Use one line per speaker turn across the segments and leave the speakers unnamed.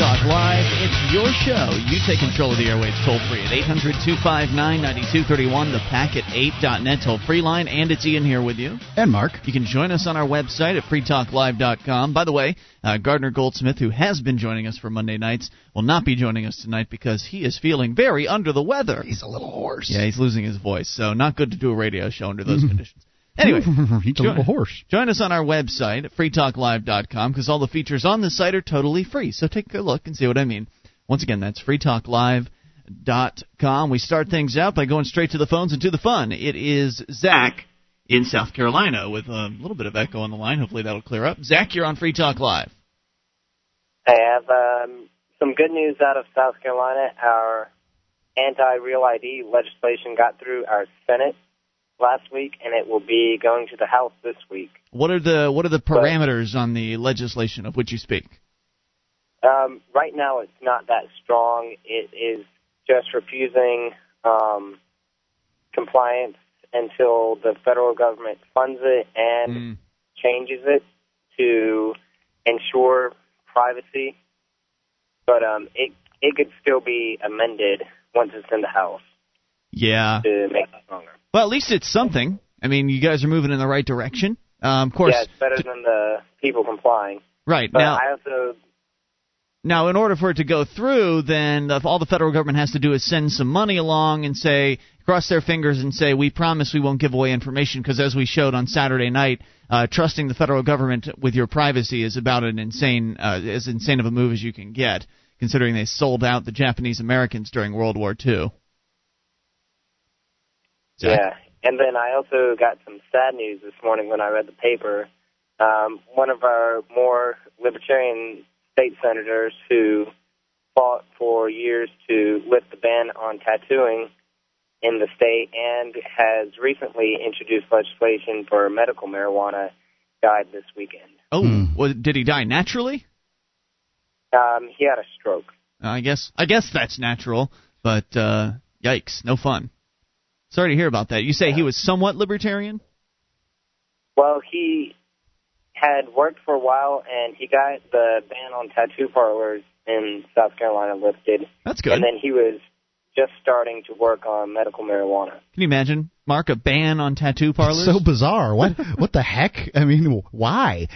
Talk Live. It's your show. You take control of the airwaves toll free at 800 259 9231, the packet 8.net toll free line. And it's Ian here with you.
And Mark.
You can join us on our website at freetalklive.com. By the way, uh, Gardner Goldsmith, who has been joining us for Monday nights, will not be joining us tonight because he is feeling very under the weather.
He's a little hoarse.
Yeah, he's losing his voice, so not good to do a radio show under those conditions. Anyway,
he's a little hoarse.
Join us on our website at freetalklive.com because all the features on the site are totally free. So take a look and see what I mean. Once again, that's freetalklive.com. We start things out by going straight to the phones and to the fun. It is Zach in South Carolina with a little bit of echo on the line. Hopefully that'll clear up. Zach, you're on Free Talk Live.
I have um, some good news out of South Carolina. Our anti-real ID legislation got through our Senate last week, and it will be going to the House this week.
What are the what are the parameters on the legislation of which you speak?
Um, right now, it's not that strong. It is just refusing um, compliance until the federal government funds it and
Mm.
changes it to ensure privacy. But um, it it could still be amended once it's in the House
Yeah.
to make it stronger.
Well, at least it's something. I mean, you guys are moving in the right direction. Um, of course,
yeah, it's better than the people complying.
right
But
now.
I also
Now, in order for it to go through, then the, all the federal government has to do is send some money along and say, cross their fingers and say, we promise we won't give away information. Because as we showed on Saturday night, uh, trusting the federal government with your privacy is about an insane, uh, as insane of a move as you can get, considering they sold out the Japanese Americans during World War II. Zach?
Yeah, and then I also got some sad news this morning when I read the paper. Um, one of our more libertarian state senators who fought for years to lift the ban on tattooing in the state and has recently introduced legislation for medical marijuana died this weekend.
Oh,
Hmm.
well, did he die naturally?
Um, he had a stroke.
I guess I guess that's natural, but uh, yikes, no fun. Sorry to hear about that. You say he was somewhat libertarian?
Well, he had worked for a while, and he got the ban on tattoo parlors in South Carolina lifted.
That's good.
And then he was just starting to work on medical marijuana.
Can you imagine, Mark, a ban on tattoo parlors?
So bizarre. What what the heck? I mean, why?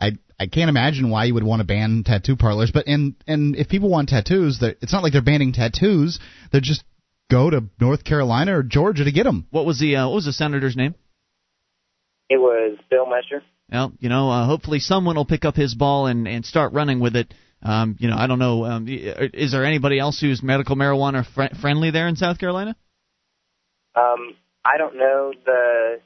I I can't imagine why you would want to ban tattoo parlors. But and and if people want tattoos, it's not like they're banning tattoos. They're just go to North Carolina or Georgia to get him.
what was the uh, what was the senator's name?
It was Bill Mescher.
Well, you know, uh, hopefully someone will pick up his ball and and start running with it. Um, you know, I don't know. Um, is there anybody else who's medical marijuana fr- friendly there in South Carolina?
Um, I don't know the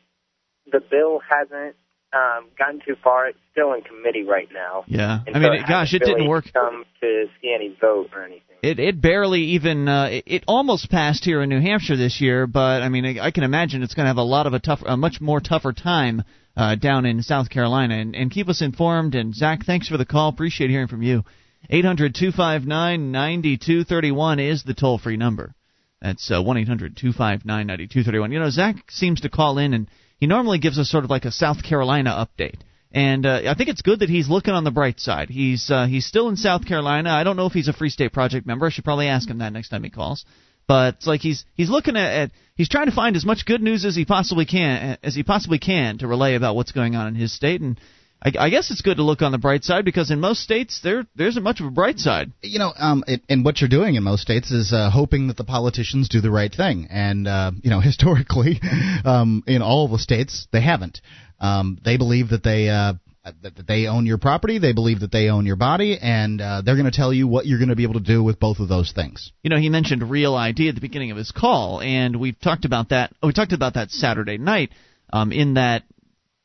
the bill hasn't um, gotten too far. It's still in committee right now.
Yeah,
And
I
so
mean,
it
gosh, it
hasn't
didn't work.
Come to see any vote or anything.
It it barely even uh, it, it almost passed here in New Hampshire this year, but I mean I, I can imagine it's going to have a lot of a tough, a much more tougher time uh, down in South Carolina. And, and keep us informed. And Zach, thanks for the call. Appreciate hearing from you. Eight hundred two five nine ninety two thirty one is the toll free number. That's uh, one eight hundred two five nine ninety two thirty one. You know Zach seems to call in and he normally gives us sort of like a South Carolina update. And uh, I think it's good that he's looking on the bright side. He's uh, he's still in South Carolina. I don't know if he's a Free State Project member. I should probably ask him that next time he calls. But it's like he's he's looking at, at he's trying to find as much good news as he possibly can as he possibly can to relay about what's going on in his state. And I, I guess it's good to look on the bright side because in most states there there isn't much of a bright side.
You know, um, it, and what you're doing in most states is uh, hoping that the politicians do the right thing. And uh, you know, historically, um, in all the states, they haven't. Um, they believe that they uh, that they own your property. They believe that they own your body, and uh, they're going to tell you what you're going to be able to do with both of those things.
You know, he mentioned Real ID at the beginning of his call, and we've talked about that. We talked about that Saturday night. Um, in that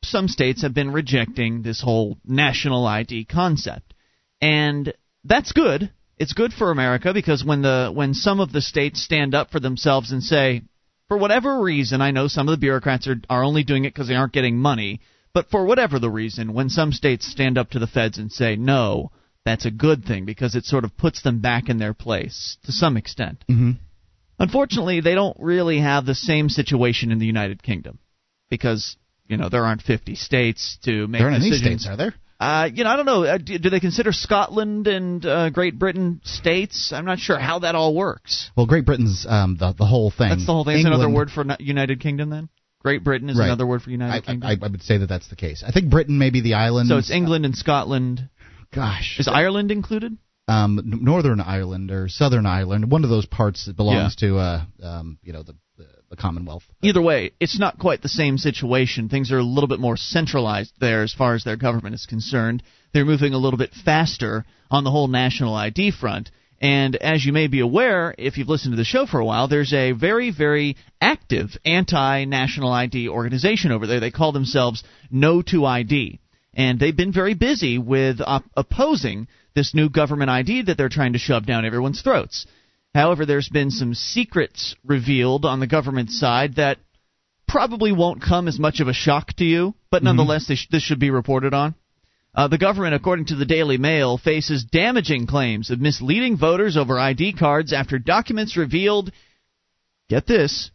some states have been rejecting this whole national ID concept, and that's good. It's good for America because when the when some of the states stand up for themselves and say, for whatever reason, I know some of the bureaucrats are are only doing it because they aren't getting money, but for whatever the reason, when some states stand up to the feds and say no, that's a good thing because it sort of puts them back in their place to some extent.
Mm-hmm.
Unfortunately, they don't really have the same situation in the United Kingdom because you know there aren't 50 states to make
There aren't any states, are there?
Uh, you know, I don't know. Uh, do, do, they consider Scotland and uh, Great Britain states? I'm not sure how that all works.
Well, Great Britain's um, the the whole thing.
That's the whole thing. England, another word for United Kingdom then. Great Britain is
right.
another word for United
I,
Kingdom.
I, I, would say that that's the case. I think Britain may be the island.
So it's England and Scotland.
Gosh,
is Ireland included?
Um, Northern Ireland or Southern Ireland, one of those parts that belongs yeah. to, uh, um, you know, the the Commonwealth.
Either way, it's not quite the same situation. Things are a little bit more centralized there as far as their government is concerned. They're moving a little bit faster on the whole national ID front. And as you may be aware, if you've listened to the show for a while, there's a very, very active anti national ID organization over there. They call themselves No to ID. And they've been very busy with op- opposing this new government ID that they're trying to shove down everyone's throats. However, there's been some secrets revealed on the government side that probably won't come as much of a shock to you, but mm-hmm. nonetheless, mm-hmm. sh- this should be reported on. Uh, the government, according to the Daily Mail, faces damaging claims of misleading voters over ID cards after documents revealed, get this,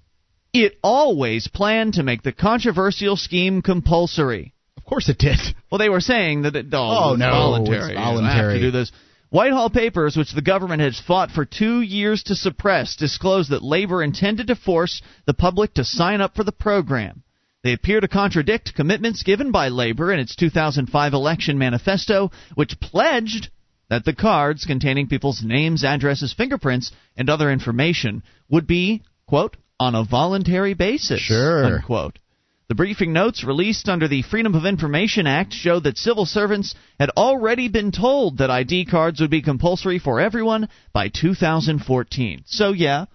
it always planned to make the controversial scheme compulsory.
Of course it did.
Well, they were saying that it oh,
oh no,
voluntary.
It's voluntary.
You to do this. Whitehall papers, which the government has fought for two years to suppress, disclose that labor intended to force the public to sign up for the program. They appear to contradict commitments given by labor in its 2005 election manifesto, which pledged that the cards containing people's names, addresses, fingerprints, and other information would be, quote, on a voluntary basis.
Sure.
Unquote. The briefing notes released under the Freedom of Information Act show that civil servants had already been told that ID cards would be compulsory for everyone by 2014. So, yeah,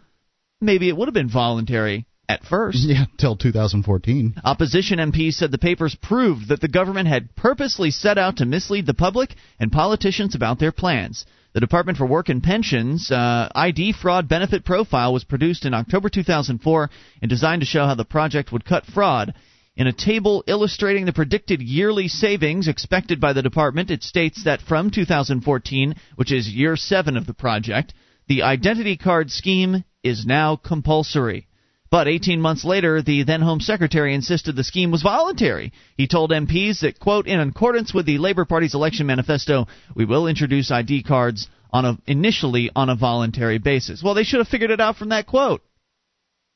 maybe it would have been voluntary at first.
Yeah, till 2014.
Opposition MPs said the papers proved that the government had purposely set out to mislead the public and politicians about their plans. The Department for Work and Pensions uh, ID fraud benefit profile was produced in October 2004 and designed to show how the project would cut fraud. In a table illustrating the predicted yearly savings expected by the department, it states that from 2014, which is year seven of the project, the identity card scheme is now compulsory. But 18 months later, the then Home Secretary insisted the scheme was voluntary. He told MPs that, quote, in accordance with the Labor Party's election manifesto, we will introduce ID cards on a, initially on a voluntary basis. Well, they should have figured it out from that quote.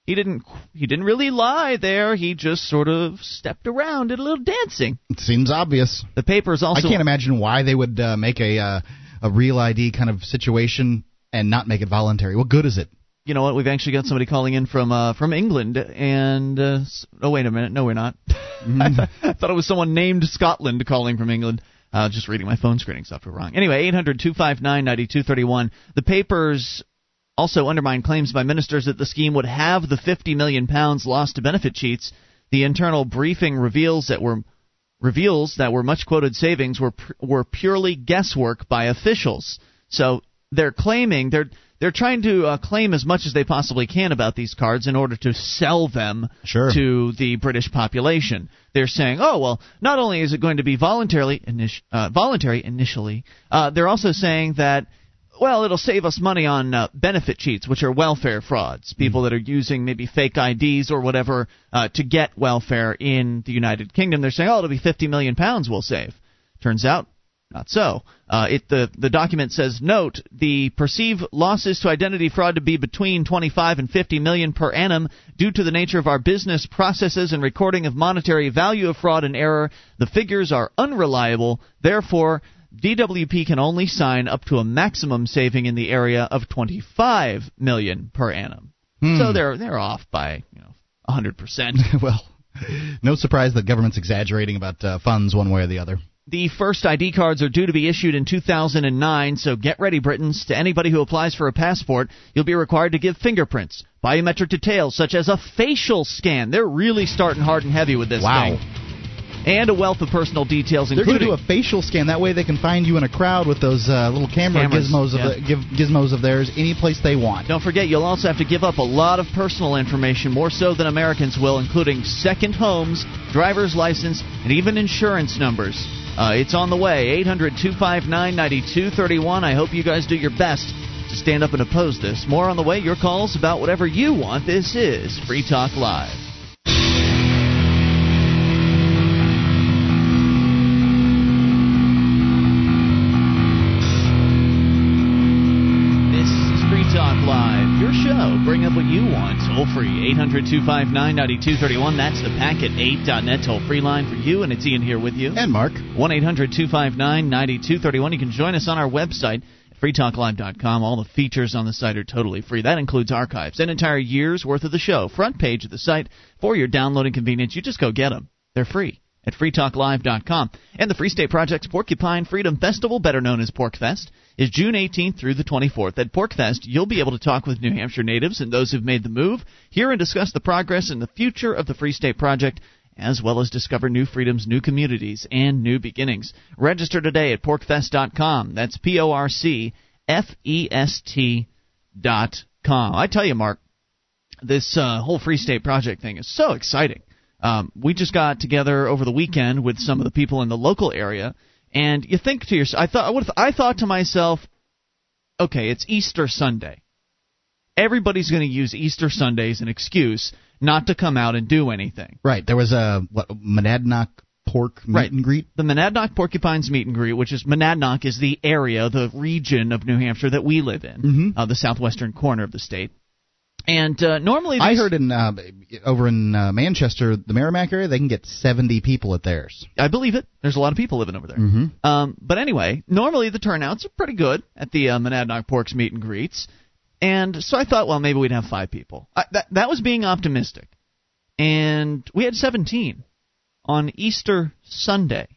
He didn't. He didn't really lie there. He just sort of stepped around, did a little dancing.
It seems obvious.
The papers also.
I can't imagine why they would uh, make a uh, a real ID kind of situation and not make it voluntary. What good is it?
You know what? We've actually got somebody calling in from uh, from England, and uh, oh wait a minute, no, we're not. Mm. I thought it was someone named Scotland calling from England. Uh, just reading my phone screening software wrong. Anyway, eight hundred two five nine ninety two thirty one. The papers also undermine claims by ministers that the scheme would have the 50 million pounds lost to benefit cheats. The internal briefing reveals that were reveals that were much quoted savings were were purely guesswork by officials. So they're claiming they're they're trying to uh, claim as much as they possibly can about these cards in order to sell them
sure.
to the British population. They're saying, oh well, not only is it going to be voluntarily initi- uh, voluntary initially, uh, they're also saying that. Well, it'll save us money on uh, benefit cheats, which are welfare frauds. People mm-hmm. that are using maybe fake IDs or whatever uh, to get welfare in the United Kingdom. They're saying, oh, it'll be 50 million pounds we'll save. Turns out not so. Uh, it, the, the document says, note, the perceived losses to identity fraud to be between 25 and 50 million per annum due to the nature of our business processes and recording of monetary value of fraud and error. The figures are unreliable. Therefore, DWP can only sign up to a maximum saving in the area of 25 million per annum. Hmm. So they're they're off by you know 100 percent.
well, no surprise that government's exaggerating about uh, funds one way or the other.
The first ID cards are due to be issued in 2009, so get ready, Britons. To anybody who applies for a passport, you'll be required to give fingerprints, biometric details such as a facial scan. They're really starting hard and heavy with this
wow.
thing. And a wealth of personal details,
including.
They're
going to do a facial scan. That way they can find you in a crowd with those uh, little camera
Cameras,
gizmos,
yeah.
of the, gizmos of theirs any place they want.
Don't forget, you'll also have to give up a lot of personal information, more so than Americans will, including second homes, driver's license, and even insurance numbers. Uh, it's on the way. 800 259 9231. I hope you guys do your best to stand up and oppose this. More on the way. Your calls about whatever you want. This is Free Talk Live. 800 259 9231. That's the packet8.net toll free line for you, and it's Ian here with you.
And Mark.
1 800 259 9231. You can join us on our website freetalklive.com. All the features on the site are totally free. That includes archives, an entire year's worth of the show. Front page of the site for your downloading convenience. You just go get them. They're free at freetalklive.com. And the Free State Project's Porcupine Freedom Festival, better known as PorcFest, is June 18th through the 24th. At PorcFest, you'll be able to talk with New Hampshire natives and those who've made the move, hear and discuss the progress and the future of the Free State Project, as well as discover new freedoms, new communities, and new beginnings. Register today at porcfest.com. That's P O R C F E S T dot com. I tell you, Mark, this uh, whole Free State Project thing is so exciting. Um, we just got together over the weekend with some of the people in the local area, and you think to yourself, I thought, I thought to myself, okay, it's Easter Sunday. Everybody's going to use Easter Sunday as an excuse not to come out and do anything.
Right. There was a what Monadnock pork meet
right.
and greet.
The Monadnock Porcupines meet and greet, which is Monadnock is the area, the region of New Hampshire that we live in,
mm-hmm.
uh, the southwestern corner of the state. And uh, normally,
I heard in uh, over in uh, Manchester, the Merrimack area, they can get seventy people at theirs.
I believe it. There's a lot of people living over there.
Mm-hmm.
Um, but anyway, normally the turnouts are pretty good at the uh, Monadnock Porks meet and greets, and so I thought, well, maybe we'd have five people. I, that that was being optimistic, and we had 17 on Easter Sunday.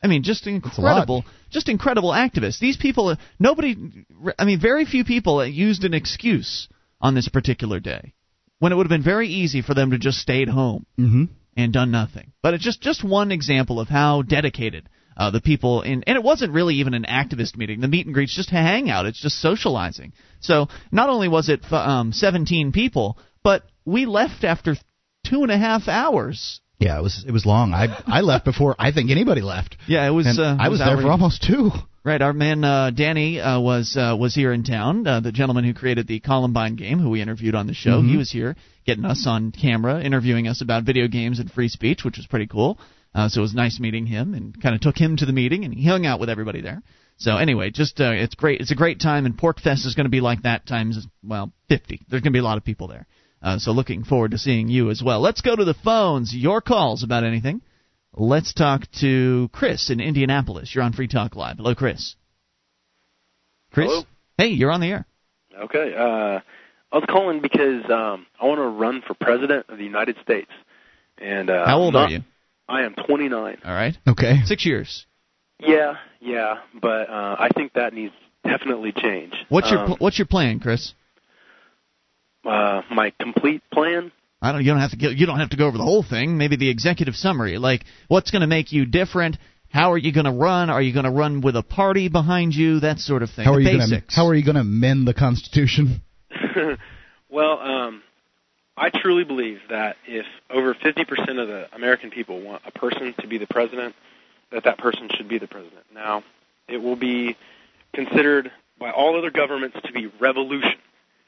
I mean, just incredible, just incredible activists. These people, nobody, I mean, very few people used an excuse on this particular day when it would have been very easy for them to just stay at home
mm-hmm.
and done nothing. But it's just just one example of how dedicated uh, the people in, and it wasn't really even an activist meeting. The meet and greets just a hangout. It's just socializing. So not only was it um, 17 people, but we left after two and a half hours.
Yeah, it was it was long. I I left before I think anybody left.
Yeah, it was. Uh,
I was,
was
there for almost two.
Right, our man uh, Danny uh, was uh, was here in town. Uh, the gentleman who created the Columbine game, who we interviewed on the show,
mm-hmm.
he was here getting us on camera, interviewing us about video games and free speech, which was pretty cool. Uh, so it was nice meeting him, and kind of took him to the meeting, and he hung out with everybody there. So anyway, just uh, it's great. It's a great time, and PorcFest is going to be like that times well 50. There's going to be a lot of people there. Uh, so looking forward to seeing you as well. Let's go to the phones. Your calls about anything. Let's talk to Chris in Indianapolis. You're on Free Talk Live. Hello, Chris. Chris.
Hello.
Hey, you're on the air.
Okay. Uh, I was calling because um, I want to run for president of the United States. And uh,
how old
not,
are you?
I am 29.
All right.
Okay.
Six years.
Yeah, yeah, but uh, I think that needs definitely change.
What's your
um,
pl- What's your plan, Chris?
Uh, my complete plan.
I don't. You don't have to. Get, you don't have to go over the whole thing. Maybe the executive summary, like what's going to make you different. How are you going to run? Are you going to run with a party behind you? That sort of thing.
How
the
are you
basics.
Gonna, how are you going to amend the Constitution?
well, um, I truly believe that if over 50% of the American people want a person to be the president, that that person should be the president. Now, it will be considered by all other governments to be revolution,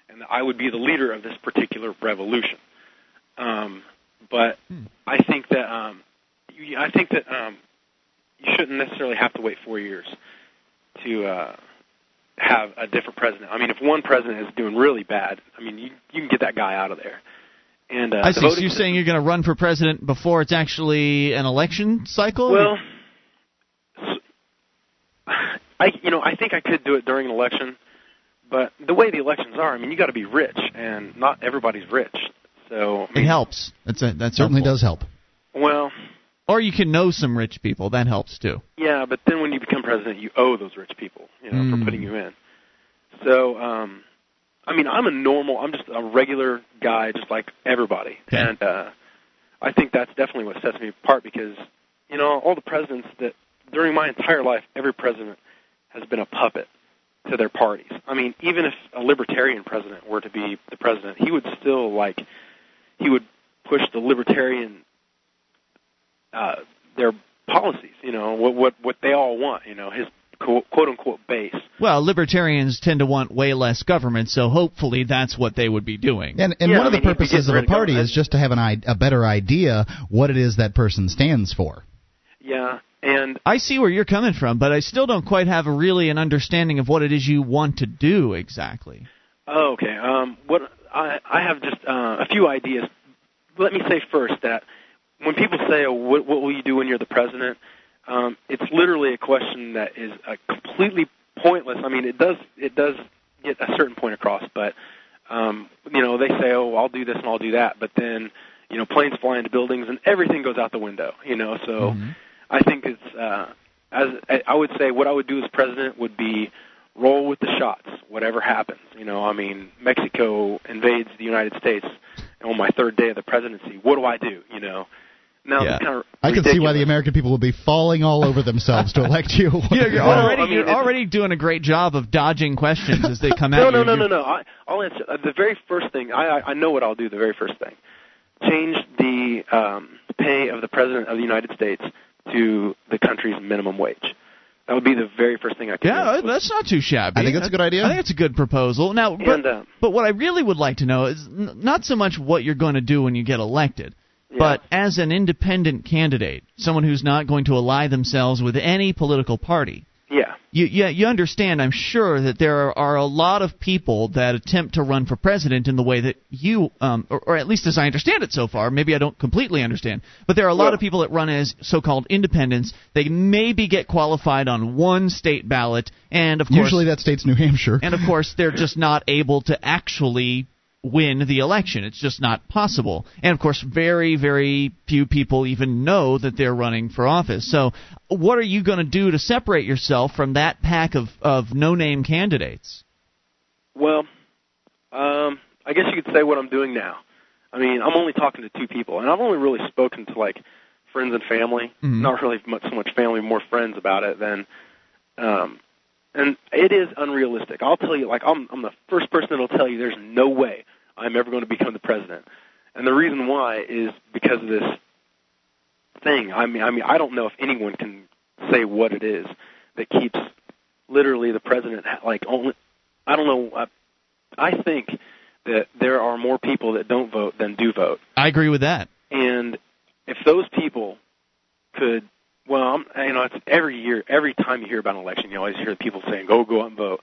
and that I would be the leader of this particular revolution. Um, but
Hmm.
I think that um, I think that um, you shouldn't necessarily have to wait four years to uh, have a different president. I mean, if one president is doing really bad, I mean, you you can get that guy out of there. And uh,
I see. So you're saying you're going to run for president before it's actually an election cycle?
Well, I you know I think I could do it during an election, but the way the elections are, I mean, you got to be rich, and not everybody's rich. So I
it helps. That's a, that
Certainly does help.
Well,
Or you can know some rich people. That helps too.
yeah, but then when you become president, you owe those rich people, you know,
Mm.
for putting you in. So, um, I mean, I'm a normal, I'm just a regular guy, just like everybody,
Okay.
and uh, I think that's definitely what sets me apart because, you know, all the presidents that during my entire life, every president has been a puppet to their parties. I mean, even if a libertarian president were to be the president, he would still like he would push the libertarian uh, their policies. You know what what what they all want. You know his quote, quote unquote base.
Well, libertarians tend to want way less government, so hopefully that's what they would be doing.
And, and
Yeah,
one of
I
the
mean, if you
purposes of a party
government-
is just to have an a better idea what it is that person stands for.
Yeah, and
I see where you're coming from, but I still don't quite have a really an understanding of what it is you want to do exactly.
oh, okay. Um, what I, I have just uh, a few ideas. Let me say first that when people say, oh, what, what will you do when you're the president? Um, it's literally a question that is uh, completely pointless. I mean, it does it does get a certain point across, but um, you know, they say, "Oh, I'll do this and I'll do that," but then you know, planes fly into buildings and everything goes out the window. You know, so mm-hmm. I think it's uh, as I would say, what I would do as president would be roll with the shots, whatever happens. You know, I mean, Mexico invades the United States on my third day of the presidency. What do I do? You know, now, yeah. kind of
I can see why the American people would be falling all over themselves to elect you.
yeah, you're already I mean, you're already doing a great job of dodging questions as they come
no,
at
no,
you.
No, no, no, no, I, I'll answer uh, the very first thing. I, I know what I'll do. The very first thing, change the um, pay of the president of the United States to the country's minimum wage. That would be the very first thing I could
yeah,
do.
that's not too shabby.
I think that's a good idea.
I think it's a good proposal. Now, but, and, uh, but what I really would like to know is n- not so much what you're going to do when you get elected, yeah. but as an independent candidate, someone who's not going to ally themselves with any political party.
Yeah.
You, yeah, you understand, I'm sure, that there are, a lot of people that attempt to run for president in the way that you, um, or, or, at least as I understand it so far, maybe I don't completely understand, but there are a lot of people that run as so called independents. They maybe get qualified on one state ballot, and of course.
Usually that state's New Hampshire.
And of course, they're just not able to actually win the election. It's just not possible. And of course, very, very few people even know that they're running for office. So, what are you going to do to separate yourself from that pack of, of no name candidates?
Well, um, I guess you could say what I'm doing now. I mean, I'm only talking to two people, and I've only really spoken to like friends and family. Mm-hmm. Not really much so much family, more friends about it than um, and it is unrealistic. I'll tell you, like I'm, I'm the first person that'll tell you there's no way I'm ever going to become the president. And the reason why is because of this thing. I mean, I mean, I don't know if anyone can say what it is that keeps literally the president like only. I don't know. I, I think that there are more people that don't vote than do vote.
I agree with that.
And if those people could well, I'm, you know, it's every year, every time you hear about an election, you always hear people saying, "Go, go out and vote."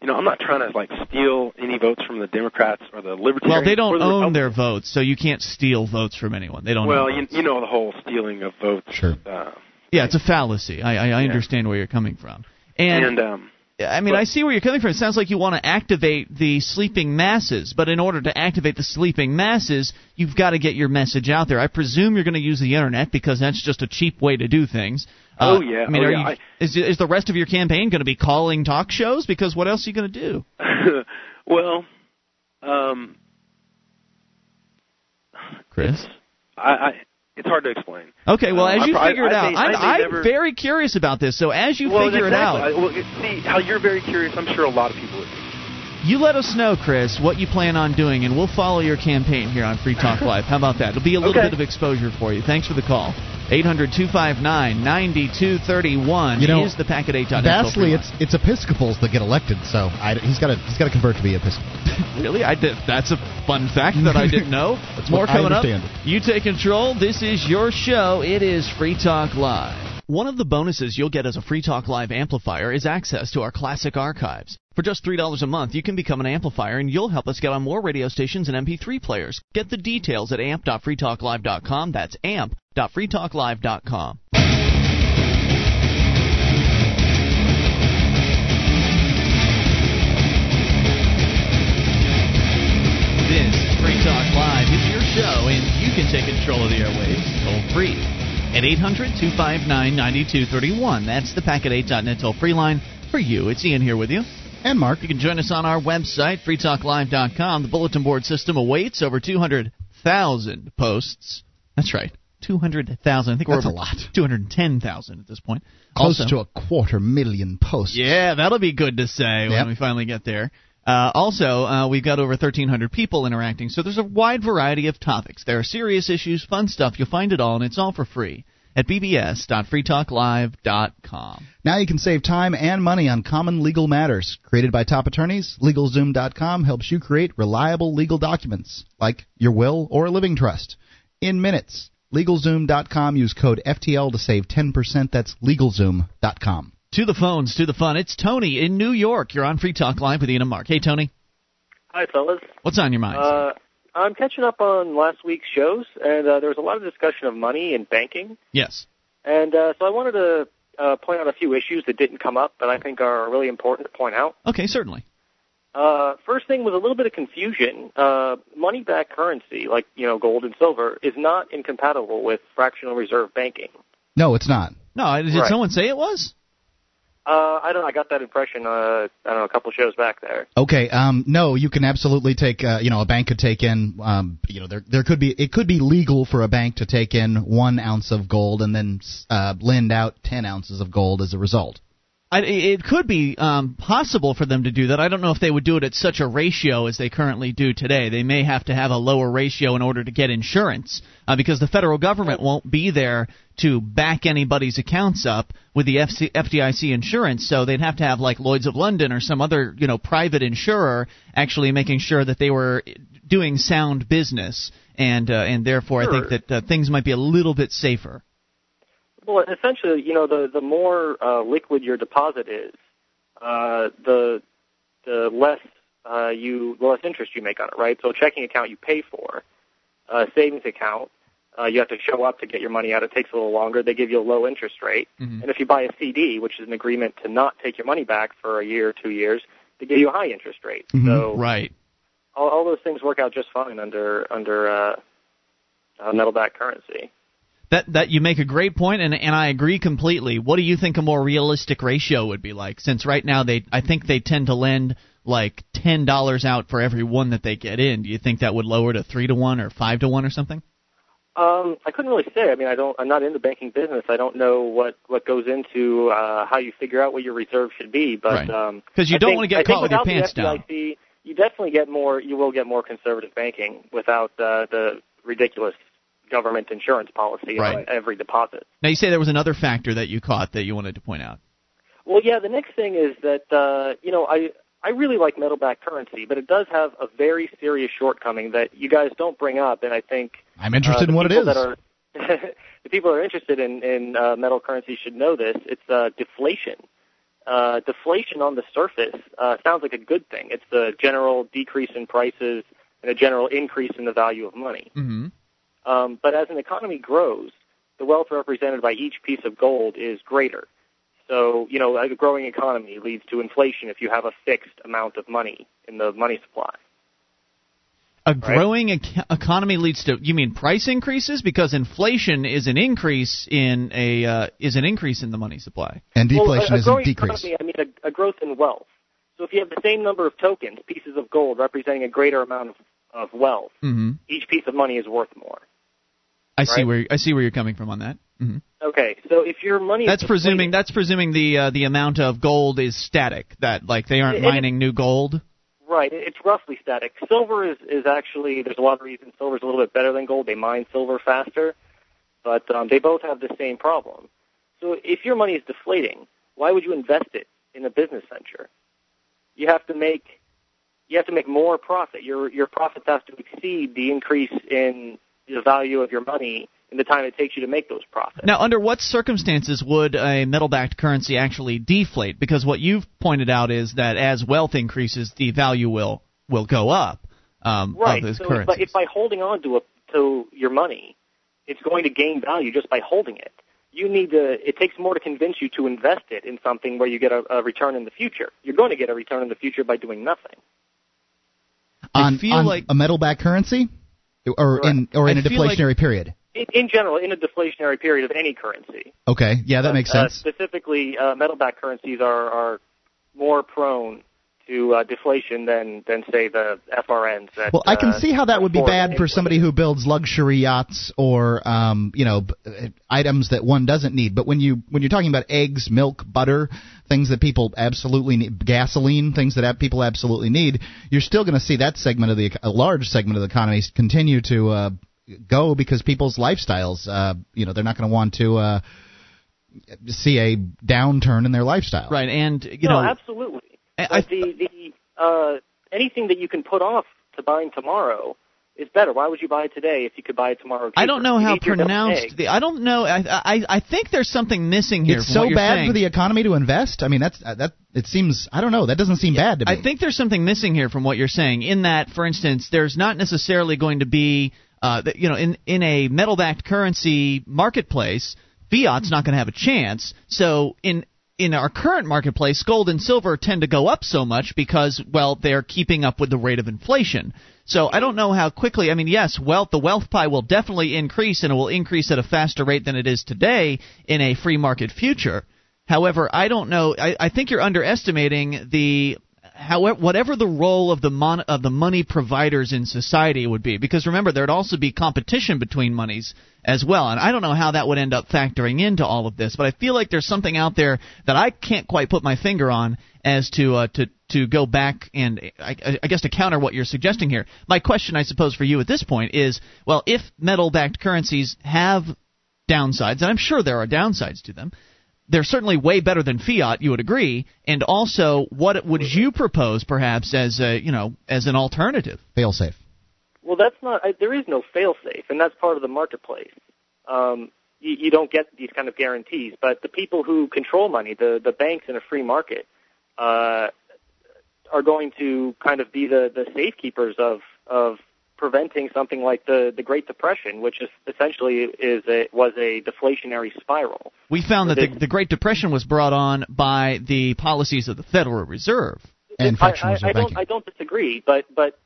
You know, I'm not trying to like steal any votes from the Democrats or the Libertarians.
Well, they don't
the
own their votes, so you can't steal votes from anyone. They don't.
Well, you, you know the whole stealing of votes.
Sure.
Uh,
yeah, it's a fallacy. I I, I yeah. understand where you're coming from. And,
and um,
I mean, but, I see where you're coming from. It sounds like you want to activate the sleeping masses, but in order to activate the sleeping masses, you've got to get your message out there. I presume you're going to use the internet because that's just a cheap way to do things.
Uh, oh yeah.
I mean,
oh,
are
yeah.
you,
I,
is is the rest of your campaign going to be calling talk shows? Because what else are you going to do?
well, um,
Chris,
I, I it's hard to explain.
Okay, well, as um, you
I,
figure it
I,
out, I'm, I'm
never...
very curious about this. So as you
well,
figure
exactly.
it out,
well, see how you're very curious. I'm sure a lot of people.
You let us know, Chris, what you plan on doing, and we'll follow your campaign here on Free Talk Live. How about that? It'll be a little
okay.
bit of exposure for you. Thanks for the call. 800 259 9231
you know,
is the Packet 8.
Vastly, it's it's Episcopals that get elected, so I, he's got to he's got to convert to be Episcopal.
really? I did, that's a fun fact that I didn't know.
that's
More coming
up.
You take control. This is your show. It is Free Talk Live. One of the bonuses you'll get as a Free Talk Live amplifier is access to our classic archives. For just $3 a month, you can become an amplifier and you'll help us get on more radio stations and MP3 players. Get the details at amp.freetalklive.com. That's amp.freetalklive.com. This is Free Talk Live. It's your show, and you can take control of the airwaves toll free at 800 259 9231. That's the Packet8.net toll free line for you. It's Ian here with you.
And Mark.
You can join us on our website, freetalklive.com. The bulletin board system awaits over 200,000 posts. That's right. 200,000. I think
That's
we're
a lot.
210,000 at this point.
Close
also,
to a quarter million posts.
Yeah, that'll be good to say
Yep.
when we finally get there. Uh, also, uh, we've got over 1,300 people interacting, so there's a wide variety of topics. There are serious issues, fun stuff. You'll find it all, and it's all for free at bbs.freetalklive.com.
Now you can save time and money on common legal matters. Created by top attorneys, LegalZoom.com helps you create reliable legal documents, like your will or a living trust, in minutes. LegalZoom.com. Use code FTL to save 10%. That's LegalZoom.com.
To the phones, to the fun. It's Tony in New York. You're on Free Talk Live with Ian and Mark. Hey, Tony.
Hi, fellas.
What's on your mind?
Uh, I'm catching up on last week's shows, and uh, there was a lot of discussion of money and banking.
yes.
And uh, so I wanted to uh, point out a few issues that didn't come up that I think are really important to point out.
Okay, certainly.
Uh, first thing was a little bit of confusion. Uh, money back currency, like you know gold and silver, is not incompatible with fractional reserve banking.
No, it's not.
No, did
Right.
someone say it was?
Uh, I don't. I got that impression. Uh, I don't know, a couple shows back there.
Okay, um, no, you can absolutely take, uh, you know, a bank could take in, um, you know, there there could be it could be legal for a bank to take in one ounce of gold and then uh, lend out ten ounces of gold as a result.
I, it could be um, possible for them to do that. I don't know if they would do it at such a ratio as they currently do today. They may have to have a lower ratio in order to get insurance uh, because the federal government won't be there to back anybody's accounts up with the FC, FDIC insurance. So they'd have to have like Lloyd's of London or some other you know private insurer actually making sure that they were doing sound business, and uh, and therefore I think that uh, things might be a little bit safer.
Well, essentially, you know, the the more uh, liquid your deposit is, uh, the the less uh, you the less interest you make on it, right? So, a checking account you pay for, a savings account uh, you have to show up to get your money out. It takes a little longer. They give you a low interest rate,
Mhm.
and if you buy a CD, which is an agreement to not take your money back for a year or two years, they give you a high interest rate.
Mhm.
So,
Right.
all, all those things work out just fine under under uh, uh, metal-backed currency.
That that you make a great point, and and I agree completely. What do you think a more realistic ratio would be like? Since right now they, I think they tend to lend like ten dollars out for every one that they get in. Do you think that would lower to three to one or five to one or something?
Um, I couldn't really say. I mean, I don't. I'm not in the banking business. I don't know what what goes into uh, how you figure out what your reserve should be. But
Right.
um,
you
I
don't
think-
wanna get
I
caught with your pants down.
You definitely get more. You will get more conservative banking without uh, the ridiculous government insurance policy
Right.
on every deposit.
Now you say there was another factor that you caught that you wanted to point out.
Well, yeah. The next thing is that uh, you know I I really like metal-backed currency, but it does have a very serious shortcoming that you guys don't bring up, and I think
I'm interested
uh,
in what it is.
That are, the people that are interested in, in uh, metal currency should know this. It's uh, deflation. Uh, deflation on the surface uh, sounds like a good thing. It's the general decrease in prices and a general increase in the value of money.
Mm-hmm.
Um, but as an economy grows, the wealth represented by each piece of gold is greater. So, you know, a growing economy leads to inflation if you have a fixed amount of money in the money supply.
A growing ec- economy leads to you mean price increases because inflation is an increase in a uh, is an increase in the money supply.
and deflation
well, a, a
is a
growing
decrease.
Economy, I mean, a, a growth in wealth. So if you have the same number of tokens, pieces of gold representing a greater amount of, of wealth,
Mm-hmm.
each piece of money is worth more.
I see where I see where you're coming from on that. hmm
Okay, so if your money
That's presuming that's presuming the uh, the amount of gold is static. That like they aren't mining new gold.
Right, it's roughly static. Silver is, is actually, there's a lot of reasons silver is a little bit better than gold. They mine silver faster, but um, they both have the same problem. So if your money is deflating, why would you invest it in a business venture? You have to make you have to make more profit. Your your profits have to exceed the increase in the value of your money in the time it takes you to make those profits.
Now, under what circumstances would a metal-backed currency actually deflate? Because what you've pointed out is that as wealth increases, the value will will go up um,
Right.
of those
so if,
currencies.
by- if by holding on to a, to your money, it's going to gain value just by holding it. You need to. It takes more to convince you to invest it in something where you get a, a return in the future. You're going to get a return in the future by doing nothing.
I
on,
feel
on
like-
a metal-backed currency, or in or in
I
a
feel like-
deflationary period.
In, in general, in a deflationary period of any currency,
Okay, yeah, that makes
uh,
sense.
specifically, uh, metal-backed currencies are are more prone to uh, deflation than than say the FRNs. That,
Well, I can
uh,
see how that would be bad for somebody who builds luxury yachts or, um, you know, b- uh, items that one doesn't need. But when you when you're talking about eggs, milk, butter, things that people absolutely need, gasoline, things that people absolutely need, you're still going to see that segment of the a large segment of the economy continue to uh, go because people's lifestyles, uh, you know, they're not going to want to uh, see a downturn in their lifestyle.
right, and you
no,
know,
absolutely.
I-
But the the uh, anything that you can put off to buying tomorrow is better. Why would you buy it today if you could buy it tomorrow? Cheaper?
I don't know
You
how
need your double
pronounced the. I don't know. I I I think there's something missing here.
It's so bad
saying.
for the economy to invest. I mean, that's uh, that. It seems. I don't know. That doesn't seem bad to me.
I think there's something missing here from what you're saying. In that, for instance, there's not necessarily going to be, uh, you know, in in a metal-backed currency marketplace, fiat's not going to have a chance. So in in our current marketplace, gold and silver tend to go up so much because, well, they're keeping up with the rate of inflation. So I don't know how quickly. I mean, yes, wealth the wealth pie will definitely increase, and it will increase at a faster rate than it is today in a free market future. However, I don't know. I, I think you're underestimating the however whatever the role of the mon- of the money providers in society would be because remember there'd also be competition between monies as well and I don't know how that would end up factoring into all of this but I feel like there's something out there that I can't quite put my finger on as to uh, to to go back and I, I guess to counter what you're suggesting here. My question I suppose for you at this point is well if metal backed currencies have downsides and I'm sure there are downsides to them they're certainly way better than fiat. You would agree. And also, what would you propose, perhaps, as a you know as an alternative?
fail safe.
Well, that's not. I, there is no fail-safe, and that's part of the marketplace. Um, you, you don't get these kind of guarantees, but the people who control money, the the banks in a free market, uh, are going to kind of be the the safekeepers of of preventing something like the the Great Depression, which is essentially is a was a deflationary spiral.
We found that the, the Great Depression was brought on by the policies of the Federal Reserve.
And
I,
fractional
I,
reserve
I don't
banking.
I don't disagree, but but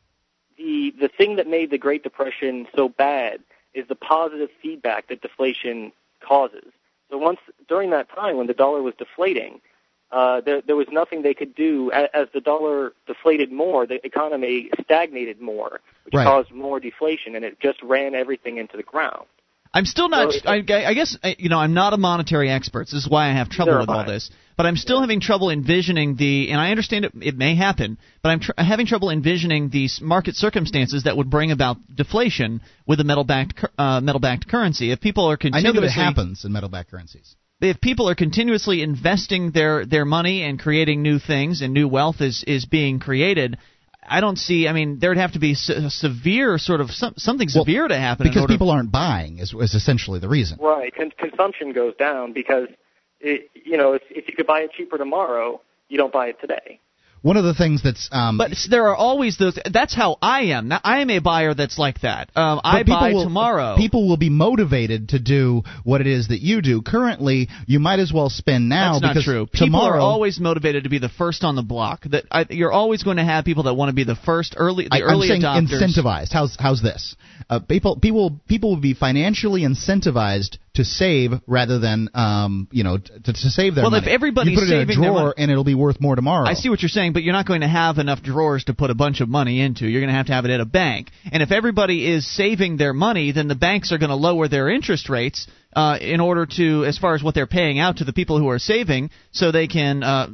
the the thing that made the Great Depression so bad is the positive feedback that deflation causes. So once during that time when the dollar was deflating, uh, there there was nothing they could do. As, as the dollar deflated more, the economy stagnated more, which
Right.
caused more deflation, and it just ran everything into the ground.
I'm still not.
So-
I, I guess you know I'm not a monetary expert. This is why I have trouble with all this. But I'm still having trouble envisioning the. And I understand it, it may happen, but I'm tr- having trouble envisioning these market circumstances that would bring about deflation with a metal-backed uh, metal-backed currency. If people are
I
continuously
know that it happens in metal-backed currencies.
If people are continuously investing their their money and creating new things and new wealth is is being created I don't see. I mean, there'd have to be se- a severe sort of some, something
Well,
severe to happen in
because
order-
people aren't buying is, is essentially the reason.
Right. Con- consumption goes down because, it, you know, if, if you could buy it cheaper tomorrow, you don't buy it today.
One of the things that's um,
But there are always those. That's how I am. Now, I am a buyer that's like that. Um, I buy
will,
tomorrow.
People will be motivated to do what it is that you do. Currently, you might as well spend now
That's not
because
true. People
tomorrow
are always motivated to be the first on the block. That I, you're always going to have people that want to be the first early, the
I, I'm saying
adopters.
incentivized. How's how's this? Uh, people people people will be financially incentivized to save rather than um you know to, to save their
Well,
money.
if everybody's
you put it in a drawer
money-
and it'll be worth more tomorrow.
I see what you're saying, but you're not going to have enough drawers to put a bunch of money into. You're going to have to have it at a bank. And if everybody is saving their money, then the banks are going to lower their interest rates uh, in order to, as far as what they're paying out to the people who are saving, so they can. Uh,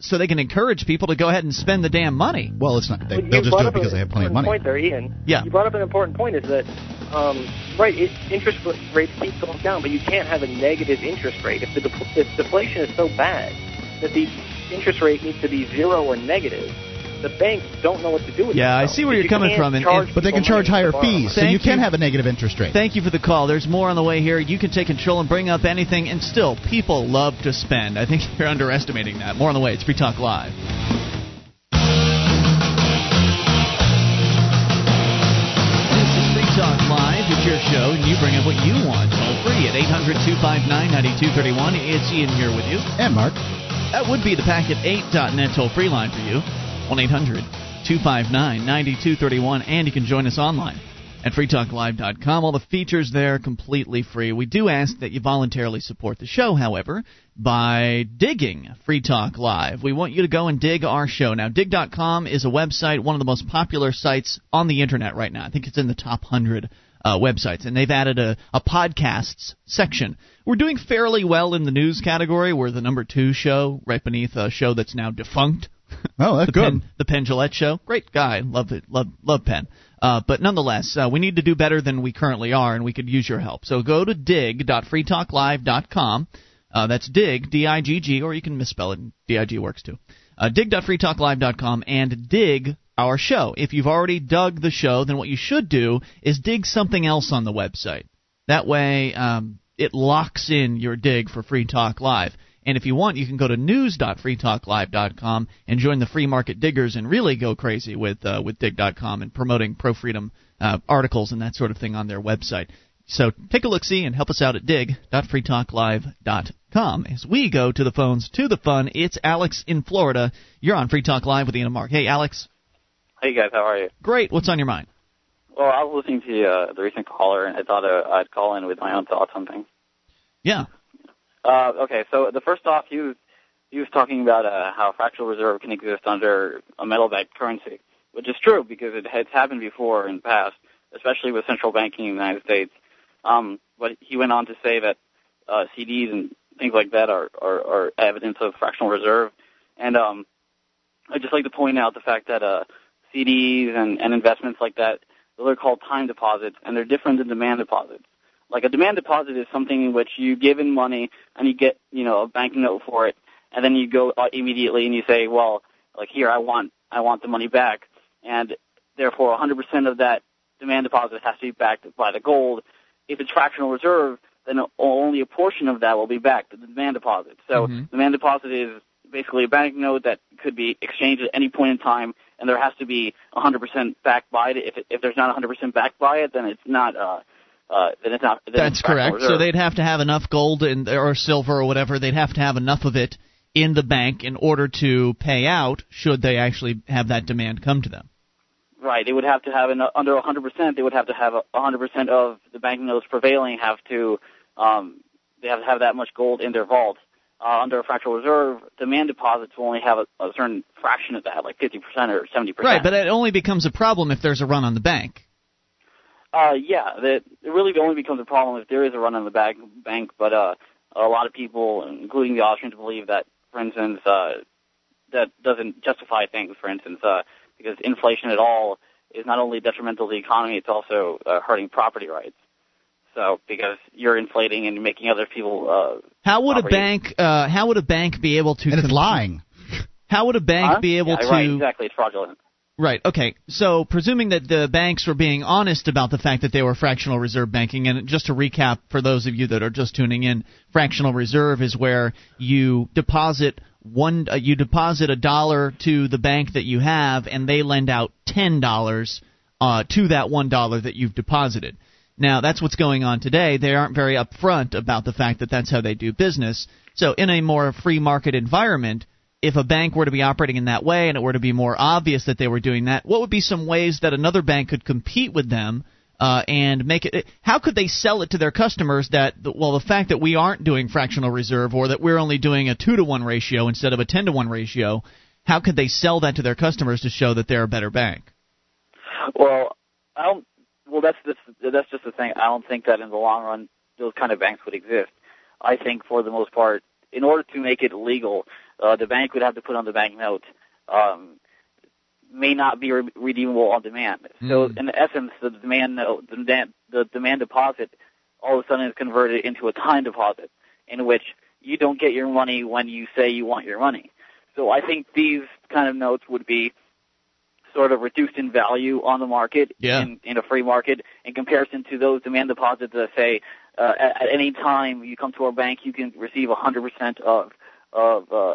so they can encourage people to go ahead and spend the damn money.
Well, it's not. They,
well,
they'll just do it because
an
they have plenty of money.
Point there, Ian.
Yeah.
You brought up an important point. Is that um, right? It, interest rates keep going down, but you can't have a negative interest rate. If the def- if deflation is so bad that the interest rate needs to be zero or negative, the banks don't know what to do with it.
Yeah, I see where you're coming from, and- and-
But they can charge higher fees, so
Thank
you can
you.
have a negative interest rate.
Thank you for the call. There's more on the way here. You can take control and bring up anything, and still, people love to spend. I think you're underestimating that. More on the way. It's Free Talk Live. This is Free Talk Live. It's your show, and you bring up what you want. Toll free at 800 259 9231. It's Ian here with you.
and Mark,
That would be the packet8.net toll free line for you. 1 800 259 9231. And you can join us online at freetalklive.com. All the features there completely free. We do ask that you voluntarily support the show, however, by digging Free Talk Live. We want you to go and dig our show. Now, digg.com is a website, one of the most popular sites on the internet right now. I think it's in the top 100 uh, websites, and they've added a, a podcasts section. We're doing fairly well in the news category. We're the number two show, right beneath a show that's now defunct.
oh, that's
the
good.
Penn, the Penn Jillette show, great guy, love it, love love Penn. Uh, but nonetheless, uh, we need to do better than we currently are, and we could use your help. So go to digg.freetalklive.com. Uh, that's dig, D-I-G-G, or you can misspell it. D-I-G works too. Uh, dig.freetalklive.com and dig our show. If you've already dug the show, then what you should do is dig something else on the website. That way, um, it locks in your dig for Free Talk Live. And if you want, you can go to news.freetalklive.com and join the free market diggers and really go crazy with uh, with digg.com and promoting pro freedom uh, articles and that sort of thing on their website. So take a look see and help us out at digg.freetalklive.com as we go to the phones to the fun. It's Alex in Florida. You're on Free Talk Live with Ian and Mark. Hey, Alex.
Hey guys, how are you?
Great. What's on your mind?
Well, I was listening to uh, the recent caller, and I thought uh, I'd call in with my own thoughts on things.
Yeah.
Uh, okay, so the first off, he was was talking about uh, how fractional reserve can exist under a metal-backed currency, which is true because it has happened before in the past, especially with central banking in the United States. Um, but he went on to say that uh, CDs and things like that are, are, are evidence of fractional reserve. And um, I'd just like to point out the fact that uh, CDs and, and investments like that, they're called time deposits, and they're different than demand deposits. Like a demand deposit is something in which you give in money and you get, you know, a bank note for it, and then you go uh, immediately and you say, well, like here, I want, I want the money back, and therefore 100% of that demand deposit has to be backed by the gold. If it's fractional reserve, then only a portion of that will be backed, the demand deposit. So mm-hmm. demand deposit is basically a bank note that could be exchanged at any point in time, and there has to be 100% backed by it. If, it, if there's not 100% backed by it, then it's not uh, uh, then it's not. Then
That's
it's
correct.
Reserve.
So they'd have to have enough gold in, or silver or whatever. They'd have to have enough of it in the bank in order to pay out. Should they actually have that demand come to them?
Right. They would have to have an, under 100%. They would have to have 100% of the banking banknotes prevailing have to. Um, they have to have that much gold in their vault. Uh, under a fractional reserve, demand deposits will only have a, a certain fraction of that, like 50% or 70%.
Right, but it only becomes a problem if there's a run on the bank.
Uh, yeah, that it really only becomes a problem if there is a run on the bank. Bank, but uh, a lot of people, including the Austrians, believe that, for instance, uh, that doesn't justify things. For instance, uh, because inflation at all is not only detrimental to the economy, it's also uh, hurting property rights. So because you're inflating and making other people. Uh,
how would
property.
a bank? Uh, how would a bank be able to?
And it's lying.
How would a bank
huh?
be able
yeah,
to?
Right, exactly. It's fraudulent.
Right. Okay. So, presuming that the banks were being honest about the fact that they were fractional reserve banking, and just to recap for those of you that are just tuning in, fractional reserve is where you deposit one, uh, you deposit a dollar to the bank that you have, and they lend out ten dollars uh, to that one dollar that you've deposited. Now, that's what's going on today. They aren't very upfront about the fact that that's how they do business. So, in a more free market environment, if a bank were to be operating in that way and it were to be more obvious that they were doing that, what would be some ways that another bank could compete with them uh, and make it? How could they sell it to their customers that well, the fact that we aren't doing fractional reserve or that we're only doing a two to one ratio instead of a ten to one ratio, how could they sell that to their customers to show that they're a better bank?
Well, I don't. Well, that's that's that's just the thing. I don't think that in the long run those kind of banks would exist. I think for the most part, in order to make it legal, uh, the bank would have to put on the banknote um, may not be re- redeemable on demand. Mm. So in essence, the demand note, the demand, the demand deposit all of a sudden is converted into a time deposit in which you don't get your money when you say you want your money. So I think these kind of notes would be sort of reduced in value on the market
yeah.
in, in a free market in comparison to those demand deposits that say uh, at, at any time you come to our bank you can receive 100% of of uh,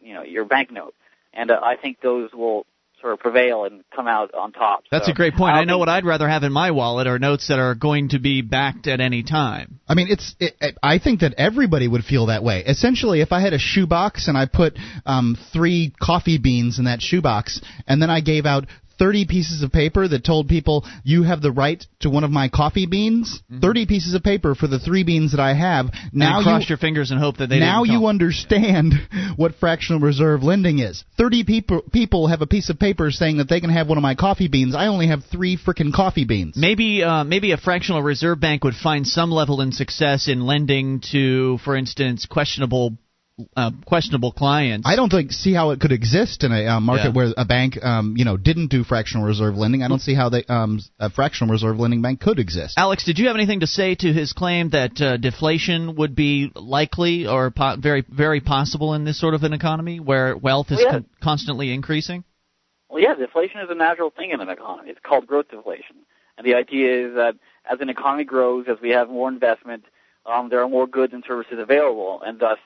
you know your banknote, and uh, I think those will sort of prevail and come out on top.
That's
so
a great point. I,
I
know what I'd rather have in my wallet are notes that are going to be backed at any time.
I mean, it's. It, I think that everybody would feel that way. Essentially, if I had a shoebox and I put um, three coffee beans in that shoebox, and then I gave out 30 pieces of paper that told people you have the right to one of my coffee beans. Mm-hmm. 30 pieces of paper for the three beans that I have. Now
and cross
you
your fingers and hope that they
now you understand what fractional reserve lending is. 30 people people have a piece of paper saying that they can have one of my coffee beans. I only have three freaking coffee beans.
Maybe uh, maybe a fractional reserve bank would find some level in success in lending to, for instance, questionable uh, questionable clients.
I don't think see how it could exist in a uh, market
Yeah.
where a bank, um, you know, didn't do fractional reserve lending. I don't see how they, um, a fractional reserve lending bank could exist.
Alex, did you have anything to say to his claim that uh, deflation would be likely or po- very very possible in this sort of an economy where wealth is
Yeah.
con- constantly increasing?
Well, yeah, deflation is a natural thing in an economy. It's called growth deflation. And the idea is that as an economy grows, as we have more investment, um, there are more goods and services available, and thus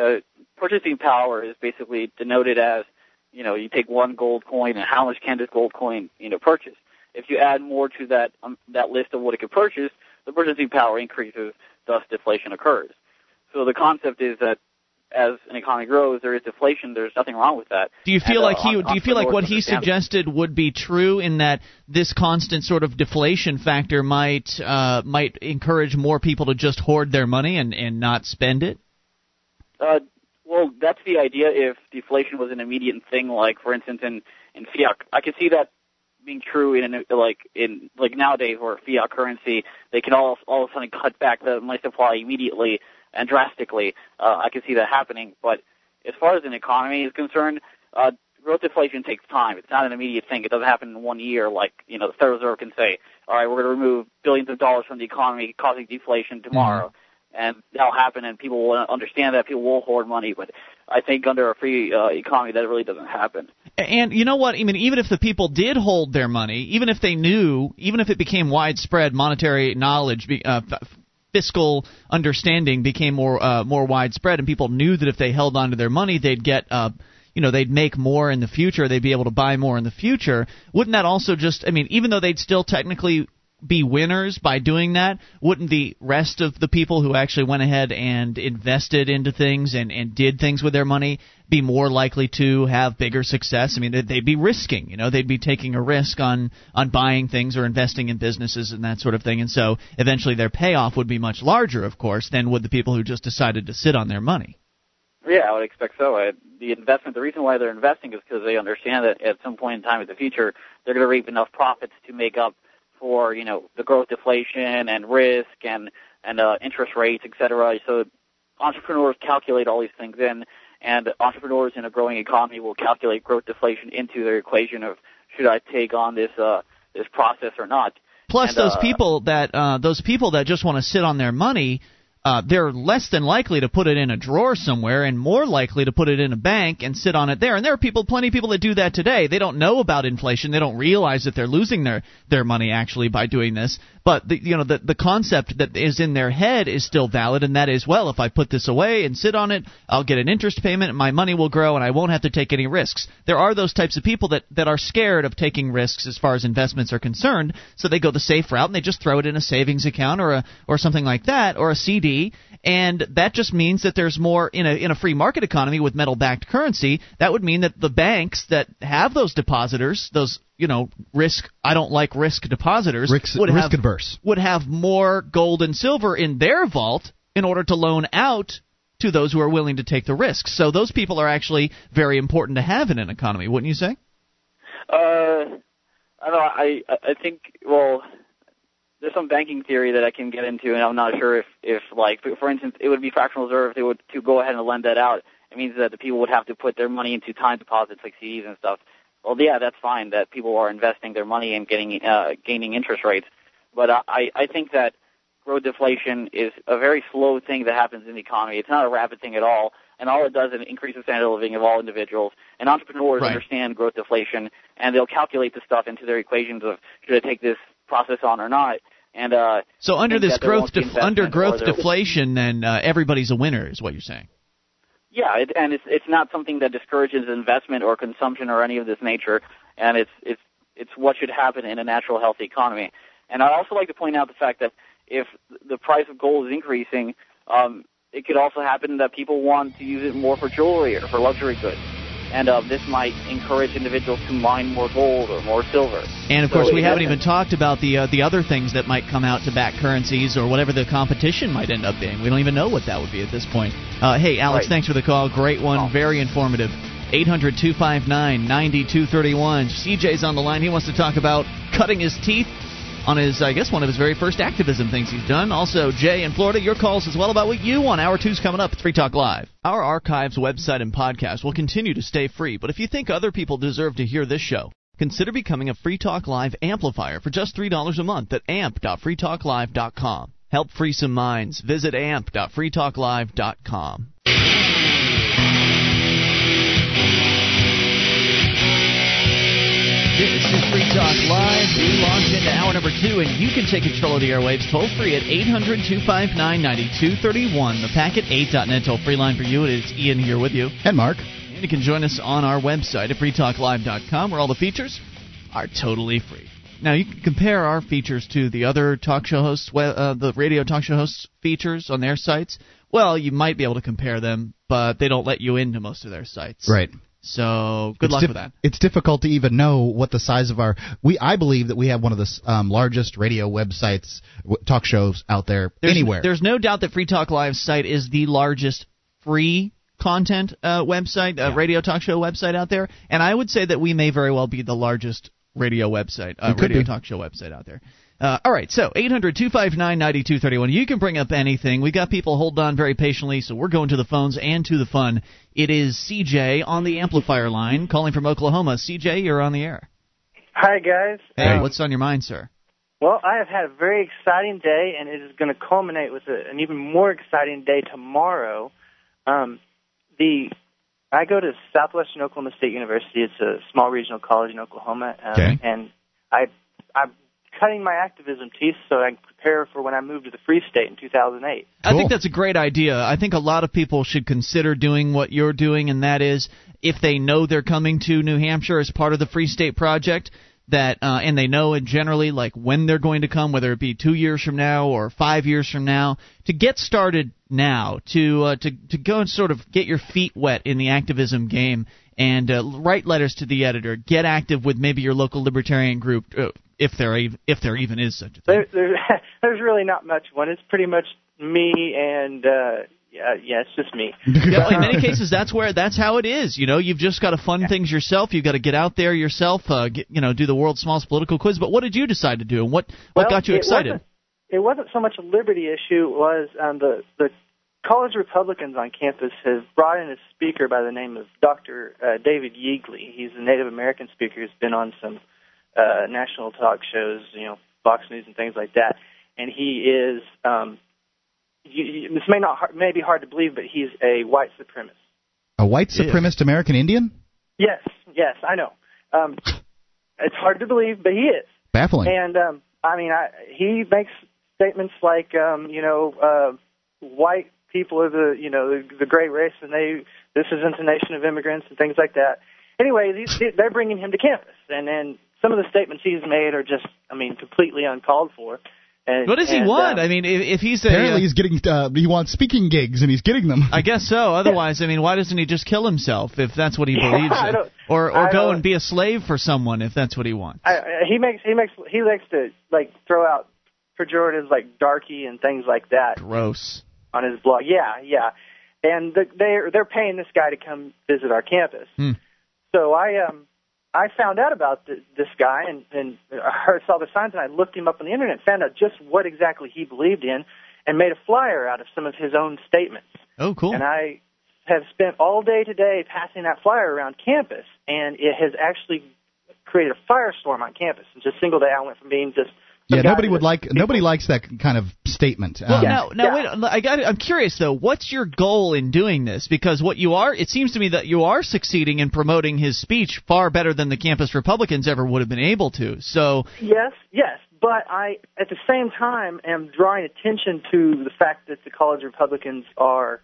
uh, purchasing power is basically denoted as, you know, you take one gold coin and how much can this gold coin, you know, purchase. If you add more to that um, that list of what it could purchase, the purchasing power increases, thus deflation occurs. So the concept is that as an economy grows, there is deflation. There's nothing wrong with that.
Do you feel
and,
like he?
Uh,
do you feel like what he suggested would be true in that this constant sort of deflation factor might uh, might encourage more people to just hoard their money and and not spend it?
Uh, well, that's the idea. If deflation was an immediate thing, like for instance in in fiat, I could see that being true in an, like in like nowadays where fiat currency they can all all of a sudden cut back the money supply immediately and drastically. Uh, I can see that happening. But as far as an economy is concerned, uh, growth deflation takes time. It's not an immediate thing. It doesn't happen in one year. Like you know, the Federal Reserve can say, "All right, we're going to remove billions of dollars from the economy, causing deflation tomorrow." And that'll happen, and people will understand that. People will hoard money, but I think under a free uh, economy, that really doesn't happen.
And you know what? I mean, even if the people did hold their money, even if they knew, even if it became widespread, monetary knowledge, uh, fiscal understanding became more uh, more widespread, and people knew that if they held onto their money, they'd get. Uh, you know they'd make more in the future they'd be able to buy more in the future wouldn't that also just i mean even though they'd still technically be winners by doing that wouldn't the rest of the people who actually went ahead and invested into things and and did things with their money be more likely to have bigger success? I mean they'd- be risking you know they'd be taking a risk on on buying things or investing in businesses and that sort of thing. And so eventually their payoff would be much larger of course than would the people who just decided to sit on their money.
Yeah, I would expect so. Uh, the investment, the reason why they're investing is because they understand that at some point in time in the future, they're going to reap enough profits to make up for, you know, the growth deflation and risk and, and, uh, interest rates, et cetera. So entrepreneurs calculate all these things in and entrepreneurs in a growing economy will calculate growth deflation into their equation of should I take on this, uh, this process or not.
Plus,
And,
those
uh,
people that uh, those people that just want to sit on their money, uh, they're less than likely to put it in a drawer somewhere, and more likely to put it in a bank and sit on it there. And there are people, plenty of people that do that today. They don't know about inflation. They don't realize that they're losing their their money actually by doing this. But the, you know, the the concept that is in their head is still valid, and that is, well, if I put this away and sit on it, I'll get an interest payment, and my money will grow, and I won't have to take any risks. There are those types of people that that are scared of taking risks as far as investments are concerned, so they go the safe route and they just throw it in a savings account or a or something like that or a CD, and that just means that there's more in a in a free market economy with metal backed currency. That would mean that the banks that have those depositors, those you know risk I don't like risk depositors
Risk,
would
risk
have
adverse.
would have more gold and silver in their vault in order to loan out to those who are willing to take the risks. So those people are actually very important to have in an economy, wouldn't you say?
Uh, I don't know. I I I think well, there's some banking theory that I can get into, and I'm not sure if if like for instance, it would be fractional reserve if they would to go ahead and lend that out. It means that the people would have to put their money into time deposits like CDs and stuff. Well, yeah, that's fine that people are investing their money and getting uh, gaining interest rates, but I I think that growth deflation is a very slow thing that happens in the economy. It's not a rapid thing at all. And all it does is increase the standard of living of all individuals. And entrepreneurs
Right.
understand growth deflation, and they'll calculate the stuff into their equations of should I take this process on or not. And uh,
So under this growth def- under growth deflation, then uh, everybody's a winner, is what you're saying.
Yeah, it, and it's it's not something that discourages investment or consumption or any of this nature, and it's it's it's what should happen in a natural, healthy economy. And I'd also like to point out the fact that if the price of gold is increasing, um, it could also happen that people want to use it more for jewelry or for luxury goods, and uh, this might encourage individuals to mine more gold or more silver.
And of
So
course, we haven't even talked about the uh, the other things that might come out to back currencies or whatever the competition might end up being. We don't even know what that would be at this point. Uh, hey, Alex,
Right.
thanks for the call. Great one,
Oh.
very informative. 800 259 9231. CJ's on the line. He wants to talk about cutting his teeth on his, I guess, one of his very first activism things he's done. Also, Jay in Florida, your calls as well about what you want. Hour two's coming up. It's Free Talk Live. Our archives, website, and podcast will continue to stay free, but if you think other people deserve to hear this show, consider becoming a Free Talk Live amplifier for just $3 a month at amp.freetalklive.com. Help free some minds. Visit amp.freetalklive.com. Free Talk Live. We launch into hour number two, and you can take control of the airwaves toll free at 800 259 9231. The Packet 8.net toll free line for you. It is Ian here with you.
And Mark.
And you can join us on our website at freetalklive.com, where all the features are totally free. Now, you can compare our features to the other talk show hosts, uh, the radio talk show hosts' features on their sites. Well, you might be able to compare them, but they don't let you into most of their sites.
Right.
So good
it's
luck
dif-
with that.
It's difficult to even know what the size of our. We I believe that we have one of the um, largest radio websites, w- talk shows out there
there's,
anywhere.
There's no doubt that Free Talk Live's site is the largest free content uh, website, uh,
Yeah.
radio talk show website out there, and I would say that we may very well be the largest radio website, uh, radio
be.
talk show website out there. Uh, all right, so 800 259 9231. You can bring up anything. We got people hold on very patiently, so we're going to the phones and to the fun. It is CJ on the amplifier line calling from Oklahoma. CJ, you're on the air.
Hi, guys.
Hey,
Um,
what's on your mind, sir?
Well, I have had a very exciting day, and it is going to culminate with a, an even more exciting day tomorrow. Um, the I go to Southwestern Oklahoma State University. It's a small regional college in Oklahoma, um,
Okay.
and I I'm cutting my activism teeth so I can prepare for when I move to the Free State in 2008.
I think that's a great idea. I think a lot of people should consider doing what you're doing, and that is if they know they're coming to New Hampshire as part of the Free State Project, that uh, and they know and generally like when they're going to come, whether it be two years from now or five years from now, to get started now, to uh, to to go and sort of get your feet wet in the activism game and uh, write letters to the editor, get active with maybe your local libertarian group. Uh, if there if there even is such a thing.
There, there, there's really not much one. It's pretty much me and uh, yeah, yeah, it's just me.
yeah, in many cases, that's where that's how it is. You know, you've just got to fund things yourself. You've got to get out there yourself. Uh, get, you know, do the world's smallest political quiz. But what did you decide to do, and what what
Well,
got you
it
excited?
wasn't- It wasn't so much a liberty issue. It was um, the the college Republicans on campus have brought in a speaker by the name of Dr. Uh, David Yeagley. He's a Native American speaker who's been on some uh, national talk shows, you know, Fox News and things like that. And he is um, you, you, this may not har- may be hard to believe, but he's a white supremacist.
A white supremacist American Indian?
Yes, yes, I know. Um, it's hard to believe, but he is.
Baffling.
And um, I mean, I, he makes statements like, um, you know, uh, white people are the, you know, the, the great race, and they this isn't a nation of immigrants and things like that. Anyway, these, they're bringing him to campus, and then some of the statements he's made are just, I mean, completely uncalled for. And,
what does he want?
um,
I mean, if, if he's a,
Apparently,
uh,
he's getting. Uh, he wants speaking gigs, and he's getting them.
I guess so. Otherwise, I mean, why doesn't he just kill himself if that's what he
Yeah,
believes, in? or or
I
go and be a slave for someone if that's what he wants?
I, I- he makes he makes he likes to like throw out pejoratives like darky and things like that
Gross.
on his blog. Yeah, yeah. And the, they're they're paying this guy to come visit our campus.
Hmm.
So I um I found out about th- this guy and and I heard, saw the signs and I looked him up on the internet, found out just what exactly he believed in, and made a flyer out of some of his own statements.
Oh, cool.
And I have spent all day today passing that flyer around campus, and it has actually created a firestorm on campus. In just a single day, I went from being just
yeah,
guy
nobody would
was-
like. Nobody likes that kind of statement.
Well,
Um,
now, now
yeah.
wait. I got. I'm curious though. What's your goal in doing this? Because what you are, it seems to me that you are succeeding in promoting his speech far better than the campus Republicans ever would have been able to. So,
Yes, yes, but I at the same time am drawing attention to the fact that the college Republicans are,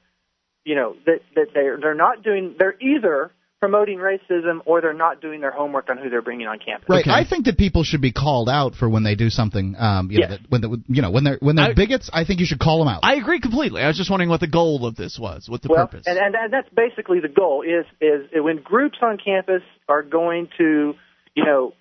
you know, that that they're they're not doing. They're either promoting racism or they're not doing their homework on who they're bringing on campus.
Right.
Okay.
I think that people should be called out for when they do something. Um, you know,
Yes.
that, when the, you know when they're when they're
I-
bigots. I think you should call them out.
I agree completely. I was just wondering what the goal of this was, what the
well,
purpose.
and, and and that's basically the goal is is when groups on campus are going to, you know,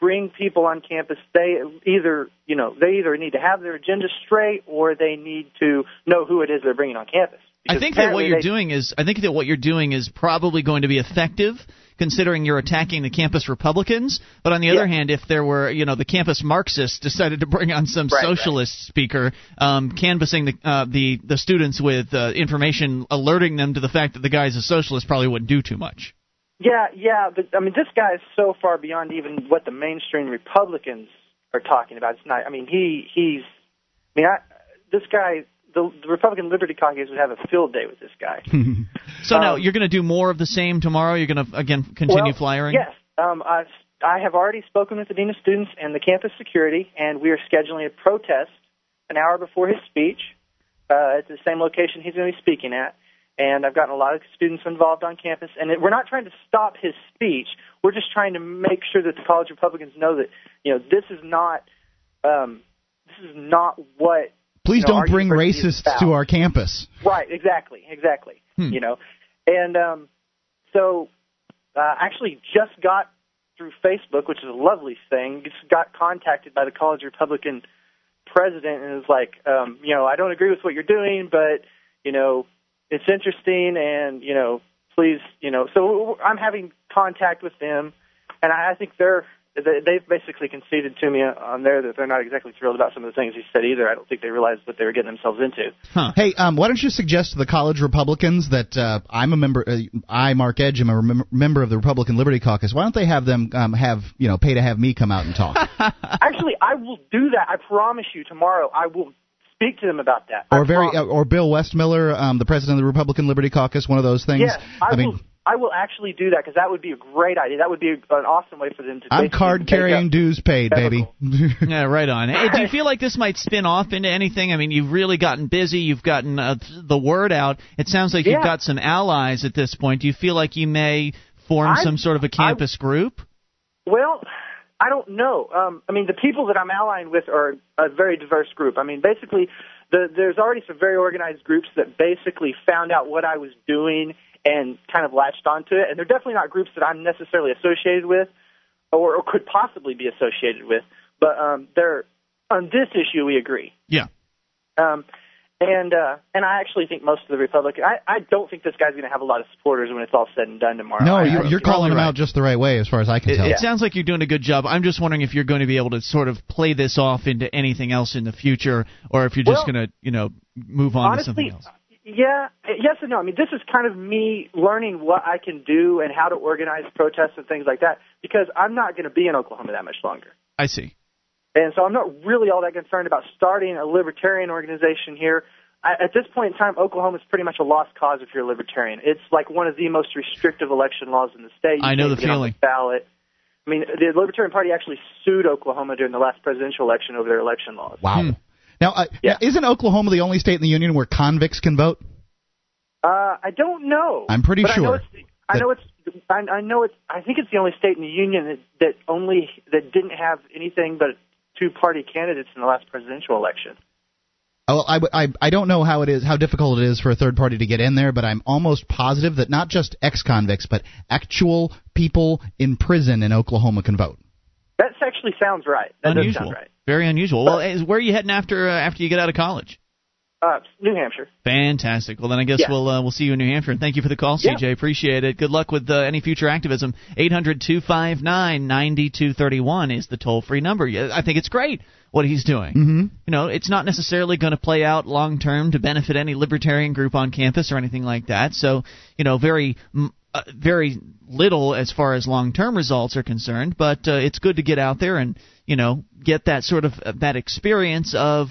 bring people on campus, they either you know they either need to have their agenda straight or they need to know who it is they're bringing on campus.
I think that what you're
they-
doing is I think that what you're doing is probably going to be effective considering you're attacking the campus Republicans, but on the other hand if there were, you know, the campus Marxists decided to bring on some
Right, right.
socialist speaker um canvassing the uh, the the students with uh, information alerting them to the fact that the guy's a socialist probably wouldn't do too much.
Yeah, yeah, but I mean, this guy is so far beyond even what the mainstream Republicans are talking about. It's not. I mean, he he's. I mean, I, this guy, the, the Republican Liberty Caucus would have a field day with this guy.
So now
Um,
you're going to do more of the same tomorrow. You're going to again continue
well,
flyering.
Yes, um, I've I have already spoken with the dean of students and the campus security, and we are scheduling a protest an hour before his speech uh, at the same location he's going to be speaking at. And I've gotten a lot of students involved on campus, and it, we're not trying to stop his speech. We're just trying to make sure that the college Republicans know that you know this is not um, this is not what.
Please
you know,
don't bring racists to our campus.
Right, exactly, exactly.
Hmm.
You know, and um, so uh, actually just got through Facebook, which is a lovely thing. Just got contacted by the college Republican president and was like, um, you know, I don't agree with what you're doing, but you know, it's interesting, and you know, please, you know. So I'm having contact with them, and I, I think they're they- they've basically conceded to me on there that they're not exactly thrilled about some of the things he said either. I don't think they realized what they were getting themselves into. Huh.
Hey, um, why don't you suggest to the college Republicans that uh, I'm a member, uh, I, Mark Edge, am a member of the Republican Liberty Caucus. Why don't they have them um, have, you know, pay to have me come out and talk?
Actually, I will do that. I promise you. Tomorrow, I will speak to them about that. I
or very,
promise.
uh, or Bill Westmiller, um, the president of the Republican Liberty Caucus, one of those things.
Yes, I,
mean,
will. I will actually do that because that would be a great idea. That would be an awesome way for them to.
I'm
basically
card carrying, dues paid, baby.
yeah, right on. Hey, do you feel like this might spin off into anything? I mean, you've really gotten busy. You've gotten uh, the word out. It sounds like you've got some allies at this point. Do you feel like you may form
I-
some sort of a campus group?
Well, I don't know. Um, I mean, the people that I'm allying with are a very diverse group. I mean, basically, the, there's already some very organized groups that basically found out what I was doing and kind of latched onto it. And they're definitely not groups that I'm necessarily associated with or, or could possibly be associated with. But um, they're on this issue, we agree.
Yeah.
Um, and uh, and I actually think most of the Republican. I, I don't think this guy's going to have a lot of supporters when it's all said and done tomorrow.
no,
I-
you're,
I-
you're calling them
right.
out just the right way, as far as I can
It,
tell.
it sounds like you're doing a good job. I'm just wondering if you're going to be able to sort of play this off into anything else in the future, or if you're just
Well,
going to, you know, move on to something else.
Yeah, yes and no. I mean, this is kind of me learning what I can do and how to organize protests and things like that because I'm not going to be in Oklahoma that much longer.
I see.
And so I'm not really all that concerned about starting a libertarian organization here. I, at this point in time, Oklahoma is pretty much a lost cause if you're a libertarian. It's like one of the most restrictive election laws in the state. You
I know
can't
the feeling.
ballot. I mean, the Libertarian Party actually sued Oklahoma during the last presidential election over their election laws.
Wow. Hmm. Now, uh, now, isn't Oklahoma the only state in the union where convicts can vote?
Uh, I don't know.
I'm pretty
but I know
sure
it's, I know it's. I, I know it's. I think it's the only state in the union that, that only that didn't have anything but two-party candidates in the last presidential election.
Oh, Well, I, I, I don't know how it is, how difficult it is for a third party to get in there, but I'm almost positive that not just ex-convicts, but actual people in prison in Oklahoma can vote.
That actually sounds right. That does
unusual.
sound right.
Very unusual. Well, eh, where are you heading after uh, after you get out of college?
Uh, New Hampshire.
Fantastic. Well, then I guess
Yeah.
we'll uh, we'll see you in New Hampshire. And thank you for the call,
Yeah.
CJ. Appreciate it. Good luck with uh, any future activism. Eight hundred two five nine ninety two thirty one is the toll free number. Yeah, I think it's great what he's doing.
Mm-hmm.
You know, it's not necessarily going to play out long term to benefit any libertarian group on campus or anything like that. So, you know, very mm, uh, very little as far as long term results are concerned. But uh, it's good to get out there and you know get that sort of uh, that experience of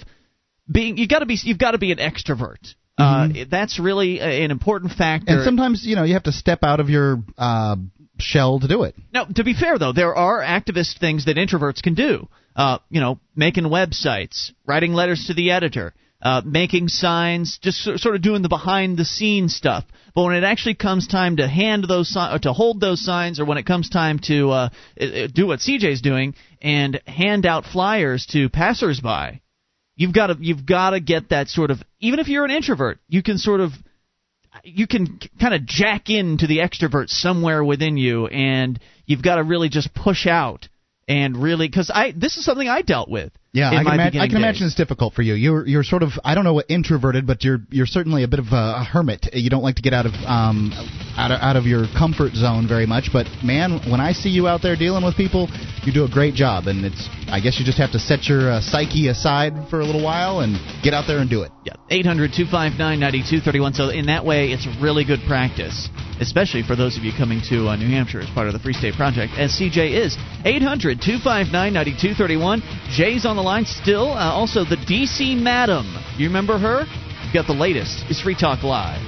being you got to be you've got to be an extrovert. Uh, that's really an important factor.
Mm-hmm. And sometimes, you know, you have to step out of your uh, shell to do it.
Now, to be fair though, there are activist things that introverts can do. Uh, you know, making websites, writing letters to the editor, uh, making signs, just sort of doing the behind the scenes stuff. But when it actually comes time to hand those or to hold those signs, or when it comes time to uh, uh, do what CJ's doing and hand out flyers to passersby, you've got to you've got to get that sort of even if you're an introvert, you can sort of you can kind of jack into the extrovert somewhere within you, and you've got to really just push out and really because I this is something I dealt with.
Yeah, I can, imagine, I can imagine it's difficult for you. You're you're sort of I don't know what introverted, but you're you're certainly a bit of a, a hermit. You don't like to get out of um out of, out of your comfort zone very much. But man, when I see you out there dealing with people, you do a great job. And it's I guess you just have to set your uh, psyche aside for a little while and get out there and do it.
Yeah, 800 259 9231. So, in that way, it's really good practice, especially for those of you coming to uh, New Hampshire as part of the Free State Project, as CJ is. 800 259 9231. Jay's on the line still. Uh, also, the DC Madam. You remember her? You've got the latest. It's Free Talk Live.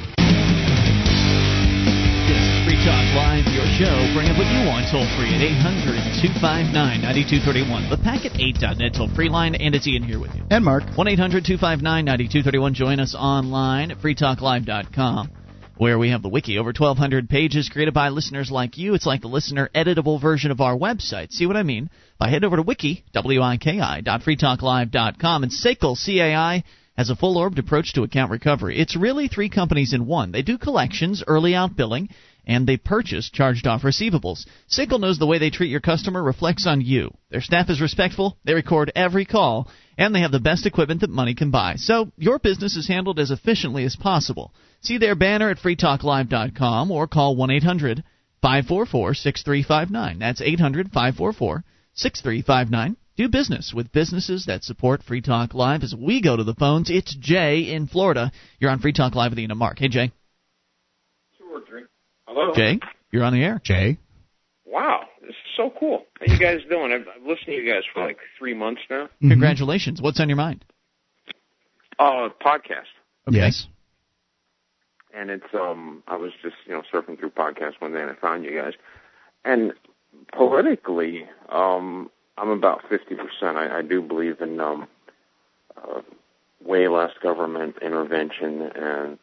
Yes, Free Talk Live, your show. Bring up what you want toll free at 800 259 9231. The packet8.net toll free line, and it's Ian here with you.
And Mark.
1 800 259 9231. Join us online at freetalklive.com where we have the wiki. Over 1,200 pages created by listeners like you. It's like the listener editable version of our website. See what I mean? By head over to wiki, W-I-K-I, dot. And SACL, C-A-I, has a full-orbed approach to account recovery. It's really three companies in one. They do collections, early out billing, and they purchase charged off receivables. SACL knows the way they treat your customer reflects on you. Their staff is respectful, they record every call, and they have the best equipment that money can buy. So your business is handled as efficiently as possible. See their banner at freetalklive.com or call 1 800 544 6359. That's 800 544 6359. Do business with businesses that support Free Talk Live. As we go to the phones, it's Jay in Florida. You're on Free Talk Live with Ian and Mark. Hey, Jay.
Hello.
Jay, you're on the air.
Jay.
Wow, this is so cool. How you guys doing? I've, I've listened to you guys for like three months now.
Mm-hmm.
Congratulations. What's on your mind?
Uh, podcast.
Okay.
Yes.
and it's um I was just you know surfing through podcasts one day and I found you guys, and politically um I'm about fifty percent. I, I do believe in um uh, way less government intervention, and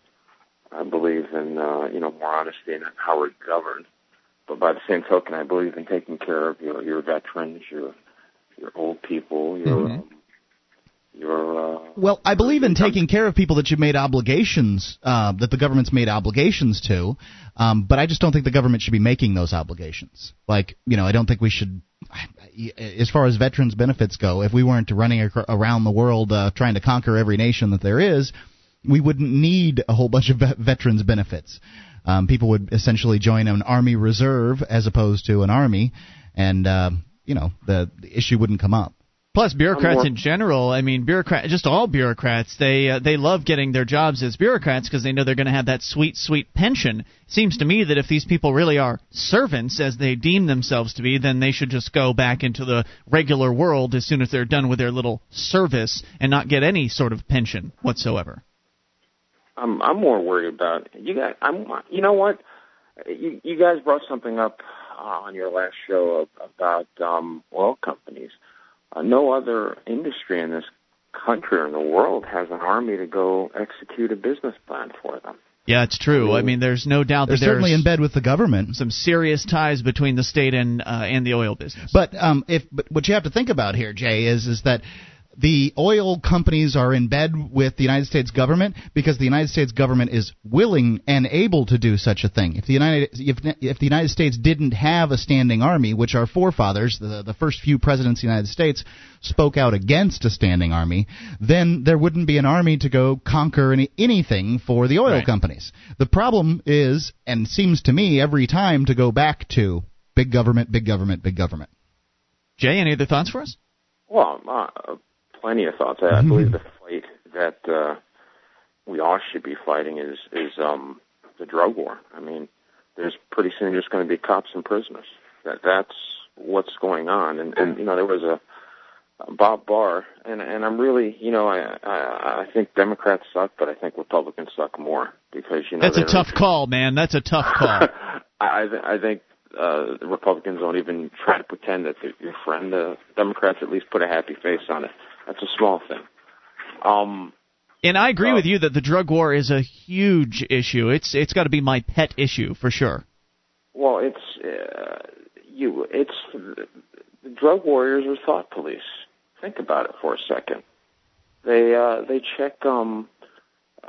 I believe in uh, you know more honesty in how we're governed. But by the same token, I believe in taking care of your your veterans, your your old people, your
Mhm.
um, your uh,
Well, I believe in taking care of people that you've made obligations, uh, that the government's made obligations to, um, but I just don't think the government should be making those obligations. Like, you know, I don't think we should. As far as veterans benefits go, if we weren't running around the world uh, trying to conquer every nation that there is, we wouldn't need a whole bunch of vet- veterans benefits. Um, people would essentially join an army reserve as opposed to an army, and uh, you know the, the issue wouldn't come up.
Plus, bureaucrats in general. I mean, bureaucrat, just all bureaucrats. They uh, they love getting their jobs as bureaucrats because they know they're going to have that sweet, sweet pension. Seems to me that if these people really are servants, as they deem themselves to be, then they should just go back into the regular world as soon as they're done with their little service and not get any sort of pension whatsoever.
I'm I'm more worried about you guys. I'm you know what you you guys brought something up uh, on your last show about um, oil companies. Uh, no other industry in this country or in the world has an army to go execute a business plan for them.
Yeah, it's true. I mean, there's no doubt that
They're
that there's
certainly in bed with the government.
some serious ties between the state and uh, and the oil business.
But um, if but what you have to think about here, Jay, is is that the oil companies are in bed with the United States government because the United States government is willing and able to do such a thing. If the United if, if the United States didn't have a standing army, which our forefathers, the the first few presidents of the United States, spoke out against a standing army, then there wouldn't be an army to go conquer any, anything for the oil
Right.
companies. The problem is, and seems to me every time to go back to big government, big government, big government.
Jay, any other thoughts for us?
Well, uh, plenty of thoughts. I, I believe the fight that uh, we all should be fighting is is um, the drug war. I mean, there's pretty soon just going to be cops and prisoners. That that's what's going on. And and you know there was a, Bob Barr, and and I'm really you know I, I I think Democrats suck, but I think Republicans suck more because you know
That's a tough call, man. That's a tough call.
I I, th- I think uh, the Republicans don't even try to pretend that they're your friend. The Democrats at least put a happy face on it. That's a small thing. Um,
And I agree
Well-
with you that the drug war is a huge issue. It's it's got to be my pet issue for sure.
well, it's uh, you. It's the drug warriors are thought police. Think about it for a second. They uh, they check um, uh,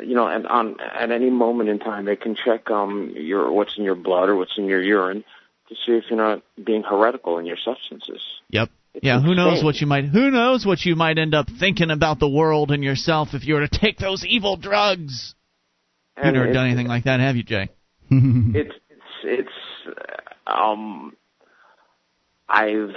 you know, and on at any moment in time they can check um your what's in your blood or what's in your urine to see if you're not being heretical in your substances.
Yep.
It's
Yeah, who knows what you might who knows what you might end up thinking about the world and yourself if you were to take those evil drugs. You've never done anything like that, have you, Jay?
it's it's it's um I've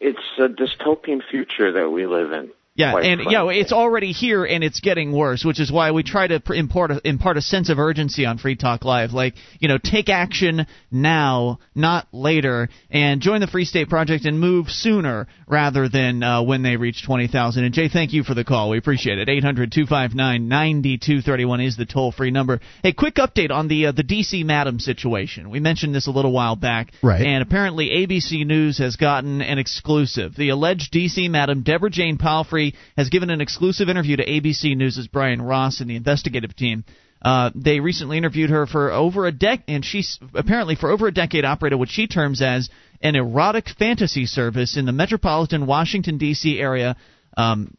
it's a dystopian future that we live in.
Yeah,
quite
and
frankly.
you know, it's already here and it's getting worse, which is why we try to pr- import a, impart a sense of urgency on Free Talk Live. Like, you know, take action now, not later, and join the Free State Project and move sooner rather than uh, when they reach 20,000. And Jay, thank you for the call. We appreciate it. 800-259-9231 is the toll-free number. Hey, quick update on the uh, the DC Madam situation. We mentioned this a little while back,
Right.
And apparently ABC News has gotten an exclusive. The alleged DC Madam Deborah Jane Palfrey has given an exclusive interview to ABC News' Brian Ross and the investigative team. Uh, they recently interviewed her for over a decade, and she apparently for over a decade operated what she terms as an erotic fantasy service in the metropolitan Washington D.C. area. Um,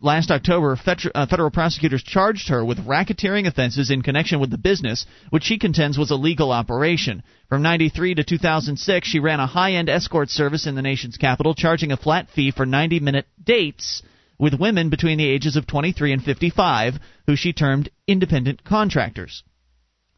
last October, uh, federal prosecutors charged her with racketeering offenses in connection with the business, which she contends was a legal operation. From 93 to 2006, she ran a high-end escort service in the nation's capital, charging a flat fee for 90-minute dates with women between the ages of 23 and 55, who she termed independent contractors.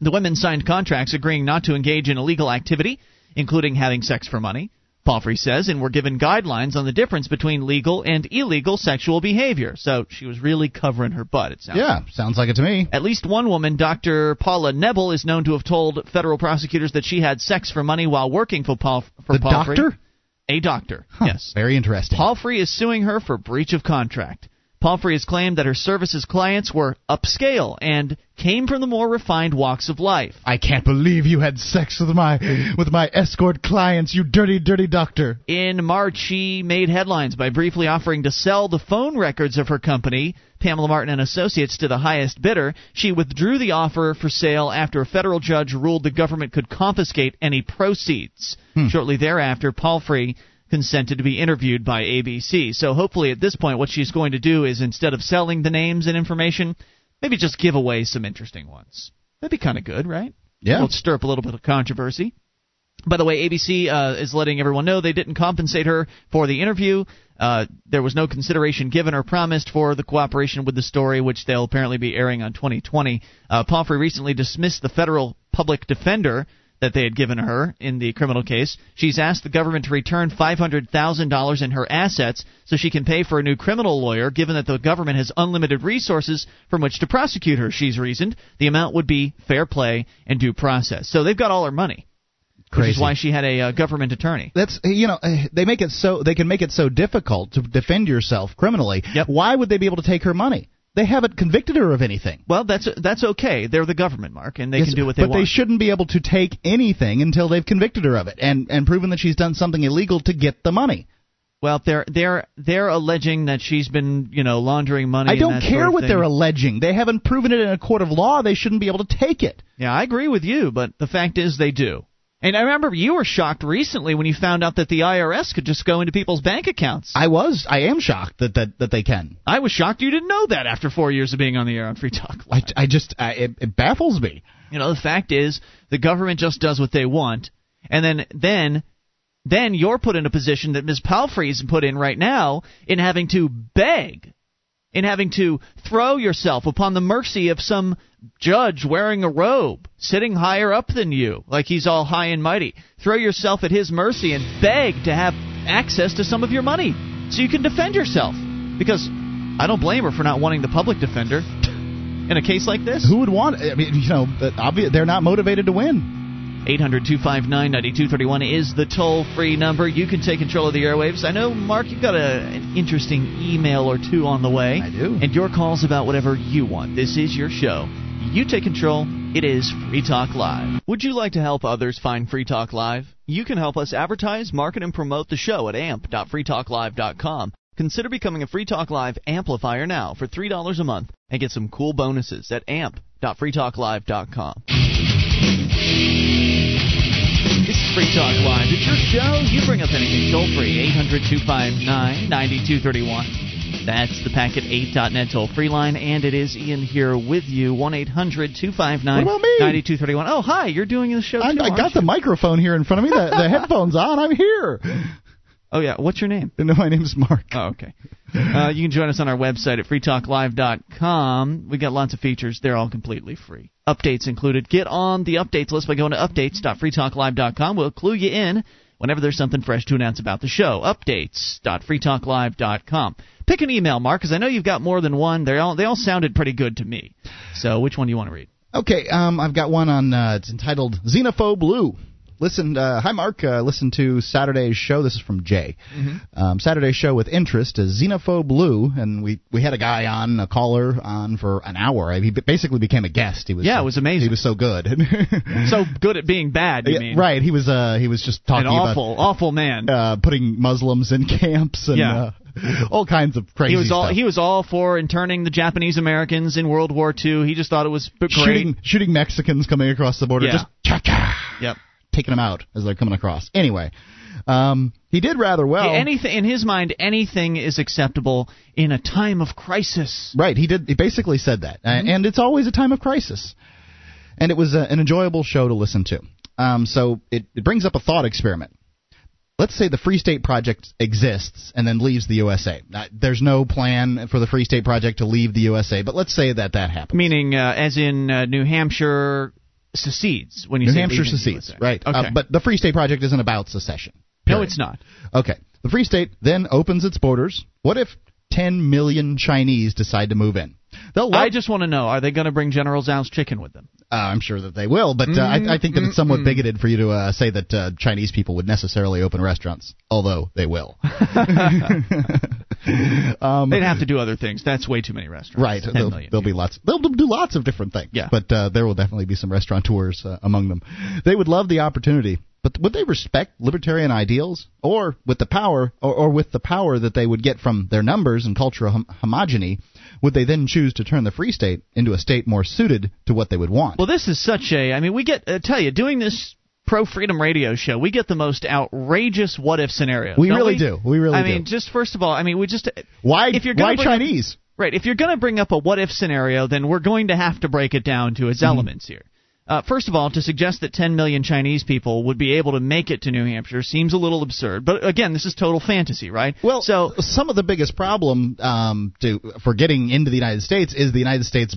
The women signed contracts agreeing not to engage in illegal activity, including having sex for money. Palfrey says, and were given guidelines on the difference between legal and illegal sexual behavior. So she was really covering her butt, it sounds
Yeah, sounds like it to me.
at least one woman, Dr. Paula Nebel, is known to have told federal prosecutors that she had sex for money while working for Paul. For
The
Palfrey.
doctor?
A doctor,
Huh,
yes.
Very interesting.
Palfrey is suing her for breach of contract. Palfrey has claimed that her services clients were upscale and came from the more refined walks of life.
I can't believe you had sex with my with my escort clients, you dirty, dirty doctor.
In March, she made headlines by briefly offering to sell the phone records of her company, Pamela Martin and Associates, to the highest bidder. She withdrew the offer for sale after a federal judge ruled the government could confiscate any proceeds. Hmm. Shortly thereafter, Palfrey consented to be interviewed by ABC. So hopefully at this point what she's going to do is instead of selling the names and information, maybe just give away some interesting ones. That'd be kind of good, right?
Yeah.
It'll stir up a little bit of controversy. By the way, ABC uh, is letting everyone know they didn't compensate her for the interview. Uh, there was no consideration given or promised for the cooperation with the story, which they'll apparently be airing on 2020. Uh, Palfrey recently dismissed the federal public defender that they had given her in the criminal case. She's asked the government to return $500,000 in her assets so she can pay for a new criminal lawyer, given that the government has unlimited resources from which to prosecute her, she's reasoned. The amount would be fair play and due process. So they've got all her money. Which is why she had a uh, government attorney.
That's you know uh, they make it so they can make it so difficult to defend yourself criminally.
Yep.
Why would they be able to take her money? They haven't convicted her of anything.
Well, that's that's okay. They're the government, Mark, and they
Yes,
can do what they
but
want.
But they shouldn't be able to take anything until they've convicted her of it and and proven that she's done something illegal to get the money.
well, they're they're they're alleging that she's been you know laundering money.
I don't care
sort of
what
thing.
they're alleging. They haven't proven it in a court of law. They shouldn't be able to take it.
Yeah, I agree with you, but the fact is they do. And I remember you were shocked recently when you found out that the IRS could just go into people's bank accounts.
I was I am shocked that that, that they can.
I was shocked you didn't know that after four years of being on the air on Free Talk.
I, I just I, it, it baffles me.
You know, the fact is the government just does what they want, and then then then you're put in a position that Ms. Palfrey is put in right now in having to beg, in having to throw yourself upon the mercy of some judge wearing a robe, sitting higher up than you, like he's all high and mighty. Throw yourself at his mercy and beg to have access to some of your money so you can defend yourself. Because I don't blame her for not wanting the public defender in a case like this.
Who would want? I mean, you know, they're not motivated to win.
800 259 9231 is the toll free number. You can take control of the airwaves. I know, Mark, you've got a, an interesting email or two on the way.
I do.
And your calls about whatever you want. This is your show. You take control. It is Free Talk Live. Would you like to help others find Free Talk Live? You can help us advertise, market, and promote the show at amp.freetalklive.com. Consider becoming a Free Talk Live amplifier now for $3 a month and get some cool bonuses at amp.freetalklive.com. Free Talk Live. It's your show. You bring up anything toll free. 800 259 9231. That's the packet 8.net toll free line. And it is Ian here with you. 1 800 259
What about me?
9231. Oh, hi. You're doing the show
I,
too.
I
aren't
got the microphone here in front of me. The, the headphones on. I'm here.
Oh, yeah. What's your name?
No, my name's Mark.
Oh, okay. Uh, you can join us on our website at freetalklive.com. We got lots of features. They're all completely free. Updates included. Get on the updates list by going to updates.freetalklive.com. We'll clue you in whenever there's something fresh to announce about the show. Updates.freetalklive.com. Pick an email, Mark, because I know you've got more than one. They all they all sounded pretty good to me. So which one do you want to read?
Okay, um, I've got one on. Uh, it's entitled "Xenophobe Lou." Listen, uh, hi Mark. Uh, listen to Saturday's show. This is from Jay.
Mm-hmm.
Um, Saturday's show with interest is Xenophobe Lou, and we we had a guy on, a caller on for an hour. He basically became a guest. He was
yeah, it was amazing.
He was so good,
so good at being bad. You
yeah,
mean
right? He was uh he was just talking
an awful
about,
awful man,
uh, putting Muslims in camps and.
Yeah.
Uh, all kinds of crazy
he was all
stuff.
he was all for interning the Japanese Americans in World War II. He just thought it was great.
shooting shooting Mexicans coming across the border.
Yeah.
Just cha cha.
Yep.
Taking them out as they're coming across. Anyway, um, he did rather well.
Anything in his mind, anything is acceptable in a time of crisis.
Right. He did. He basically said that,
Mm-hmm.
uh, and it's always a time of crisis. And it was uh, an enjoyable show to listen to. Um, so it, it brings up a thought experiment. Let's say the Free State Project exists and then leaves the USA. Uh, there's no plan for the Free State Project to leave the USA, but let's say that that happens.
Meaning, uh, as in uh, New Hampshire secedes when you
New
say
Hampshire secedes, right?
Okay.
Uh, but the Free State Project isn't about secession.
no, it's not.
Okay. The Free State then opens its borders. What if 10 million Chinese decide to move in? They'll love,
I just want to know: Are they going to bring General Tso's chicken with them?
uh, I'm sure that they will, but uh, I, I think that it's somewhat bigoted for you to uh, say that uh, Chinese people would necessarily open restaurants, although they will. um,
They'd have to do other things. That's way too many restaurants.
Right, there'll, there'll be lots. They'll do lots of different things.
Yeah.
but uh, there will definitely be some restaurateurs uh, among them. They would love the opportunity, but would they respect libertarian ideals, or with the power, or, or with the power that they would get from their numbers and cultural hom- homogeny, would they then choose to turn the free state into a state more suited to what they would want?
Well, this is such a. I mean, we get. I tell you, doing this pro freedom radio show, we get the most outrageous what if scenarios.
we really
we?
do. We really do.
I
do.
mean, just first of all, I mean, we just.
why?
if you're
why
bring up-
Chinese?
Right. If you're going to bring up a what if scenario, then we're going to have to break it down to
Mm-hmm.
its elements here. Uh, first of all, to suggest that 10 million Chinese people would be able to make it to New Hampshire seems a little absurd. But again, this is total fantasy, right?
Well,
so
some of the biggest problem um, to for getting into the United States is the United States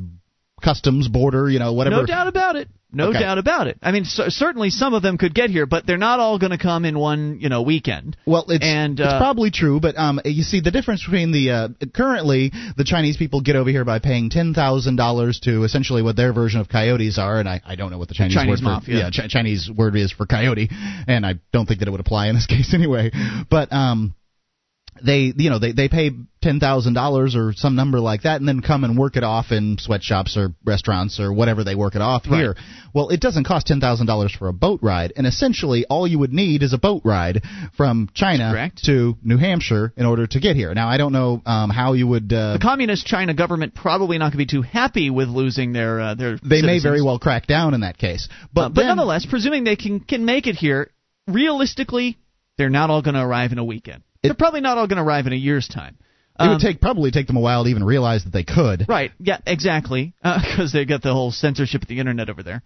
customs border. You know, whatever.
no doubt about it. No
Okay.
doubt about it. I mean, c- certainly some of them could get here, but they're not all going to come in one, you know, weekend.
Well, it's
And,
it's
uh,
probably true, but um, you see the difference between the uh, currently the Chinese people get over here by paying ten thousand dollars to essentially what their version of coyotes are, and I, I don't know what the Chinese,
Chinese
word for yeah Ch- Chinese word is for coyote, and I don't think that it would apply in this case anyway. But um, they you know they they pay ten thousand dollars or some number like that, and then come and work it off in sweatshops or restaurants or whatever they work it off
Right.
here. Well, it doesn't cost ten thousand dollars for a boat ride, and essentially all you would need is a boat ride from China
Correct.
to New Hampshire in order to get here. Now I don't know um, how you would. Uh,
The communist China government probably not going to be too happy with losing their uh, their.
they may very well crack down in that case, but
Uh, but
then-
nonetheless, presuming they can can make it here, realistically, they're not all going to arrive in a weekend. They're probably not all going to arrive in a year's time.
it
Um,
would take probably take them a while to even realize that they could.
Right. Yeah. Exactly. Because they got the whole censorship of the internet over there.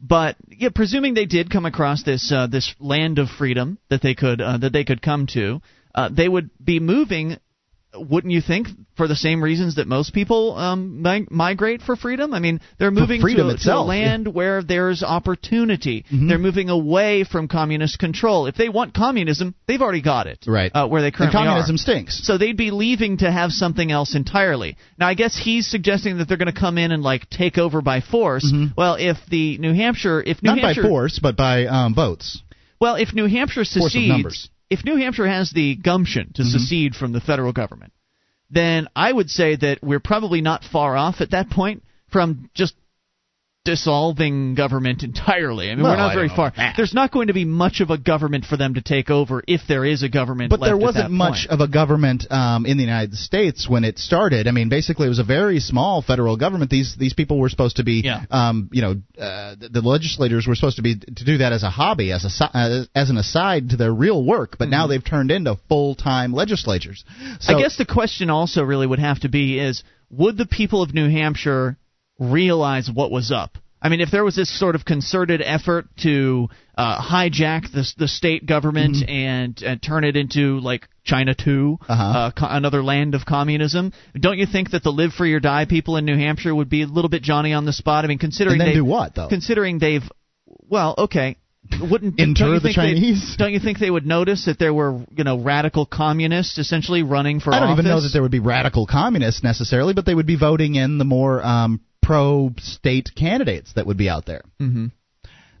But yeah, presuming they did come across this uh, this land of freedom that they could uh, that they could come to, uh, they would be moving. Wouldn't you think for the same reasons that most people um, mi- migrate for freedom? I mean, they're moving to, a- to a
itself, yeah.
land where there's opportunity.
Mhm.
They're moving away from communist control. If they want communism, they've already got it.
Right.
Uh, where they
And communism
are.
stinks.
So they'd be leaving to have something else entirely. Now, I guess he's suggesting that they're going to come in and like take over by force. Well, if the New Hampshire, if New
Mm-hmm. Not
Hampshire,
by force, but by um, votes.
well, if New Hampshire secedes,
numbers.
If New Hampshire has the gumption to
Mhm.
secede from the federal government, then I would say that we're probably not far off at that point from just dissolving government entirely. I mean,
Well,
we're not
I
very far. There's not going to be much of a government for them to take over if there is a government.
But there wasn't much
point.
of a government um, in the United States when it started. I mean, basically, it was a very small federal government. These these people were supposed to be,
Yeah.
um, you know, uh, the, the legislators were supposed to be to do that as a hobby, as a uh, as an aside to their real work. But now they've turned into full time legislatures. So,
Mm-hmm. I guess the question also really would have to be is would the people of New Hampshire realize what was up? I mean, if there was this sort of concerted effort to uh, hijack the the state government
Mm-hmm.
and uh, turn it into like China 2
Uh-huh.
uh, co- another land of communism, don't you think that the live free or die people in New Hampshire would be a little bit Johnny on the spot? I mean, considering they
do what though?
considering they've well, okay, wouldn't
Inter the Chinese?
Don't you think they would notice that there were you know radical communists essentially running for
I don't
office?
even know that there would be radical communists necessarily, but they would be voting in the more um, pro-state candidates that would be out there.
hmm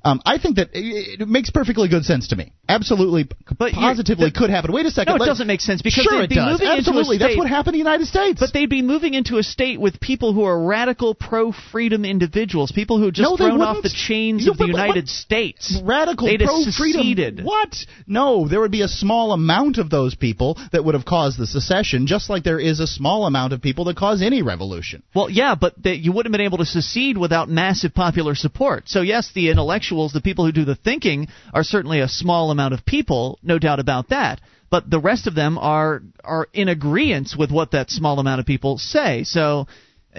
Um, I think that it, it makes perfectly good sense to me. Absolutely,
But
positively
the-
could happen. Wait a second.
No, it doesn't make sense because
sure
they'd be
does.
moving into a
Absolutely, that's
state-
what happened in the United States.
But they'd be moving into a state with people who are radical pro-freedom individuals, people who just
No,
thrown off the chains
You-
of the
but- but-
United
but-
States.
radical
They'd
pro-freedom.
seceded.
What? No, there would be a small amount of those people that would have caused the secession, just like there is a small amount of people that cause any revolution.
Well, yeah, but they, you wouldn't have been able to secede without massive popular support. So yes, the intellectuals, the people who do the thinking, are certainly a small amount of people, no doubt about that. But the rest of them are are in agreement with what that small amount of people say. So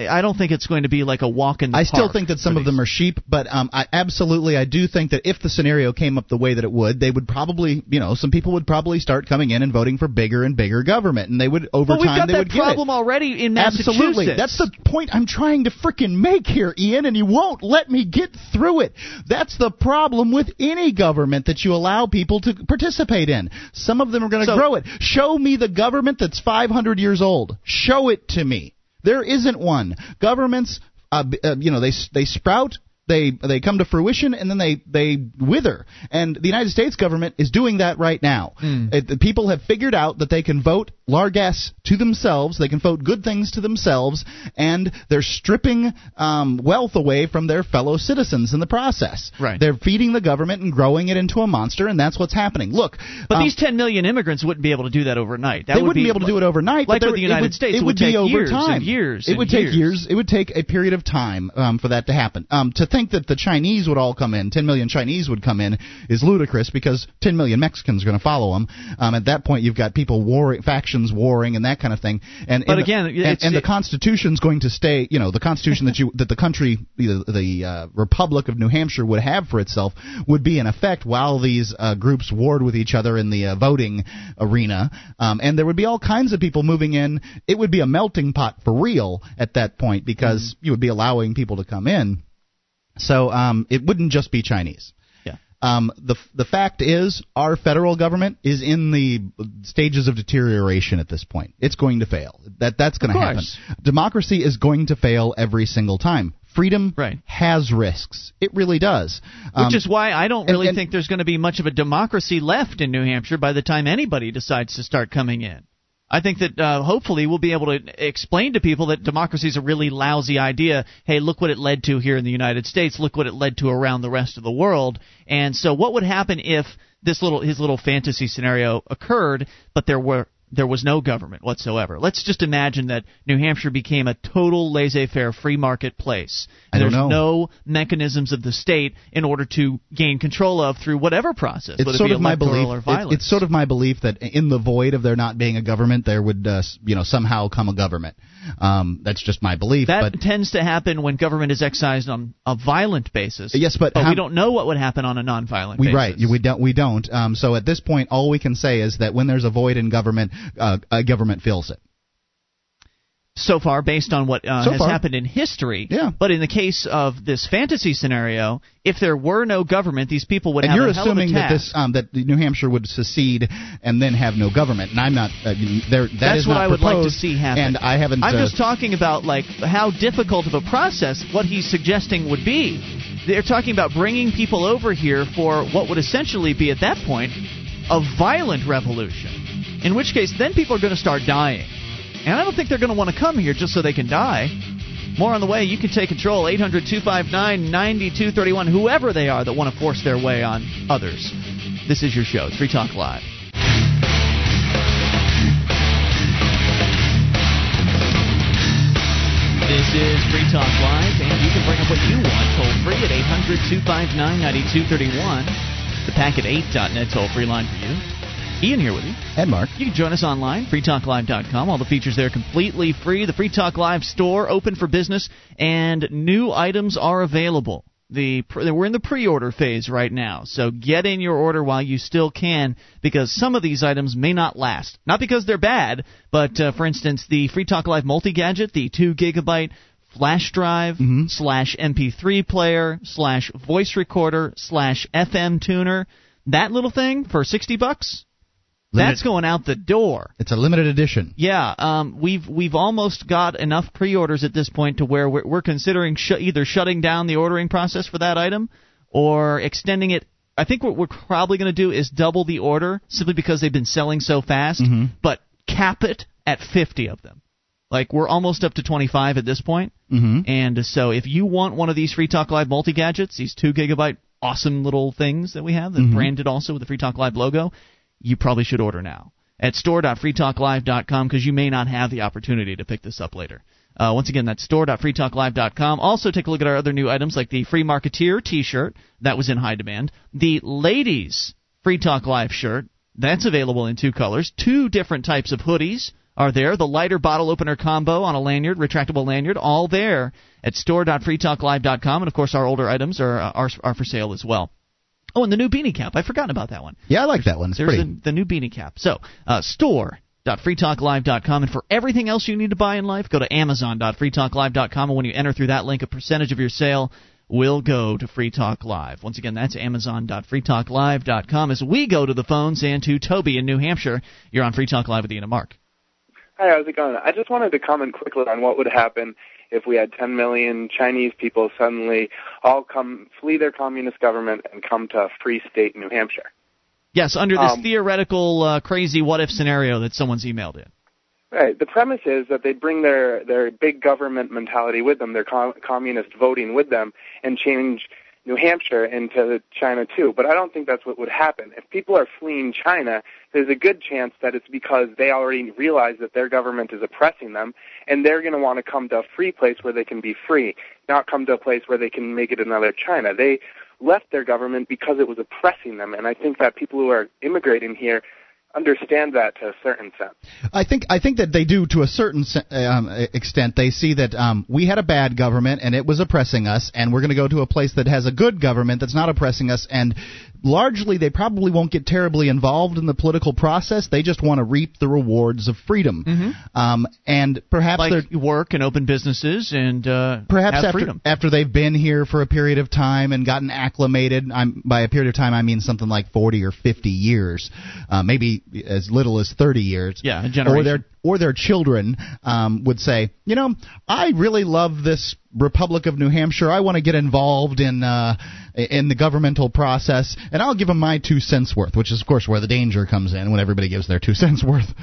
I don't think it's going to be like a walk in the park.
I still think that some of them are sheep, but um, I absolutely I do think that if the scenario came up the way that it would, they would probably, you know, some people would probably start coming in and voting for bigger and bigger government, and they would over
But we've
time
got
they
that
would get it.
problem already in Massachusetts.
Absolutely. That's the point I'm trying to frickin' make here, Ian, and you won't let me get through it. That's the problem with any government that you allow people to participate in. Some of them are going to
So-
grow it. Show me the government that's 500 years old. Show it to me. There isn't one. Governments, uh, uh, you know, they they sprout. They they come to fruition and then they they wither. And the United States government is doing that right now. It, the people have figured out that they can vote largesse to themselves. They can vote good things to themselves, and they're stripping um, wealth away from their fellow citizens in the process.
Right.
They're feeding the government and growing it into a monster, and that's what's happening. Look,
But
um,
these 10 million immigrants wouldn't be able to do that overnight. That
they
would
wouldn't be, able to do it overnight.
Like
but there,
the United
it would,
States,
it
it
would
would
be
take
over
years and
time.
years
It would take
years.
years. It would take a period of time um, for that to happen. Um, to think that the Chinese would all come in, 10 million Chinese would come in, is ludicrous because 10 million Mexicans are going to follow them. Um, at that point, you've got people warring, factions warring, and that kind of thing. And
But
and-
again,
and, and the Constitution's going to stay. You know, the Constitution that you that the country, the, the uh, Republic of New Hampshire would have for itself would be in effect while these uh, groups warred with each other in the uh, voting arena, um, and there would be all kinds of people moving in. It would be a melting pot for real at that point because
Mm-hmm.
you would be allowing people to come in. So um, it wouldn't just be Chinese.
Yeah.
Um, the the fact is, our federal government is in the stages of deterioration at this point. It's going to fail. That that's going to happen. Democracy is going to fail every single time. Freedom
Right.
has risks. It really does.
Which
Um,
is why I don't
and-
really
and-
think there's going to be much of a democracy left in New Hampshire by the time anybody decides to start coming in. I think that uh, hopefully we'll be able to explain to people that democracy is a really lousy idea. Hey, look what it led to here in the United States. Look what it led to around the rest of the world. And so, what would happen if this little his little fantasy scenario occurred, but there were there was no government whatsoever? Let's just imagine that New Hampshire became a total laissez-faire free market place.
Don't
There's
know.
no mechanisms of the state in order to gain control of through whatever process,
it's
whether
sort
it be
of my belief. it- it's sort of my belief that in the void of there not being a government, there would uh, you know somehow come a government. Um, that's just my belief.
that
but
tends to happen when government is excised on a violent basis.
Yes, but
but
how-
we don't know what would happen on a nonviolent
We
basis.
right, we don't. We don't. Um, so at this point, all we can say is that when there's a void in government, uh, a government fills it.
So far based on what uh,
So
has
far.
happened in history.
Yeah.
But in the case of this fantasy scenario, if there were no government, these people would
And
have
you're
a hell of a
assuming that this um, that New Hampshire would secede and then have no government, and I'm not. Uh, there, that
That's
is
what I would like to see happen.
And I haven't.
I'm
uh,
just talking about like how difficult of a process what he's suggesting would be. They're talking about bringing people over here for what would essentially be at that point a violent revolution. In which case, then people are going to start dying, and I don't think they're going to want to come here just so they can die. More on the way. You can take control. 800 259 9231. Whoever they are that want to force their way on others. This is your show. Free Talk Live. This is Free Talk Live, and you can bring up what you want toll free at 800 259 9231. The packet8.net toll free line for you. Ian here with you.
and Mark.
You can join us online, freetalklive.com. All the features there are completely free. The Free Talk Live store open for business, and new items are available. The we're in the pre-order phase right now, so get in your order while you still can, because some of these items may not last. Not because they're bad, but uh, for instance, the Free Talk Live multi gadget, the two gigabyte flash drive
Mm-hmm.
slash MP3 player slash voice recorder slash FM tuner. That little thing for sixty bucks. That's going out the door.
It's a limited edition.
Yeah, um, we've we've almost got enough pre-orders at this point to where we're, we're considering sh- either shutting down the ordering process for that item or extending it. I think what we're probably going to do is double the order simply because they've been selling so fast, but cap it at 50 of them. Like we're almost up to 25 at this point.
Mm-hmm.
And so if you want one of these Free Talk Live multi gadgets, these two gigabyte awesome little things that we have that branded also with the Free Talk Live logo, you probably should order now at store.freetalklive.com because you may not have the opportunity to pick this up later. Uh, once again, that's store.freetalklive.com. Also, take a look at our other new items like the Free Marketeer T-shirt that was in high demand, the ladies Free Talk Live shirt that's available in two colors, two different types of hoodies are there. The lighter bottle opener combo on a lanyard, retractable lanyard, all there at store.freetalklive.com. And of course, our older items are are, are for sale as well. Oh, and the new beanie cap. I've forgotten about that one.
Yeah, I like that one. It's
There's
pretty.
the, the new beanie cap. So, uh, store. store.freetalklive.com. And for everything else you need to buy in life, go to amazon.freetalklive.com. And when you enter through that link, a percentage of your sale will go to Free Talk Live. Once again, that's amazon.freetalklive.com. As we go to the phones and to Toby in New Hampshire, you're on Free Talk Live with Ian and Mark.
Hi, how's it going? I just wanted to comment quickly on what would happen if we had 10 million Chinese people suddenly all come flee their communist government and come to a free state in New Hampshire.
Yes, under this
Um,
theoretical, uh, crazy what if scenario that someone's emailed in.
Right. The premise is that they'd bring their their big government mentality with them, their com- communist voting with them, and change New Hampshire into China too. But I don't think that's what would happen. If people are fleeing China, there's a good chance that it's because they already realize that their government is oppressing them, and they're going to want to come to a free place where they can be free, not come to a place where they can make it another China. They left their government because it was oppressing them, and I think that people who are immigrating here understand that to a certain sense.
I think I think that they do to a certain um, extent. They see that um, we had a bad government and it was oppressing us, and we're going to go to a place that has a good government that's not oppressing us. And largely, they probably won't get terribly involved in the political process. They just want to reap the rewards of freedom. Um, and perhaps they're
Like work and open businesses and uh,
perhaps
have
after
freedom.
after they've been here for a period of time and gotten acclimated. I'm by a period of time I mean something like 40 or 50 years, uh, maybe as little as 30 years.
Yeah, a
Or their or their children um, would say, you know, I really love this Republic of New Hampshire. I want to get involved in uh, in the governmental process, and I'll give them my two cents worth, which is of course where the danger comes in when everybody gives their two cents worth.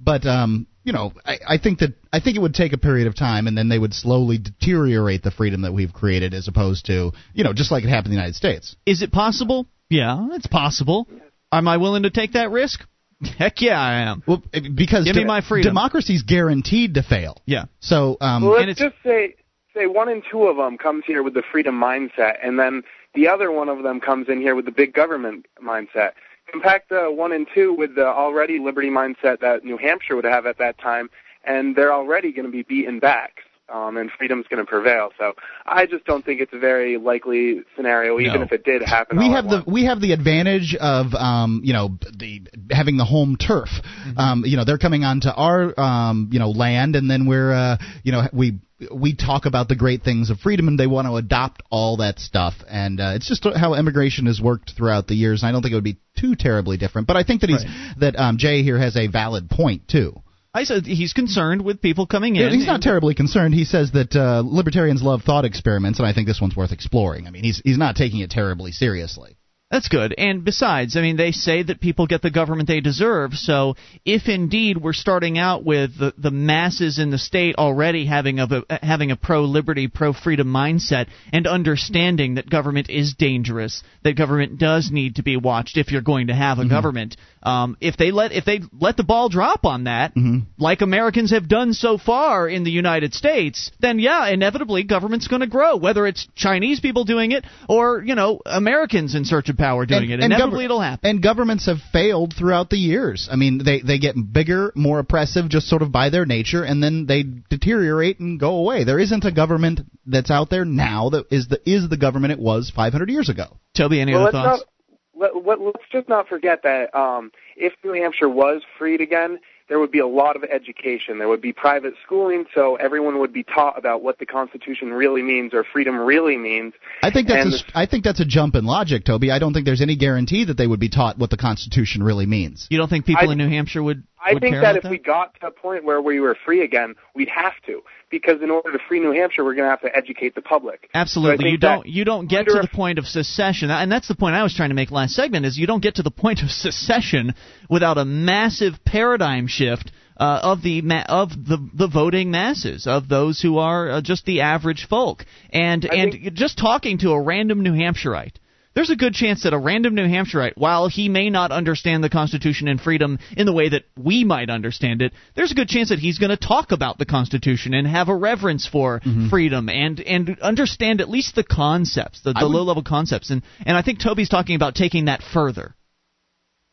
But um, you know, I, I think that I think it would take a period of time, and then they would slowly deteriorate the freedom that we've created, as opposed to you know, just like it happened in the United States.
Is it possible? Yeah, it's possible. Am I willing to take that risk? Heck yeah, I am.
Well, because
Give me my freedom.
democracy's guaranteed to fail.
Yeah.
So um,
Well, let's
it's-
just say say one in two of them comes here with the freedom mindset, and then the other one of them comes in here with the big government mindset. Compact the one and two with the already liberty mindset that New Hampshire would have at that time, and they're already going to be beaten back, um, and freedom's going to prevail. So I just don't think it's a very likely scenario, even
No.
if it did happen.
we
all
have
at
the
once.
we have the advantage of um, you know the having the home turf. Um, you know they're coming onto our um, you know land, and then we're uh, you know we we talk about the great things of freedom, and they want to adopt all that stuff. And uh, it's just how immigration has worked throughout the years. And I don't think it would be too terribly different. But I think that he's that um, Jay here has a valid point too.
I said he's concerned with people coming in.
He's not terribly concerned. He says that uh, libertarians love thought experiments, and I think this one's worth exploring. I mean, he's he's not taking it terribly seriously.
That's good. And besides, I mean, they say that people get the government they deserve. So if indeed we're starting out with the, the masses in the state already having a having a pro liberty, pro freedom mindset, and understanding that government is dangerous, that government does need to be watched if you're going to have a government. Um, if they let if they let the ball drop on that, like Americans have done so far in the United States, then yeah, inevitably government's going to grow. Whether it's Chinese people doing it or you know Americans in search of power doing it, inevitably
gover-
it'll happen.
And governments have failed throughout the years. I mean, they they get bigger, more oppressive, just sort of by their nature, and then they deteriorate and go away. There isn't a government that's out there now that is the is the government it was 500 years ago.
Toby, any
well,
other thoughts?
not let, let, let's just not forget that um, if New Hampshire was freed again, there would be a lot of education. There would be private schooling, so everyone would be taught about what the Constitution really means or freedom really means.
I think that's
And
a, I think that's a jump in logic, Toby. I don't think there's any guarantee that they would be taught what the Constitution really means.
You don't think people
I-
in New Hampshire would?
I think that if we got to a point where we were free again, we'd have to, because in order to free New Hampshire, we're going to have to educate the public.
Absolutely,
So
you don't you don't get to the point of secession, and that's the point I was trying to make last segment. Is you don't get to the point of secession without a massive paradigm shift uh, of the ma- of the the voting masses of those who are uh, just the average folk, and
I
and just talking to a random New Hampshireite. There's a good chance that a random New Hampshireite, while he may not understand the Constitution and freedom in the way that we might understand it, there's a good chance that he's going to talk about the Constitution and have a reverence for freedom and and understand at least the concepts, the, the
would-
low level concepts. And and I think Toby's talking about taking that further.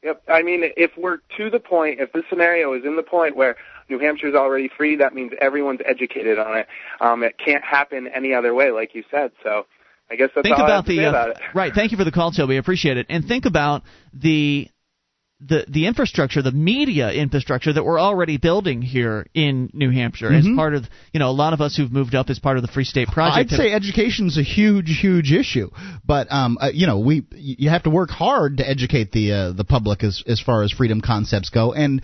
Yep. I mean, if we're to the point, if this scenario is in the point where New Hampshire's already free, that means everyone's educated on it. Um, it can't happen any other way, like you said. So I guess that's
think
all I have
about
to
the
say
uh,
about it.
right. Thank you for the call, Toby. I appreciate it. And think about the the the infrastructure, the media infrastructure that we're already building here in New Hampshire as
Mhm.
part of you know a lot of us who've moved up as part of the Free State Project.
I'd
have-
say education's a huge, huge issue, but um, uh, you know, we you have to work hard to educate the uh, the public as as far as freedom concepts go, and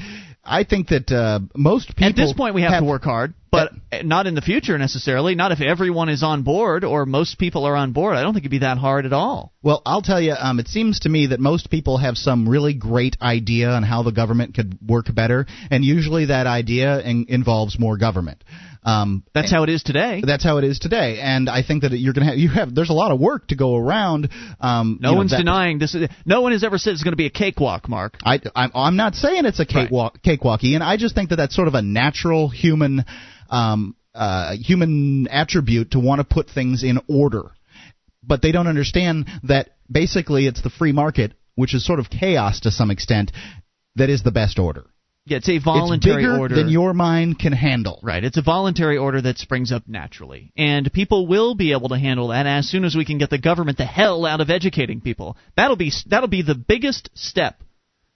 I think that uh, most people
At this point, we have, to work hard, but not in the future necessarily. Not if everyone is on board or most people are on board. I don't think it'd be that hard at all.
Well, I'll tell you, um, it seems to me that most people have some really great idea on how the government could work better, and usually that idea in- involves more government. Um,
That's how it is today.
that's how it is today, and I think that you're going to have you have there's a lot of work to go around. Um,
No
you know,
one's
that-
denying this. No one has ever said it's going to be a cakewalk, Mark.
I, I'm, I'm not saying it's a cakewalk, cakewalk, Ian. I just think that that's sort of a natural human, um, uh, human attribute to want to put things in order. But they don't understand that basically it's the free market, which is sort of chaos to some extent, that is the best order.
Yeah, it's a voluntary
it's bigger
order.
than your mind can handle.
Right. It's a voluntary order that springs up naturally. And people will be able to handle that as soon as we can get the government the hell out of educating people. That'll be that'll be the biggest step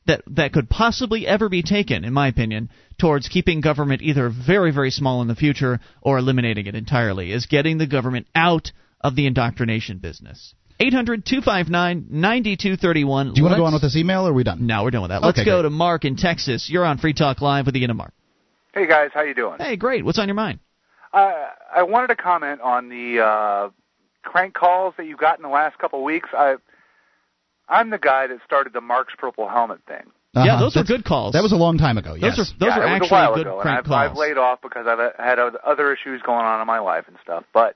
that that could possibly ever be taken in my opinion towards keeping government either very very small in the future or eliminating it entirely is getting the government out of the indoctrination business. 800-259-9231.
Do you want to go on with this email, or are we done?
No, we're done with that. Let's
Okay,
go
great.
to Mark in Texas. You're on Free Talk Live with Ian and Mark.
Hey guys, how you doing?
Hey, great. What's on your mind?
Uh, I wanted to comment on the uh, crank calls that you got in the last couple of weeks. I, I'm the guy that started the Mark's Purple Helmet thing.
Yeah,
Uh-huh.
those were good calls.
That was a long time ago.
Those are those
yeah,
are
it was
actually
a while
good
ago,
crank
and I've,
calls.
I've laid off because I've had other issues going on in my life and stuff. But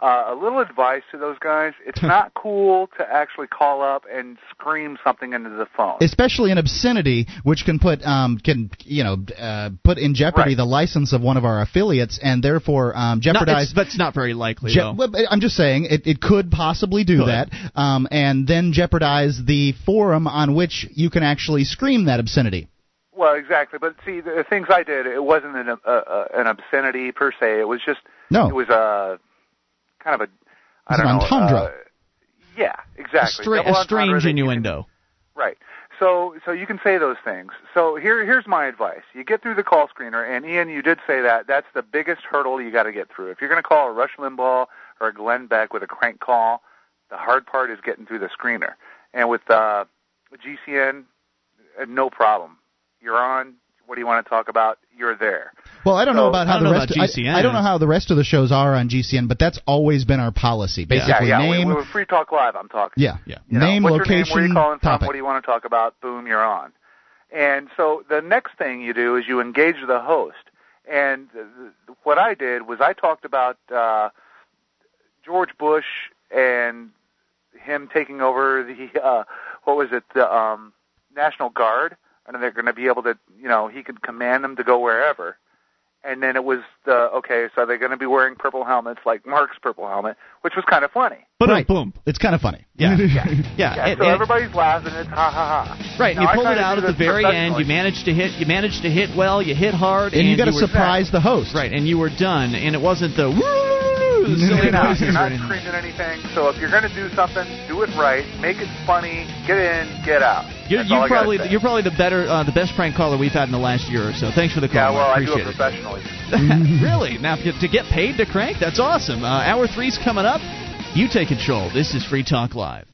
uh, a little advice to those guys: it's not cool to actually call up and scream something into the phone.
especially an obscenity, which can put um, can you know uh, put in jeopardy
Right.
the license of one of our affiliates, and therefore um,
Not-
jeopardize.
it's- that's not very likely,
Je-
though.
I'm just saying it, it could possibly do
Could.
that, um, and then jeopardize the forum on which you can actually scream that obscenity.
Well, exactly. But see, the things I did, it wasn't an, uh, uh, an obscenity per se. It was just,
No.
it was a kind of a, I don't know. Uh, yeah,
a,
exactly.
stra- a strange
you can-
innuendo.
Right. So, so you can say those things. So here, here's my advice. You get through the call screener, and Ian, you did say that. That's the biggest hurdle you got to get through. If you're going to call a Rush Limbaugh or a Glenn Beck with a crank call, the hard part is getting through the screener. And with uh, GCN, uh, no problem. You're on. What do you want to talk about? You're there.
Well, I don't know about how the rest.
about
I-
GCN.
I, don't know how the rest of the shows are on GCN, but that's always been our policy. Basically,
yeah, yeah.
name.
We, we, Free Talk Live. I'm talking.
yeah,
Yeah.
You
name,
what's
location,
name? Where are you calling from?
topic.
What do you want to talk about? Boom, you're on. And so the next thing you do is you engage the host. And th- th- what I did was I talked about uh, George Bush and him taking over the uh, what was it the um, National Guard, and they're going to be able to you know he could command them to go wherever. And then it was the okay, so they're going to be wearing purple helmets like Mark's purple helmet, which was kind of funny.
But uh,
right.
boom.
It's kind of funny.
Yeah.
Yeah,
Yeah. and-
so
and-
everybody's laughing. It's ha ha ha.
right.
Now,
you
I
pulled it out at the very end. You managed to hit. You managed to hit well. You hit hard.
and you got to
were-
surprise the host.
Right, and you were done, and it wasn't the. "Woo!"
You know,
noises
you're not screaming anything. So if you're going to do something, do it right. Make it funny. Get in, get out.
You're, you're probably you're probably the better uh, the best prank caller we've had in the last year or so. Thanks for the call.
Yeah, well, I do it professionally.
it. really? Now to to get paid to crank, that's awesome. Uh, hour three's coming up. You take control. This is Free Talk Live.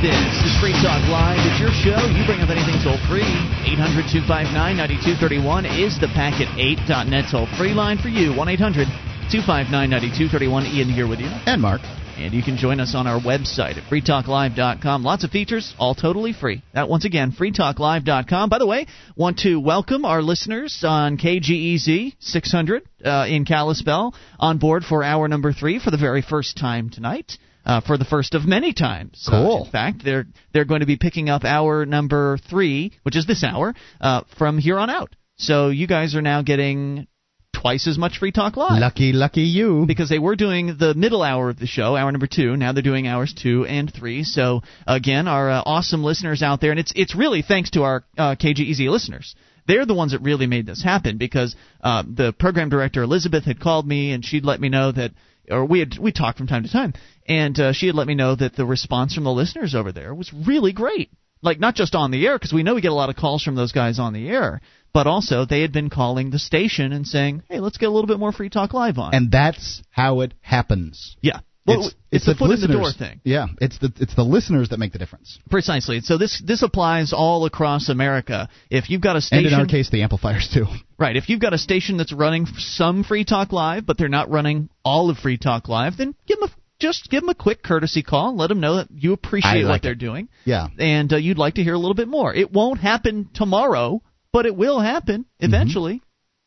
This is Free Talk Live. It's your show. You bring up anything toll free. 800 259 9231 is the Packet 8.net toll free line for you. 1 800 259 9231. Ian here with you.
And Mark.
And you can join us on our website at freetalklive.com. Lots of features, all totally free. That once again, freetalklive.com. By the way, want to welcome our listeners on KGEZ 600 uh, in Kalispell on board for hour number three for the very first time tonight. Uh, for the first of many times. Uh,
Cool.
in fact, they're they're going to be picking up hour number three, which is this hour, uh, from here on out. So you guys are now getting twice as much free talk live
Lucky, lucky you.
because they were doing the middle hour of the show, hour number two. Now they're doing hours two and three. So again, our uh, awesome listeners out there, and it's it's really thanks to our uh, KGEZ listeners. They're the ones that really made this happen because uh, the program director Elizabeth had called me and she'd let me know that, or we had we talked from time to time, and uh, she had let me know that the response from the listeners over there was really great. Like not just on the air because we know we get a lot of calls from those guys on the air, but also they had been calling the station and saying, "Hey, let's get a little bit more free talk live on."
And that's how it happens.
Yeah. Well, it's, the, foot in the door thing.
Yeah, it's the it's the listeners that make the difference.
Precisely. So this this applies all across America. If you've got a
And
station,
in our case, the amplifiers too.
right? If you've got a station that's running some Free Talk Live, but they're not running all of Free Talk Live, then give them a, just give them a quick courtesy call and let them know that you appreciate
I
what
like
they're
it.
doing,
Yeah.
and uh, you'd like to hear a little bit more. It won't happen tomorrow, but it will happen
Mm-hmm.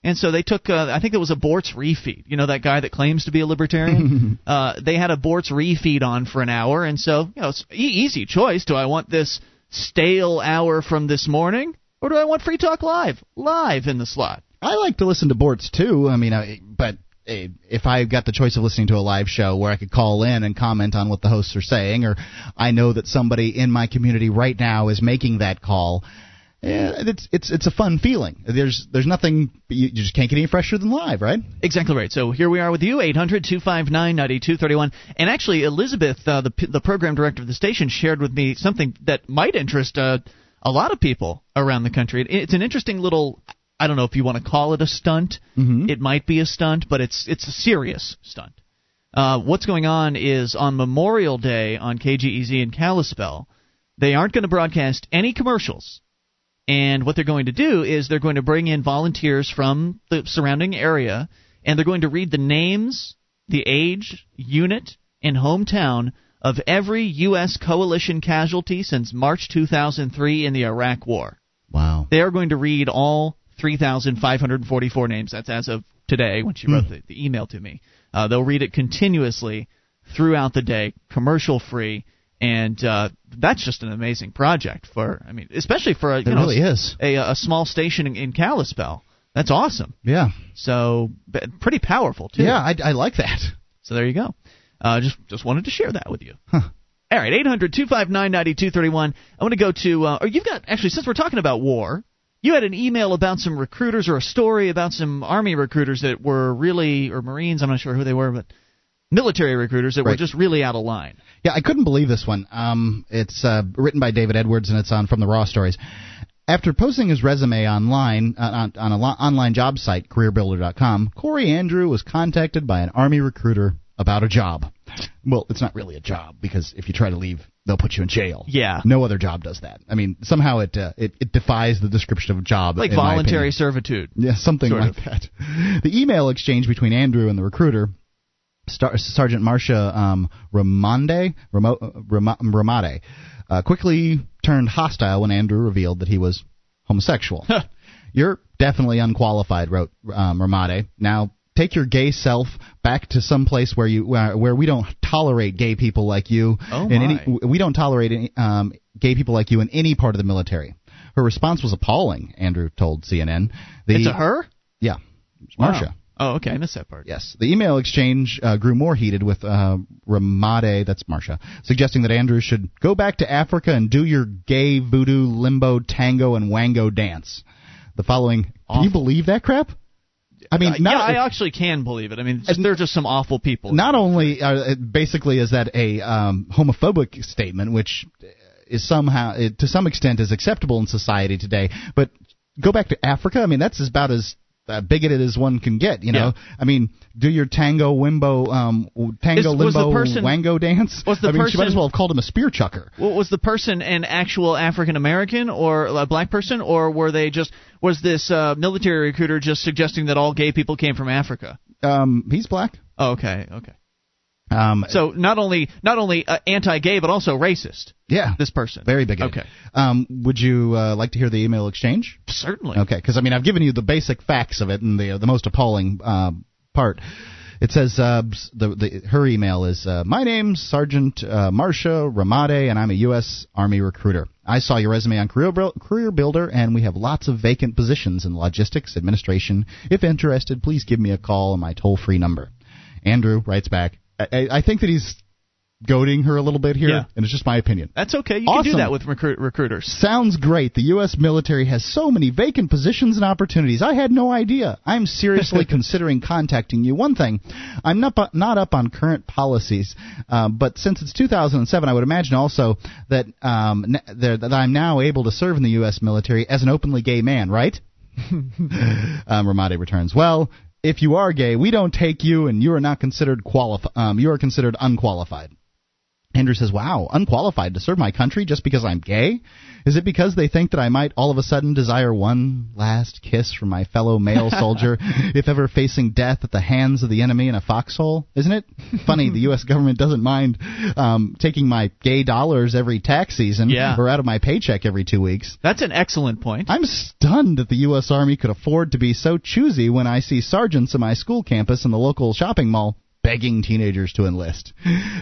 And so they took, uh, I think it was a Boortz refeed. You know that guy that claims to be a libertarian. uh, they had a Boortz refeed on for an hour, and so you know it's e- easy choice. Do I want this stale hour from this morning, or do I want Free Talk Live live in the slot?
I like to listen to Boortz too. I mean, I, but eh, if I got the choice of listening to a live show where I could call in and comment on what the hosts are saying, or I know that somebody in my community right now is making that call, eh, it's it's it's a fun feeling. There's there's nothing you, you just can't get any fresher than live, right?
Exactly right. So here we are with you, 800 259 9231. And actually, Elizabeth, uh, the, the program director of the station, shared with me something that might interest uh, a lot of people around the country. It, it's an interesting little. I don't know if you want to call it a stunt.
Mm-hmm.
It might be a stunt, but it's it's a serious stunt. Uh, what's going on is on Memorial Day on KGEZ in Kalispell, they aren't going to broadcast any commercials. And what they're going to do is they're going to bring in volunteers from the surrounding area, and they're going to read the names, the age, unit, and hometown of every U.S. coalition casualty since March 2003 in the Iraq War.
Wow.
They are going to read all 3,544 names. That's as of today when she wrote the, the email to me. Uh, they'll read it continuously throughout the day, commercial free, and uh, that's just an amazing project for. I mean, especially for a, you
It
know,
really is.
a, a small station in, in Kalispell. That's awesome.
Yeah.
So pretty powerful too.
Yeah, I, I like that.
So there you go. Uh, just just wanted to share that with you. All right, 800 259 9231. I want to go to, uh, or you've got, actually, since we're talking about war, you had an email about some recruiters or a story about some Army recruiters that were really, or Marines, I'm not sure who they were, but military recruiters that were just really out of line.
Yeah, I couldn't believe this one. Um, it's uh, written by David Edwards and it's on from the Raw Stories. After posting his resume online uh, on, on a lo- online job site, CareerBuilder.com, Corey Andrew was contacted by an Army recruiter about a job. Well, it's not really a job because if you try to leave, they'll put you in jail.
Yeah.
No other job does that. I mean, somehow it uh, it, it defies the description of a job.
Like voluntary servitude.
Yeah, something like
of.
that. The email exchange between Andrew and the recruiter, Star- Sergeant Marcia um, Ramo, uh, Rama- Ramade, uh, quickly turned hostile when Andrew revealed that he was homosexual. You're definitely unqualified, wrote um, Ramade. Now take your gay self back to some place where you where, where we don't tolerate gay people like you.
Oh, my.
any, we don't tolerate any, um, gay people like you in any part of the military. Her response was appalling. Andrew told CNN. The,
it's a her.
Yeah,
Wow. Oh, okay. I missed that part.
Yes. The email exchange uh, grew more heated with uh, Ramade, that's Marsha, suggesting that Andrew should go back to Africa and do your gay voodoo, limbo, tango, and wango dance. The following. Can you believe that crap? I mean,
Uh,
not,
yeah, I actually can believe it. I mean, just, they're just some awful people.
not only uh, basically is that a um, homophobic statement, which is somehow to some extent is acceptable in society today, but go back to Africa. I mean, that's about as uh, bigoted as one can get. You know,
Yeah.
I mean, do your tango wimbo, um, tango
Is-
limbo
person-
wango dance.
was the
I mean, she might as well have called him a spear chucker.
Well, was the person an actual African American or a black person, or were they just was this uh, military recruiter just suggesting that all gay people came from Africa?
Um, he's black.
Oh, okay, okay.
Um,
So not only not only uh, anti-gay but also racist.
yeah,
This person.
very bigoted.
Okay.
Um, would you uh, like to hear the email exchange?
Certainly.
Okay, because I mean I've given you the basic facts of it and the the most appalling uh, part. It says uh, the, the her email is uh, my name's Sergeant uh, Marcia Ramade and I'm a U.S. Army recruiter. I saw your resume on Career, Career Builder and we have lots of vacant positions in logistics administration. If interested, please give me a call on my toll free number. Andrew writes back. I, I think that he's goading her a little bit here,
Yeah.
and it's just my opinion.
That's okay. You can do that with recruit, recruiters.
Sounds great. The U.S. military has so many vacant positions and opportunities. I had no idea. I'm seriously considering contacting you. One thing, I'm not not up on current policies, uh, but since it's 2007, I would imagine also that um, n- there- that I'm now able to serve in the U.S. military as an openly gay man, right? um, Ramade returns. Well, if you are gay, we don't take you, and you are not considered qualified. Um, you are considered unqualified. Andrew says, Wow, unqualified to serve my country just because I'm gay? Is it because they think that I might all of a sudden desire one last kiss from my fellow male soldier if ever facing death at the hands of the enemy in a foxhole? Isn't it? Funny, the U.S. government doesn't mind um, taking my gay dollars every tax season
Yeah.
or out of my paycheck every two weeks.
That's an excellent point.
I'm stunned that the U.S. Army could afford to be so choosy when I see sergeants in my school campus and the local shopping mall begging teenagers to enlist.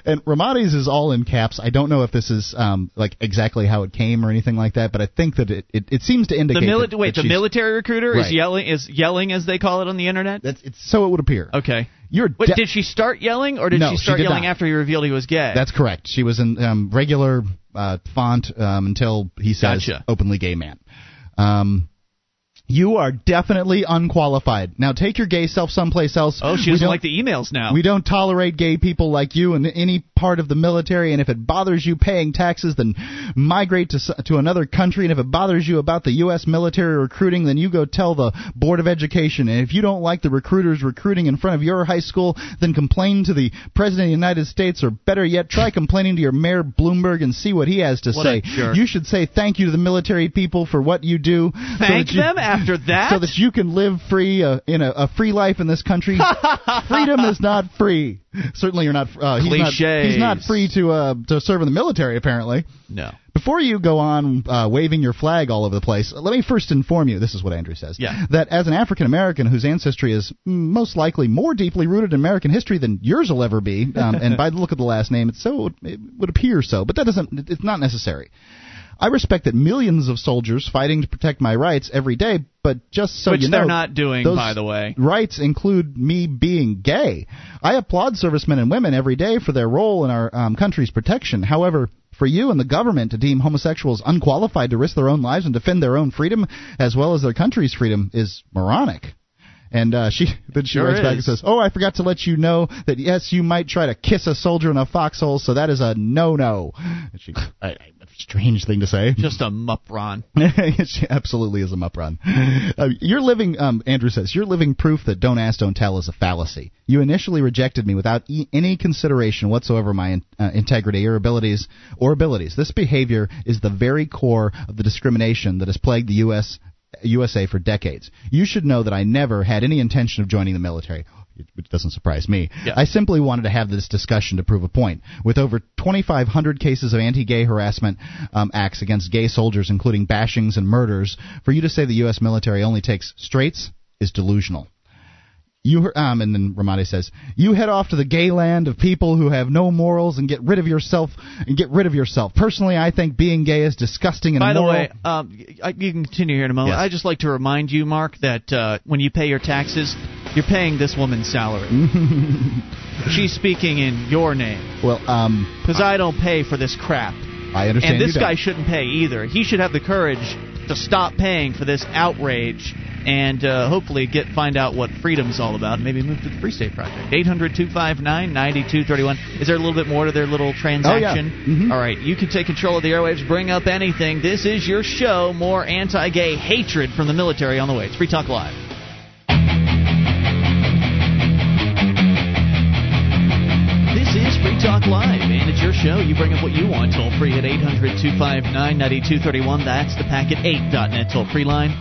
And Ramades is all in caps. I don't know if this is um, like exactly how it came or anything like that, but I think that it, it, it seems to
The
indicate.
mili-
that,
wait,
that
the military recruiter is yelling is yelling as they call it on the internet.
That's it's so it would appear.
Okay.
You're
Wait, did she start yelling or did
No,
she
she
start
did
yelling
not.
after he revealed he was gay?
That's correct. She was in um, regular uh, font um, until he says
Gotcha.
openly gay man. Um, you are definitely unqualified. Now take your gay self someplace else.
oh, she doesn't like the emails now.
We don't tolerate gay people like you in any part of the military, and if it bothers you paying taxes, then migrate to to another country. And if it bothers you about the U.S. military recruiting, then you go tell the Board of Education. And if you don't like the recruiters recruiting in front of your high school, then complain to the President of the United States, or better yet, try complaining to your Mayor Bloomberg and see what he has to
What
say. You should say thank you to the military people for what you do. so
Thank
you-
them after that.
so that you can live free uh, in a, a free life in this country. Freedom is not free. Certainly, you're not. Uh, he's not. He's not free to uh, to serve in the military. Apparently.
no.
Before you go on uh, waving your flag all over the place, let me first inform you. This is what Andrew says.
Yeah.
That as an African American whose ancestry is mm, most likely more deeply rooted in American history than yours will ever be, um, and by the look of the last name, it's so it would appear so, but that doesn't. It's not necessary. I respect that millions of soldiers fighting to protect my rights every day, but just so
Which
you know,
they're not doing,
those
by the way.
Rights include me being gay. I applaud servicemen and women every day for their role in our um, country's protection. However, for you and the government to deem homosexuals unqualified to risk their own lives and defend their own freedom as well as their country's freedom is moronic. And uh, she then she
Sure
writes back and says, "Oh, I forgot to let you know that yes, you might try to kiss a soldier in a foxhole, so that is a no-no." And She, I, I, strange thing to say.
Just a mupron.
she absolutely is a mupron. Uh, you're living, um, Andrew says, you're living proof that don't ask, don't tell is a fallacy. You initially rejected me without e- any consideration whatsoever my in, uh, integrity or abilities or abilities. This behavior is the very core of the discrimination that has plagued the U.S. USA for decades. You should know that I never had any intention of joining the military. Which doesn't surprise me.
Yeah.
I simply wanted to have this discussion to prove a point. With over 2,500 cases of anti-gay harassment um, acts against gay soldiers, including bashings and murders, for you to say the U.S. military only takes straights is delusional. You heard- um, and then Ramadi says, "You head off to the gay land of people who have no morals and get rid of yourself and get rid of yourself. Personally, I think being gay is disgusting and
By the way, um, I, you can continue here in a moment.
Yes.
I just like to remind you, Mark, that uh, when you pay your taxes, you're paying this woman's salary. She's speaking in your name
well, um,
because I don't pay for this crap.
I understand.
And this guy shouldn't pay either. He should have the courage to stop paying for this outrage and uh, hopefully get find out what freedom's all about. and Maybe move to the Free State Project. 800-259-9231. Is there a little bit more to their little transaction?
Mhm.
All right, you can take control of the airwaves. Bring up anything. This is your show. More anti-gay hatred from the military on the way. It's Free Talk Live. This is Free Talk Live, and it's your show. You bring up what you want. Toll free at 800 259 9231. That's the packet 8.net toll free line.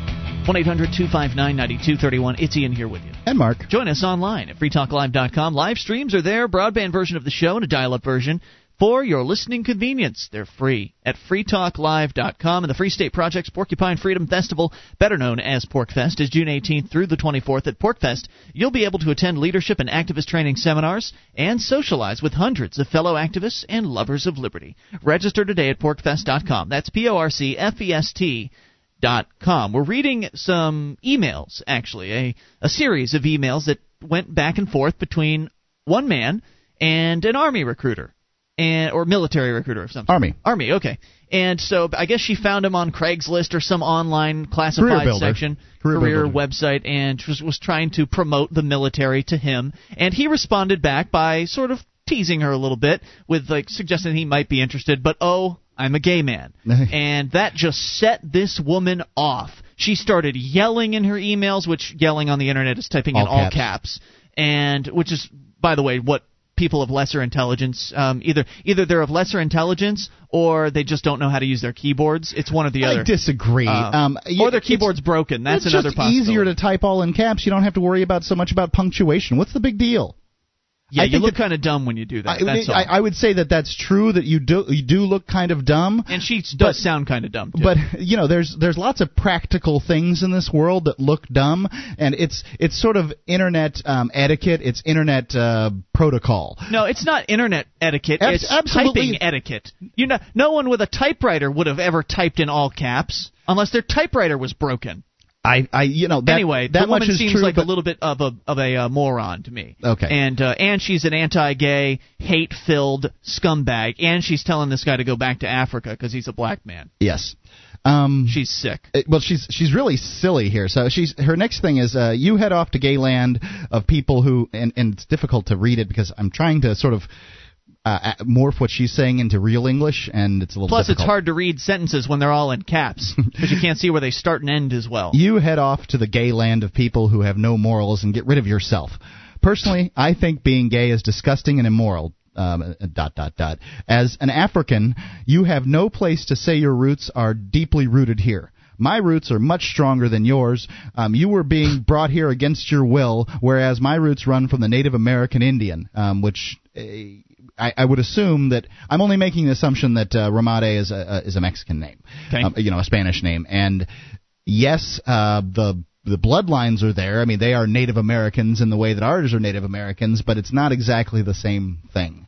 1 800 259 9231. It's Ian here with you.
and Mark.
Join us online at freetalklive.com. Live streams are there, broadband version of the show and a dial up version for your listening convenience. They're free at freetalklive.com. And the Free State Project's Porcupine Freedom Festival, better known as PorcFest, is June 18th through the 24th. At PorcFest, you'll be able to attend leadership and activist training seminars and socialize with hundreds of fellow activists and lovers of liberty. Register today at porcfest.com. That's P O R C F E S T com. We're reading some emails, actually, a, a series of emails that went back and forth between one man and an army recruiter, and or military recruiter of some sort.
Army.
Army, okay. And so I guess she found him on Craigslist or some online classified
Career
section,
Career builder.
website, and was, was trying to promote the military to him. And he responded back by sort of teasing her a little bit with like suggesting he might be interested, but oh, I'm a gay man. and that just set this woman off. She started yelling in her emails, which yelling on the internet is typing in
All
all
caps.
caps, and which is, by the way, what people of lesser intelligence um, either either they're of lesser intelligence or they just don't know how to use their keyboards. It's one or the other.
I disagree.
Uh,
um,
or their keyboard's broken. That's
it's
another
just
possibility.
easier to type all in caps. You don't have to worry about so much about punctuation. What's the big deal?
Yeah,
I
you look kind of dumb when you do that.
I. I, I would say that that's true. That you do you do look kind of dumb.
and she does
but-
sound kind of dumb. Too.
But you know, there's there's lots of practical things in this world that look dumb, and it's it's sort of internet um, etiquette. It's internet uh, protocol.
No, it's not internet etiquette.
Abs-
it's
absolutely.
typing etiquette. You know, no one with a typewriter would have ever typed in all caps unless their typewriter was broken.
I, I you know that,
anyway,
that
woman seems
true.
like a little bit of a of a uh, moron to me.
Okay.
And uh, and she's an anti-gay, hate-filled scumbag, and she's telling this guy to go back to Africa because he's a black man.
yes. Um,
She's sick.
Uh, well, she's she's really silly here. So she's her next thing is uh, you head off to gay land of people who and and it's difficult to read it because I'm trying to sort of uh, morph what she's saying into real English and it's a little
Plus,
difficult.
it's hard to read sentences when they're all in caps because you can't see where they start and end as well.
You head off to the gay land of people who have no morals and get rid of yourself. Personally, I think being gay is disgusting and immoral. Um, uh, dot dot dot. As an African, you have no place to say your roots are deeply rooted here. My roots are much stronger than yours. Um, you were being brought here against your will, whereas my roots run from the Native American Indian, um, which uh, I, I would assume that I'm only making the assumption that uh, Ramode is a, uh, is a Mexican name,
Okay.
um, you know, a Spanish name, and yes, uh, the the bloodlines are there. I mean, they are Native Americans in the way that ours are Native Americans, but it's not exactly the same thing.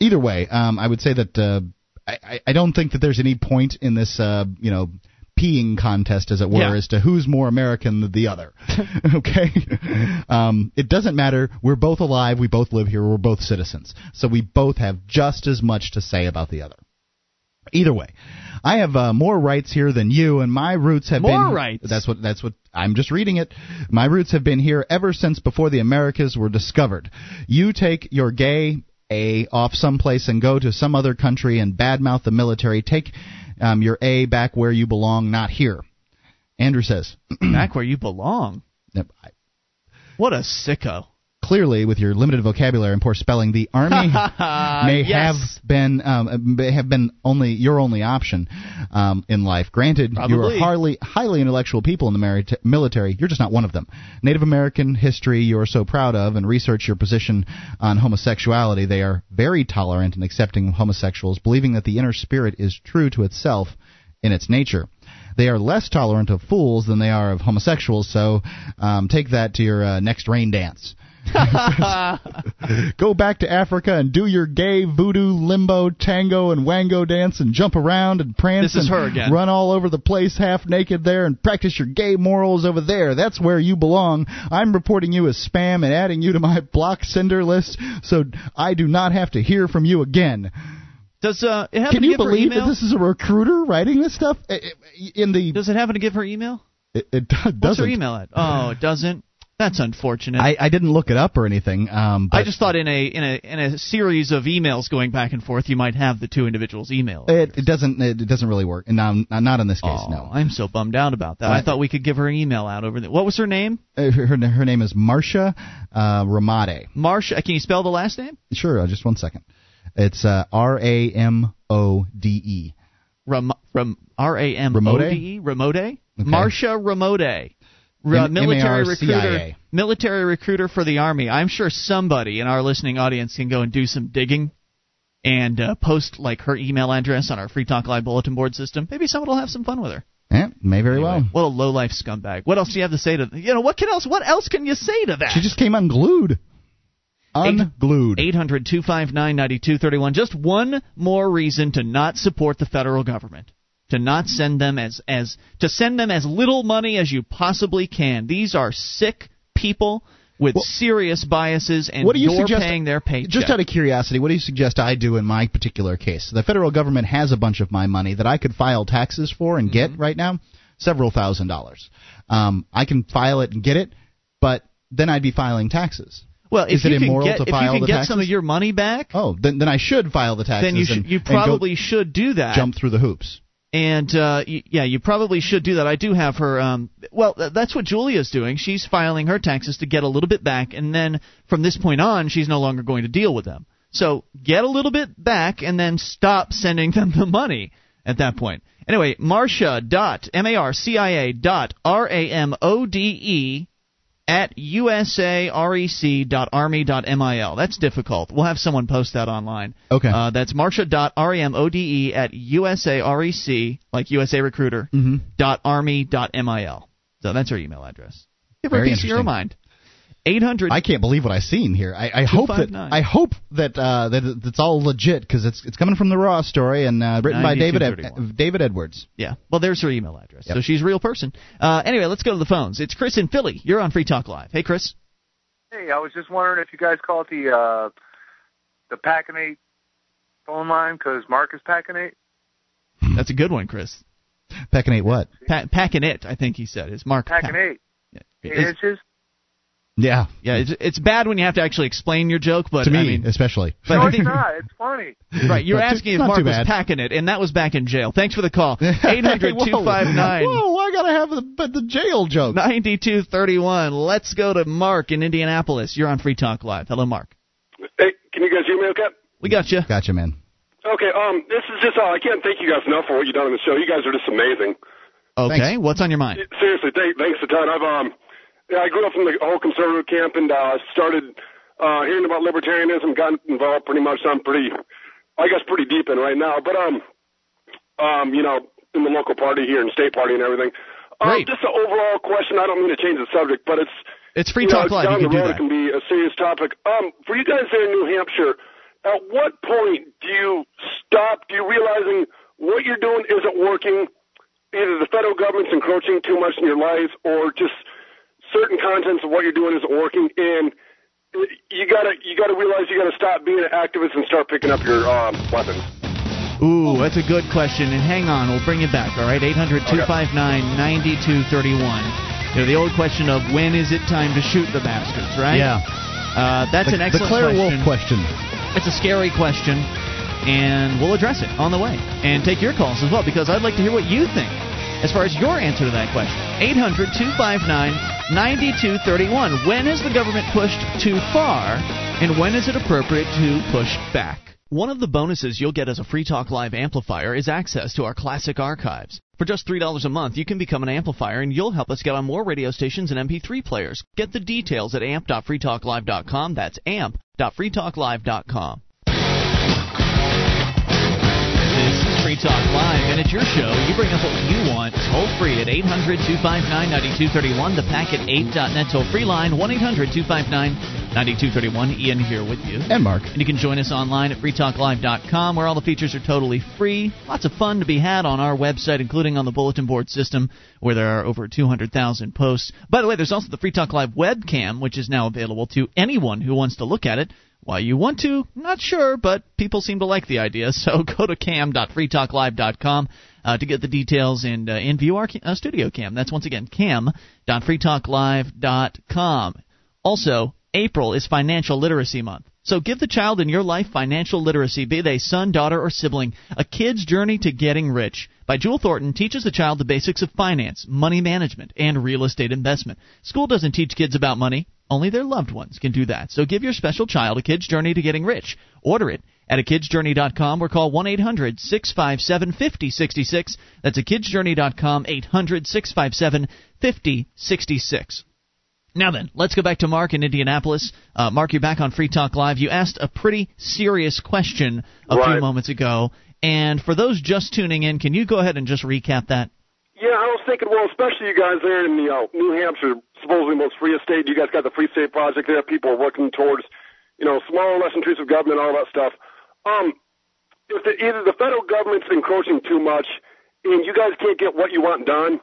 Either way, um, I would say that uh, I, I- I don't think that there's any point in this, uh, you know, peeing contest, as it were,
Yeah.
as to who's more American than the other. okay, um, it doesn't matter. We're both alive. We both live here. We're both citizens, so we both have just as much to say about the other. Either way, I have uh, more rights here than you, and my roots have
More
been.
rights?
That's what. That's what. I'm just reading it. My roots have been here ever since before the Americas were discovered. You take your gay A off someplace and go to some other country and badmouth the military. Take um, your A back where you belong, not here. Andrew says.
Back where you belong. What a sicko.
Clearly, with your limited vocabulary and poor spelling, the army may
Yes.
have been um, may have been only your only option um, in life. Granted, you are highly highly intellectual people in the military. You're just not one of them. Native American history you are so proud of, and research your position on homosexuality. They are very tolerant and accepting of homosexuals, believing that the inner spirit is true to itself in its nature. they are less tolerant of fools than they are of homosexuals. So um, take that to your uh, next rain dance. Go back to Africa and do your gay voodoo, limbo, tango, and wango dance and jump around and prance
This is
and run all over the place half naked there and practice your gay morals over there. That's where you belong. I'm reporting you as spam and adding you to my block sender list so I do not have to hear from you again.
Does uh, it happen
Can
to
you believe that this is a recruiter writing this stuff? In the
Does it happen to give her email?
it, it doesn't.
What's her email at? Oh, it doesn't. That's unfortunate.
I, I didn't look it up or anything. Um, but
I just thought in a in a in a series of emails going back and forth, you might have the two individuals' email.
it, it doesn't it doesn't really work. And now, not in this case.
Oh,
no.
I'm so bummed out about that. I,
I-
thought we could give her an email out over there. What was her name?
Uh, Her, her name is Marcia uh, Ramode.
Marsha. Can you spell the last name?
Sure, uh, just one second. It's uh, R A M O D E.
Ram, Ram, R A M O D E. Ramode. Marsha Ramode.
M-
military recruiter. Military recruiter for the army. I'm sure somebody in our listening audience can go and do some digging and uh, post like her email address on our Free Talk Live bulletin board system. Maybe someone will have some fun with her.
Yeah, may very well.
What a low life scumbag. What else do you have to say to you know what can else what else can you say to that?
She just came unglued. Unglued.
800 259 9231. Just one more reason to not support the federal government. To not send them as, as to send them as little money as you possibly can. These are sick people with serious biases, and
what do you
are
suggest,
paying their paycheck.
Just out of curiosity, what do you suggest I do in my particular case? The federal government has a bunch of my money that I could file taxes for and
Mm-hmm.
get right now, several thousand dollars. Um, I can file it and get it, but then I'd be filing taxes.
well, if
is it immoral
get,
to
if
file
you can get
taxes?
some of your money back,
Oh, then then I should file the taxes.
then you should,
and,
you probably should do that.
jump through the hoops.
And uh, y- yeah, you probably should do that. I do have her. Um, well, th- that's what Julia's doing. She's filing her taxes to get a little bit back, and then from this point on, she's no longer going to deal with them. So get a little bit back, and then stop sending them the money at that point. Anyway, Marcia dot M A R C I A dot R A M O D E at usarec.army.mil. That's difficult. We'll have someone post that online.
Okay.
Uh, that's marcia.ramode at usarec, like USA Recruiter,
Mm-hmm.
dot army dot mil. So that's our email address. Give her a piece of your mind. 800.
I can't believe what I've seen here. I, I hope that I hope that uh, that it- it's all legit because it's it's coming from the Raw story and uh, written by David Ed, David Edwards.
Yeah. Well, there's her email address.
Yep.
So she's a real person. Uh, anyway, let's go to the phones. It's Chris in Philly. You're on Free Talk Live. Hey, Chris.
Hey, I was just wondering if you guys call it the uh, the Packinate phone line because Mark is Packinate.
That's a good one, Chris.
Peckinate what?
Pa- packing it, I think he said. Is Mark Pack-
Packinate. Eight
It's-
inches.
Yeah,
Yeah, it's, it's bad when you have to actually explain your joke, but
to me
I mean,
especially.
but
no, it's not. It's funny.
Right, you're
Not too-
asking if Mark was packing it, and that was back in jail. Thanks for the call. 800
Whoa. I gotta have the but the jail joke.
9231. Let's go to Mark in Indianapolis. You're on Free Talk Live. Hello, Mark.
Hey, can you guys hear me okay?
We got you.
Got you, man.
Okay, um, this is just, uh, I can't thank you guys enough for what you've done on the show. You guys are just amazing.
Okay,
Thanks.
what's on your mind?
Seriously, th- thanks a ton. I've, um, yeah, I grew up in the whole conservative camp and, uh, started, uh, hearing about libertarianism, got involved pretty much. I'm pretty, I guess pretty deep in right now, but, um, um, you know, in the local party here and state party and everything. Um,
Great.
just an overall question. I don't mean to change the subject, but it's,
It's Free
you know,
Talk Live.
Down
You can
the
do
road, it can be a serious topic. Um, for you guys there in New Hampshire, at what point do you stop? Do you realizing what you're doing isn't working? Either the federal government's encroaching too much in your life, or just certain contents of what you're doing isn't working, and you gotta you gotta realize you gotta stop being an activist and start picking up your um, weapons.
Ooh, that's a good question. And hang on, we'll bring it back. All right, 800 259 9231. You know, the old question of when is it time to shoot the bastards, right?
Yeah.
Uh, that's
the,
an excellent
the Claire
question.
Wolfe question.
It's a scary question, and we'll address it on the way. And take your calls as well, because I'd like to hear what you think as far as your answer to that question. 800 259 9231. When has the government pushed too far, and when is it appropriate to push back? One of the bonuses you'll get as a Free Talk Live amplifier is access to our classic archives. For just $3 a month, you can become an amplifier and you'll help us get on more radio stations and MP3 players. Get the details at amp.freetalklive.com. That's amp.freetalklive.com. Free Talk Live, and it's your show. You bring up what you want, toll free at 800 259 9231, the packet 8.net toll free line, 1 800 259 9231. Ian here with you.
And Mark.
And you can join us online at freetalklive.com, where all the features are totally free. Lots of fun to be had on our website, including on the bulletin board system, where there are over 200,000 posts. By the way, there's also the Free Talk Live webcam, which is now available to anyone who wants to look at it. Why you want to, not sure, but people seem to like the idea. So go to cam.freetalklive.com uh, to get the details and, uh, and view our uh, studio cam. That's once again cam.freetalklive.com. Also, April is Financial Literacy Month. So give the child in your life financial literacy, be they son, daughter, or sibling. A Kid's Journey to Getting Rich by Jewel Thornton teaches the child the basics of finance, money management, and real estate investment. School doesn't teach kids about money. Only their loved ones can do that. So give your special child a Kid's Journey to Getting Rich. Order it at akidsjourney.com or call 1-800-657-5066. That's akidsjourney.com, 800-657-5066. Now then, let's go back to Mark in Indianapolis. Uh, Mark, you're back on Free Talk Live. You asked a pretty serious question a
Right.
few moments ago, and for those just tuning in, can you go ahead and just recap that?
Yeah, I was thinking, well, especially you guys there in the uh, New Hampshire, supposedly most free state. You guys got the Free State Project there. People are working towards, you know, smaller, less intrusive government, all that stuff. Um, if the, either the federal government's encroaching too much, and you guys can't get what you want done,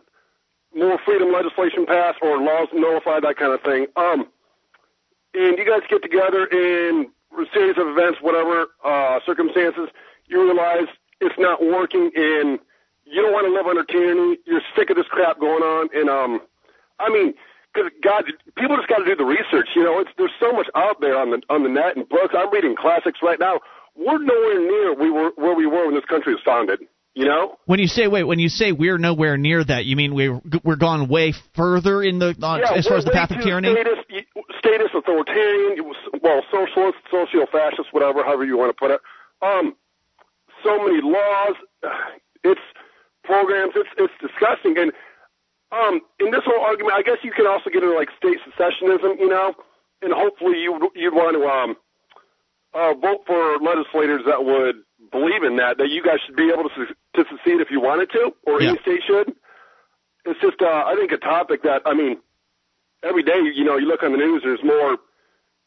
more freedom legislation passed or laws nullified, that kind of thing. Um, and you guys get together in a series of events, whatever uh, circumstances, you realize it's not working, and you don't want to live under tyranny. You're sick of this crap going on, and um, I mean, because God, people just got to do the research. You know, it's there's so much out there on the on the net and books. I'm reading classics right now. We're nowhere near we were where we were when this country was founded. You know,
When you say wait, when you say we're nowhere near that, you mean we're we're gone way further in the on,
yeah,
as far as the path of tyranny?
Statist, statist authoritarian, well, socialist, socio-fascist, whatever, however you want to put it. Um, so many laws, it's programs, it's it's disgusting. And um, in this whole argument, I guess you can also get into like state secessionism, you know, and hopefully you you'd want to um uh, vote for legislators that would believe in that, that you guys should be able to, su- to succeed if you wanted to, or
Yeah.
any state should. It's just, uh, I think, a topic that, I mean, every day, you know, you look on the news, there's more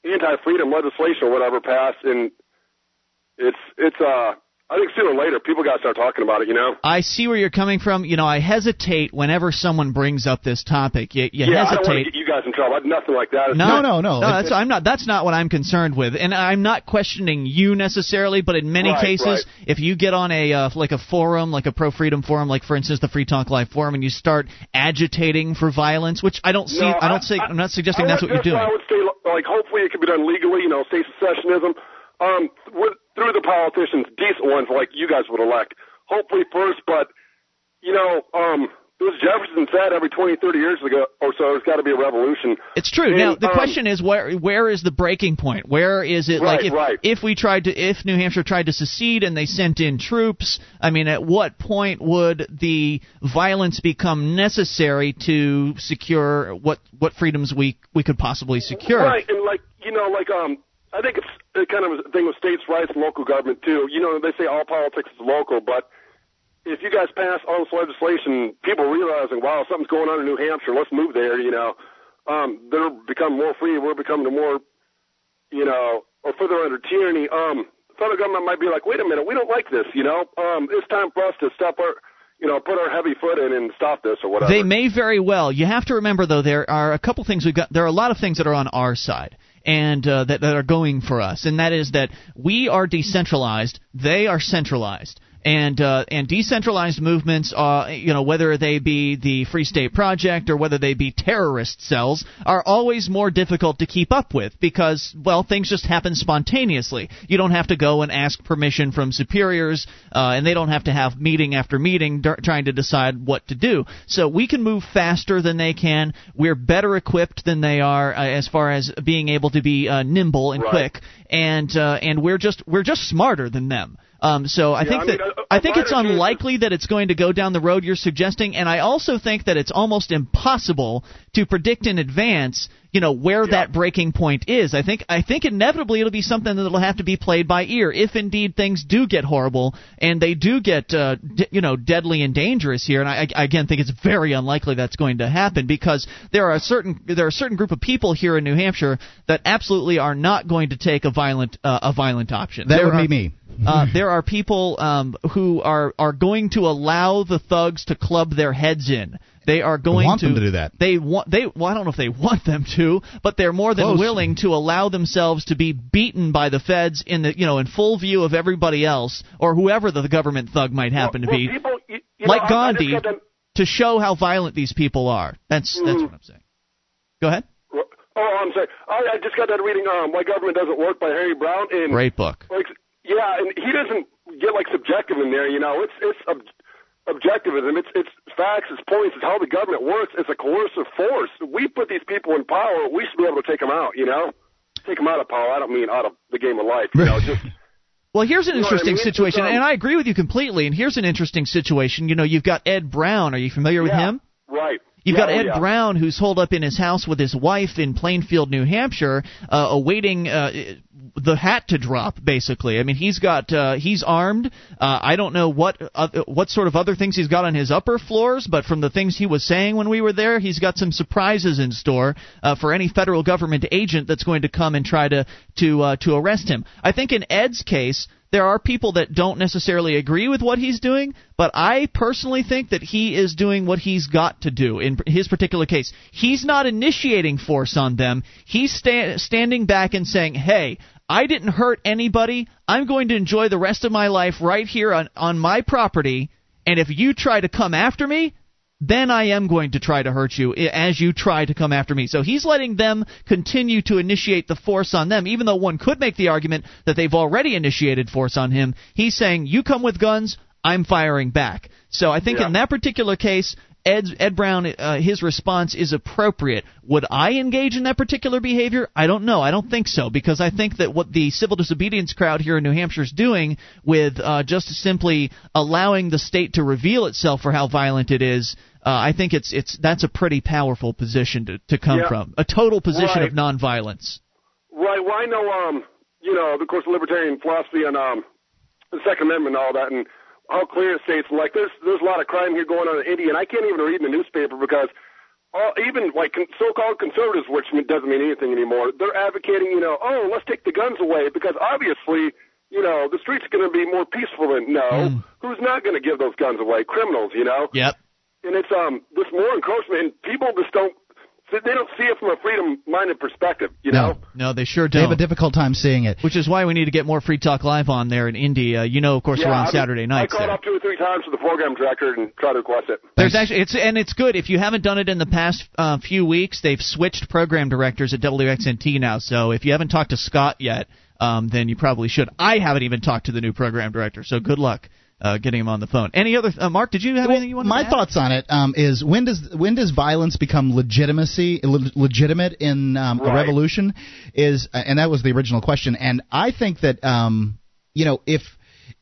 anti-freedom legislation or whatever passed, and it's, it's, uh, I think sooner or later people got to start talking about it, you know?
I see where you're coming from. You know, I hesitate whenever someone brings up this topic. You, you
yeah, I don't want to
hesitate.
get you guys in trouble. I- Nothing like that. It's
No,
just-
no, That's I'm not. That's not what I'm concerned with, and I'm not questioning you necessarily. But in many
Right,
cases,
right.
if you get on a uh, like a forum, like a pro freedom forum, like for instance the Free Talk Live forum, and you start agitating for violence, which I don't see.
No,
I don't say. I'm not suggesting
I
that's what you're doing.
I would say, like, hopefully it could be done legally, you know, state secessionism, um, with, through the politicians, decent ones like you guys would elect. Hopefully first, but, you know, um, was Jefferson said every 20, 30 years ago or so, there's got to be a revolution.
It's true.
And,
now the
um,
question is where where is the breaking point? Where is it like if
right.
if we tried to if New Hampshire tried to secede and they sent in troops? I mean, at what point would the violence become necessary to secure what what freedoms we we could possibly secure?
Right, and like you know, like um, I think it's it kind of a thing with states' rights and local government too. You know, they say all politics is local, but if you guys pass all this legislation, people realizing, wow, something's going on in New Hampshire, let's move there. You know, um, they're becoming more free. We're becoming more, you know, or further under tyranny. Um, federal government might be like, wait a minute, we don't like this. You know, um, it's time for us to step our, you know, put our heavy foot in and stop this or whatever.
They may very well. You have to remember, though, there are a couple things we've got. There are a lot of things that are on our side and uh, that that are going for us, and that is that we are decentralized, they are centralized. And uh, and decentralized movements, uh, you know, whether they be the Free State Project or whether they be terrorist cells, are always more difficult to keep up with because, well, things just happen spontaneously. You don't have to go and ask permission from superiors, uh, and they don't have to have meeting after meeting d- trying to decide what to do. So we can move faster than they can. We're better equipped than they are uh, as far as being able to be uh, nimble and
Right.
quick, and uh, and we're just we're just smarter than them. Um, so I
Yeah,
think
I mean,
that
a- a
I think it's unlikely that it's going to go down the road you're suggesting, and I also think that it's almost impossible to predict in advance you know where that breaking point is. I think I think inevitably it'll be something that'll have to be played by ear if indeed things do get horrible and they do get uh, d- you know deadly and dangerous here. And I, I again think it's very unlikely that's going to happen because there are a certain there are a certain group of people here in New Hampshire that absolutely are not going to take a violent uh, a violent option.
That
there
would
are,
be me.
uh, there are people um, who are are going to allow the thugs to club their heads in. They are going
want
to,
them to do that.
They want they. Well, I don't know if they want them to, but they're more than
Close.
willing to allow themselves to be beaten by the feds in the you know in full view of everybody else or whoever the government thug might happen to
well,
be,
people, you, you
like
know, I- I just
Gandhi,
got done-
to show how violent these people are. That's that's
Mhm.
what I'm saying. Go ahead.
Oh, I'm sorry. I, I just got done reading um, "Why Government Doesn't Work" by Harry Browne, and
Great book.
like, yeah, and he doesn't get like subjective in there. You know, it's it's ob- objectivism. It's it's facts. It's points. It's how the government works. It's a coercive force. We put these people in power. We should be able to take them out. You know, take them out of power. I don't mean out of the game of life. You know, just
Well, here's an
You know I
interesting
mean?
Situation,
um,
and I agree with you completely. And here's an interesting situation. You know, you've got Ed Brown. Are you familiar with him?
right.
You've
Yeah,
got
oh,
Ed
yeah.
Brown, who's holed up in his house with his wife in Plainfield, New Hampshire, uh, awaiting uh, the hat to drop. Basically, I mean, he's got uh, he's armed. Uh, I don't know what uh, what sort of other things he's got on his upper floors, but from the things he was saying when we were there, he's got some surprises in store uh, for any federal government agent that's going to come and try to to uh, to arrest him. I think in Ed's case there are people that don't necessarily agree with what he's doing, but I personally think that he is doing what he's got to do in his particular case. He's not initiating force on them. He's sta- standing back and saying, "Hey, I didn't hurt anybody. I'm going to enjoy the rest of my life right here on on my property, and if you try to come after me, then I am going to try to hurt you as you try to come after me. So he's letting them continue to initiate the force on them, even though one could make the argument that they've already initiated force on him. He's saying, You come with guns, I'm firing back. So I think
Yeah.
in that particular case, Ed, Ed Brown, uh, his response is appropriate. Would I engage in that particular behavior? I don't know. I don't think so because I think that what the civil disobedience crowd here in New Hampshire is doing with uh, just simply allowing the state to reveal itself for how violent it is, uh, I think it's it's that's a pretty powerful position to, to come
Yeah.
from. A total position
Right.
of nonviolence.
Right. Well, I know, um, you know, of course, libertarian philosophy and um, the Second Amendment and all that, and how clear states like there's there's a lot of crime here going on in India, and I can't even read the newspaper because all, even like con- so-called conservatives, which doesn't mean anything anymore, they're advocating, you know, oh, let's take the guns away because obviously. You know, the streets are going to be more peaceful than no.
Mm.
Who's not going to give those guns away? Criminals, you know.
Yep.
And it's um this more encroachment, and people just don't they don't see it from a freedom-minded perspective. You know.
No.
No, they sure do.
They have a difficult time seeing it.
Which is why we need to get more Free Talk Live on there in India. You know, of course,
Yeah,
we're on
I mean,
Saturday nights
I called
there.
up two or three times to the program director and tried to request it.
There's actually it's and it's good if you haven't done it in the past uh, few weeks. They've switched program directors at WXNT now, so if you haven't talked to Scott yet, um, then you probably should. I haven't even talked to the new program director, so good luck uh, getting him on the phone. Any other uh, Mark? Did you have
Well,
anything you wanted
my
to add?
thoughts on it um, is when does when does violence become legitimacy le- legitimate in um, a revolution? Is uh, and that was the original question. And I think that um, you know if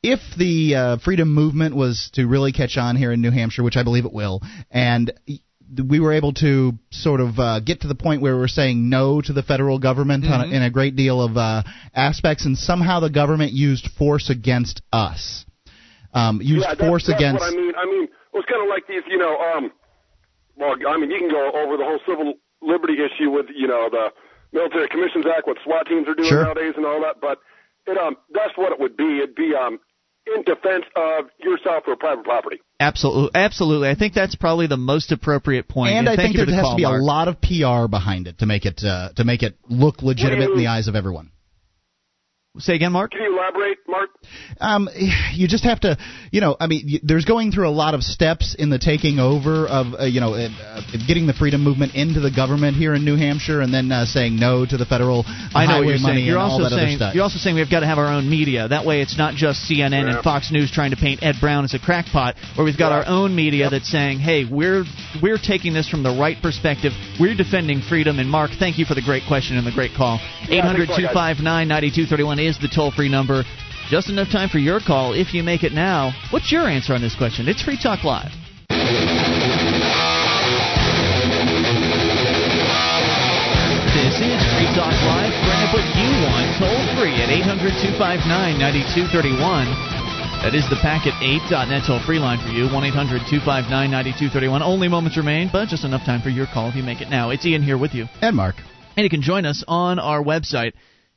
if the uh, freedom movement was to really catch on here in New Hampshire, which I believe it will, and we were able to sort of uh, get to the point where we're saying no to the federal government on a, in a great deal of uh, aspects, and somehow the government used force against us, um, used
yeah, that's,
force
that's
against.
what I mean. I mean, it was kind of like these, you know, um, well, I mean, you can go over the whole civil liberty issue with, you know, the Military Commissions Act, what SWAT teams are doing
Sure.
nowadays, and all that. But it, um, that's what it would be. It'd be um, in defense of yourself or private property.
Absolutely, absolutely. I think that's probably the most appropriate point.
and I think there
for the
has
call,
to be
Mark.
a lot of PR behind it to make it uh, to make it look legitimate in the eyes of everyone.
Say again, Mark.
Can you elaborate, Mark?
Um, you just have to, you know, I mean, there's going through a lot of steps in the taking over of, uh, you know, uh, uh, getting the freedom movement into the government here in New Hampshire, and then uh, saying no to the federal
I know
highway
you're
money
saying. You're
and all
also
that other
saying
stuff.
you're also saying we've got to have our own media. That way, it's not just CNN
Yeah.
and Fox News trying to paint Ed Brown as a crackpot, where we've got
Yeah.
our own media that's saying, "Hey, we're we're taking this from the right perspective. We're defending freedom." And Mark, thank you for the great question and the great call.
Yeah,
Eight hundred
thanks a
two
lot,
five nine ninety two thirty one is the toll free number. Just enough time for your call if you make it now. What's your answer on this question? It's Free Talk Live. This is Free Talk Live. Bring up what you want, toll free at 800 259 9231. That is the Packet 8.net toll free line for you, 1 800 259 9231. Only moments remain, but just enough time for your call if you make it now. It's Ian here with you.
And Mark.
And you can join us on our website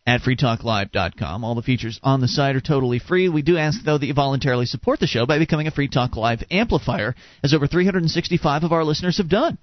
at freetalklive.com. All the features on the site are totally free. We do ask, though, that you voluntarily support the show by becoming a Free Talk Live amplifier, as over 365 of our listeners have done.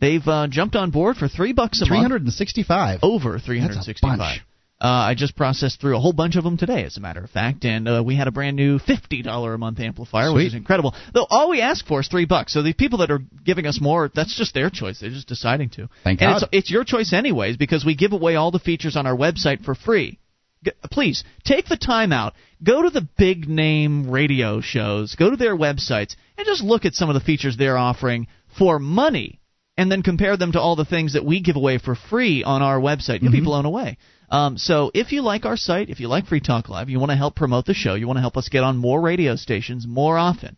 They've uh, jumped on board for three bucks a
365.
month. Over 365. Uh, I just processed through a whole bunch of them today, as a matter of fact, and uh, we had a brand new fifty dollar a month amplifier,
Sweet.
which is incredible. Though all we ask for is three bucks. So the people that are giving us more, that's just their choice. They're just deciding to.
Thank
and
God.
It's, it's your choice anyways, because we give away all the features on our website for free. G- Please take the time out. Go to the big name radio shows. Go to their websites and just look at some of the features they're offering for money and then compare them to all the things that we give away for free on our website. You'll be blown away. Um, so if you like our site, if you like Free Talk Live, you want to help promote the show, you want to help us get on more radio stations more often,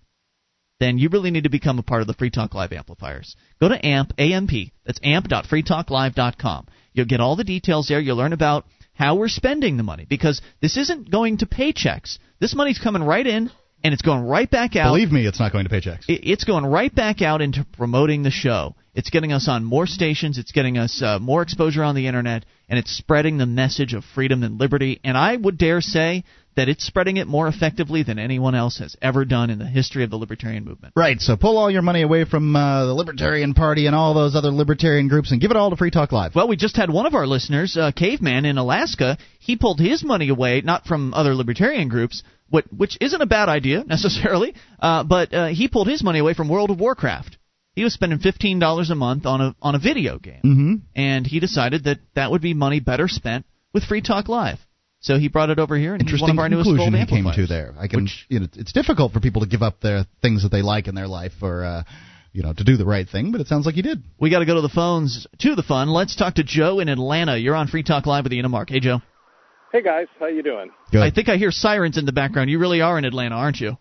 then you really need to become a part of the Free Talk Live amplifiers. Go to AMP, A-M-P, that's amp.freetalklive.com. You'll get all the details there. You'll learn about how we're spending the money because this isn't going to paychecks. This money's coming right in and it's going right back out.
Believe me, it's not going to paychecks.
It- It's going right back out into promoting the show. It's getting us on more stations. It's getting us uh, more exposure on the internet, and it's spreading the message of freedom and liberty. And I would dare say that it's spreading it more effectively than anyone else has ever done in the history of the libertarian movement.
Right, so pull all your money away from uh, the Libertarian Party and all those other libertarian groups and give it all to Free Talk Live.
Well, we just had one of our listeners, uh, Caveman in Alaska. He pulled his money away, not from other libertarian groups, what, which isn't a bad idea necessarily, uh, but uh, he pulled his money away from World of Warcraft. He was spending fifteen dollars a month on a on a video game,
Mm-hmm.
and he decided that that would be money better spent with Free Talk Live. So he brought it over here, and he's one
Interesting
of our newest
conclusion
gold
he came to there. I can, you know, it's difficult for people to give up their things that they like in their life or, uh, you know, to do the right thing, but it sounds like you did.
We got to go to the phones to the fun. Let's talk to Joe in Atlanta. You're on Free Talk Live with Ian and Mark. Hey, Joe.
Hey guys, how you doing?
Good.
I think I hear sirens in the background. You really are in Atlanta, aren't you?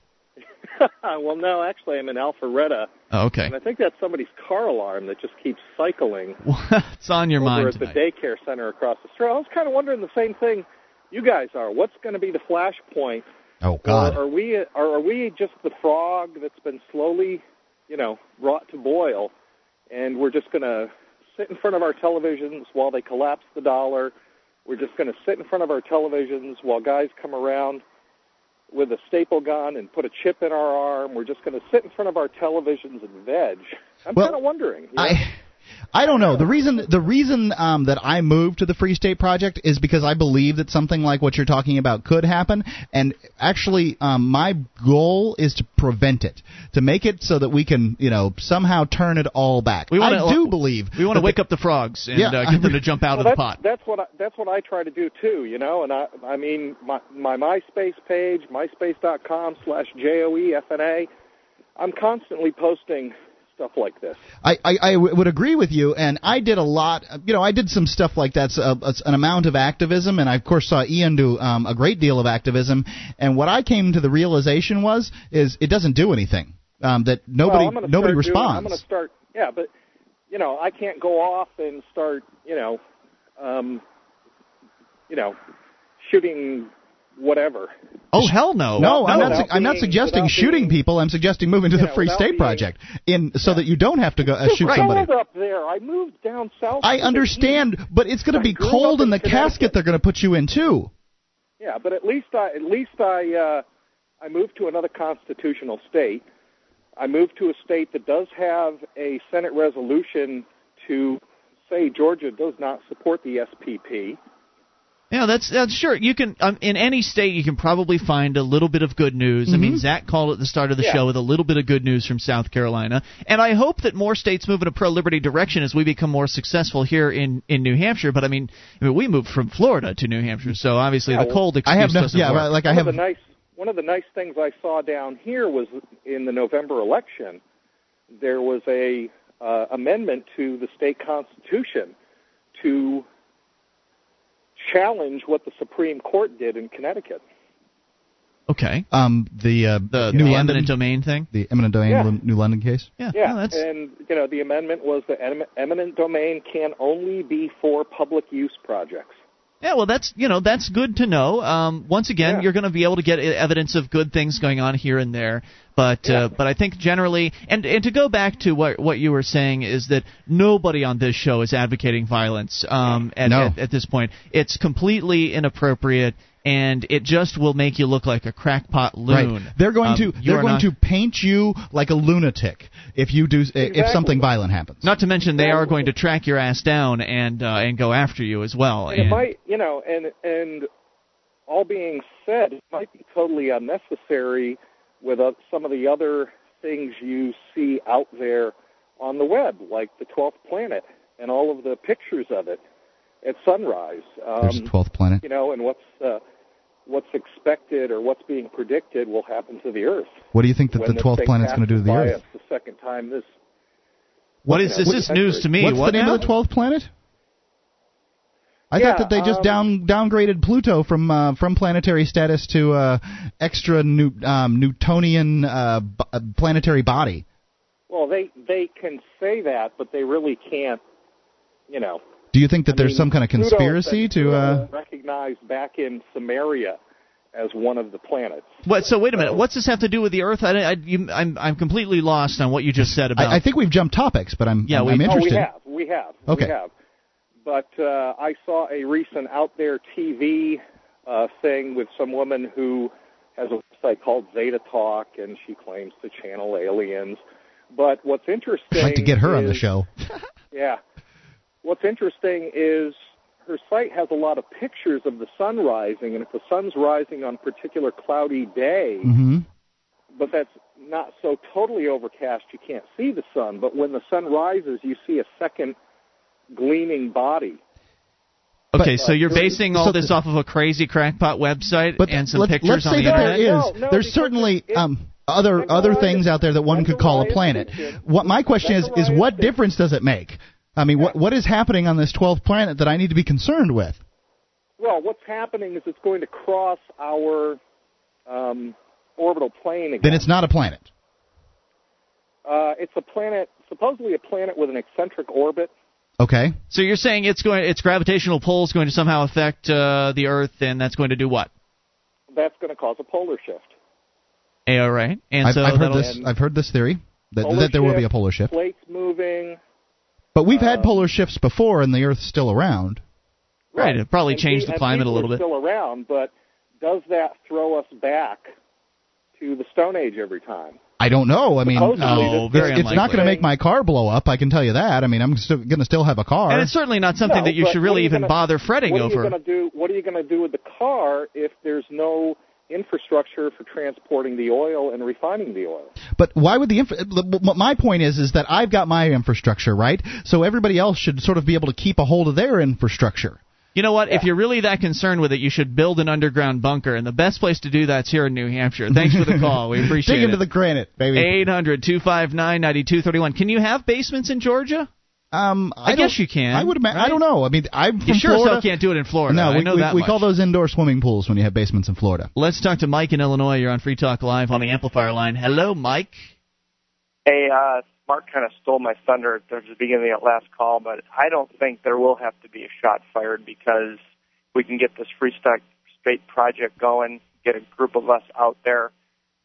well, no, actually, I'm in Alpharetta,
Oh, okay.
and I think that's somebody's car alarm that just keeps cycling
What's on your
over
mind
at
tonight?
the daycare center across the street. I was kind of wondering the same thing you guys are. What's going to be the flashpoint?
Oh God.
Or are we are, are we just the frog that's been slowly, you know, brought to boil, and we're just going to sit in front of our televisions while they collapse the dollar? We're just going to sit in front of our televisions while guys come around with a staple gun and put a chip in our arm. We're just going to sit in front of our televisions and veg. I'm
Well,
kind of wondering. you know?
I I don't know. The reason the reason um, that I moved to the Free State Project is because I believe that something like what you're talking about could happen, and actually, um, my goal is to prevent it, to make it so that we can, you know, somehow turn it all back.
We wanna-
I do believe
We want to
that
wake up the frogs and
Yeah,
uh, get them to jump out
well,
of the pot.
That's what I, that's what I try to do too, you know. And I I mean my my MySpace page, myspace.com slash j o e f n a. I'm constantly posting stuff like this.
I, I, I w- would agree with you, and I did a lot. You know, I did some stuff like that, so, uh, an amount of activism, and I of course saw Ian do um, a great deal of activism. And what I came to the realization was, is it doesn't do anything. Um, that nobody
well,
nobody
start doing-
responds.
I'm going to start. Yeah, but you know, I can't go off and start. You know, um, you know, shooting whatever.
Oh hell no!
no, I'm not.
without
su- I'm not suggesting shooting
being-
people. I'm suggesting moving to the
know,
Free State
being-
Project, in so that you don't have to go uh, shoot
It's
somebody.
cold up there. I moved down south.
I understand,
east.
but it's going to be cold
up
in the casket they're going to put you in too.
Yeah, but at least I at least I uh, I moved to another constitutional state. I moved to a state that does have a Senate resolution to say Georgia does not support the SPP.
Yeah, that's that's sure. You can um, in any state you can probably find a little bit of good news. I mean, Zach called at the start of the
Yeah.
show with a little bit of good news from South Carolina, and I hope that more states move in a pro liberty direction as we become more successful here in in New Hampshire. But I mean, I mean we moved from Florida to New Hampshire, so obviously
Yeah,
the
well,
cold excuse
I have no,
doesn't
yeah,
work.
like I
one
have
of the nice one of the nice things I saw down here was in the November election. There was a uh, amendment to the state constitution to challenge what the Supreme Court did in Connecticut.
Okay.
Um, the uh,
The,
New
the
London
eminent domain thing.
the eminent domain
Yeah.
Lu- New London case.
Yeah.
Yeah,
no, that's
and you know the amendment was that em- eminent domain can only be for public use projects.
Yeah, well, that's you know that's good to know. Um, once again,
Yeah.
you're going to be able to get evidence of good things going on here and there, but uh, but I think generally, and and to go back to what what you were saying is that nobody on this show is advocating violence. Um, at,
No.
at, at this point, it's completely inappropriate, and it just will make you look like a crackpot loon.
Right. They're going
Um,
to they're going
not-
to paint you like a lunatic if you do if something violent happens.
Not to mention, they are going to track your ass down and uh, and go after you as well.
And it might, you know, and and all being said, it might be totally unnecessary with uh, some of the other things you see out there on the web, like the 12th planet and all of the pictures of it at sunrise.
There's
Um,
a twelfth planet.
you know, and what's uh, what's expected or what's being predicted will happen to the Earth.
What do you think that the twelfth
thing
planet's going to do to the Earth?
The second time this
What is
you
is this? news to me.
What's
what
the name
now?
of the twelfth planet? I
Yeah,
thought that they just
um,
down downgraded Pluto from uh, from planetary status to uh, extra new, um, Newtonian uh, b- uh, planetary body.
Well, they they can say that, but they really can't. You know,
Do you think that
I
there's
mean,
some kind of conspiracy
has been,
to? Uh,
recognized back in Sumeria as one of the planets.
What? So wait a minute. What's this have to do with the Earth? I, I, you, I'm I'm completely lost on what you just said about.
I, I think we've jumped topics, but I'm
Yeah,
I'm,
we-
I'm interested.
Oh, we have, we have,
Okay.
we have. But uh, I saw a recent out there TV uh, thing with some woman who has a website called Zeta Talk, and she claims to channel aliens. But what's interesting?
I'd like to get her on the show.
Yeah. What's interesting is her site has a lot of pictures of the sun rising, and if the sun's rising on a particular cloudy day,
hmm
but that's not so totally overcast you can't see the sun. But when the sun rises, you see a second gleaming body.
okay,
but,
so
uh,
you're basing all
so
this off of a crazy crackpot website
But
and some
let's,
pictures
let's
on the
that
internet.
there
No,
is.
no,
there's
because
certainly
it-
um, other other things out there that one could call a planet. What my question is is what difference does it make? I mean, what what is happening on this 12th planet that I need to be concerned with?
Well, what's happening is it's going to cross our um, orbital plane again.
Then it's not a planet.
Uh, it's a planet, supposedly a planet with an eccentric orbit.
Okay.
So you're saying it's going, its gravitational pull is going to somehow affect uh, the Earth, and that's going to do what?
That's going to cause a polar shift.
Yeah, all right. And
I've,
so
I've heard this. I've heard this theory that, that there will be a polar shift.
Plates moving.
But we've had
uh,
polar shifts before, and the Earth's still around.
Right, it probably
And
changed
pe-
the climate a little
are
bit.
Still around, but does that throw us back to the Stone Age every time?
I don't know. I mean,
Supposedly
uh,
No, very
it's, it's not going to make my car blow up. I can tell you that. I mean, I'm still going to still have a car.
And it's certainly not something
No,
that you should really
you
even
gonna-
bother fretting
what
over.
Are you gonna do, what are you going to do with the car if there's no infrastructure for transporting the oil and refining the oil?
But why would the inf- what my point is is that I've got my infrastructure right, so everybody else should sort of be able to keep a hold of their infrastructure.
You know what? If you're really that concerned with it, you should build an underground bunker, and the best place to do that's here in New Hampshire. Thanks for the call. We appreciate
Dig into
it.
the granite, baby.
Eight hundred two five nine ninety two thirty one. Can you have basements in Georgia?
Um,
I
I,
guess you can,
I would. Ima- I don't know. I mean, I'm from
You sure as
Florida.
hell can't do it in Florida.
No,
I
we,
know
we,
that
we
much.
call those indoor swimming pools when you have basements in Florida.
Let's talk to Mike in Illinois. You're on Free Talk Live on the Amplifier line. Hello, Mike.
Hey, uh, Mark kind of stole my thunder at the beginning of that last call, but I don't think there will have to be a shot fired because we can get this Free Stock State project going, get a group of us out there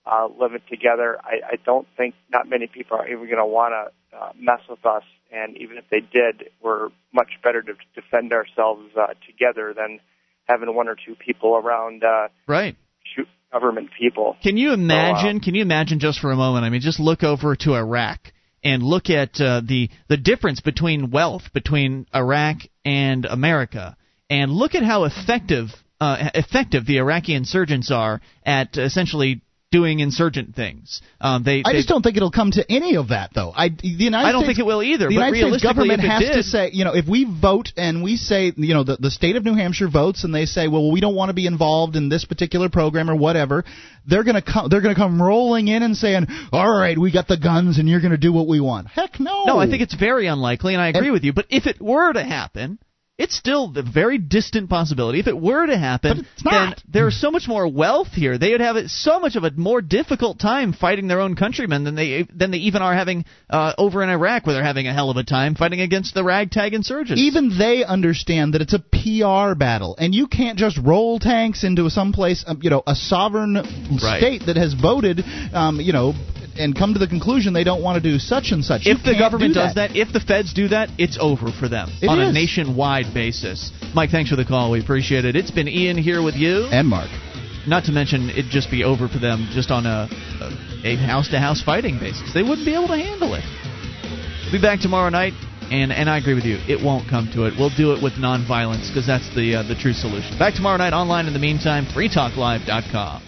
uh, living together. I, I don't think not many people are even going to want to uh, mess with us, and even if they did, we're much better to defend ourselves uh, together than having one or two people around uh,
Right.
shoot government people.
Can you
So, uh,
imagine? can you imagine just for a moment? I mean, just look over to Iraq and look at uh, the the difference between wealth between Iraq and America, and look at how effective uh, effective the Iraqi insurgents are at essentially doing insurgent things. Um, they,
I
they-
just don't think it'll come to any of that, though. I the United
I don't
States,
think it will either,
The
but
United States government has to say, you know, if we vote and we say, you know, the the state of New Hampshire votes and they say, well, we don't want to be involved in this particular program or whatever, they're gonna come, they're gonna come rolling in and saying, all right, we got the guns and you're gonna do what we want. Heck no.
No, I think it's very unlikely, and I agree
And-
with you. But if it were to happen, it's still a very distant possibility. If it were to happen, then there's so much more wealth here. They would have so much of a more difficult time fighting their own countrymen than they than they even are having uh, over in Iraq, where they're having a hell of a time fighting against the ragtag insurgents.
Even they understand that it's a PR battle, and you can't just roll tanks into some place, um, you know, a sovereign
Right.
state that has voted, um, you know, and come to the conclusion they don't want to do such and such. You
if the government
do
does that, if the feds do that, it's over for them
It
on a nationwide basis. Mike, thanks for the call. We appreciate it. It's been Ian here with you.
And Mark.
Not to mention, it'd just be over for them just on a a house to house fighting basis. They wouldn't be able to handle it. Be back tomorrow night, and and I agree with you. It won't come to it. We'll do it with nonviolence because that's the uh, the true solution. Back tomorrow night online. In the meantime, freetalklive.com.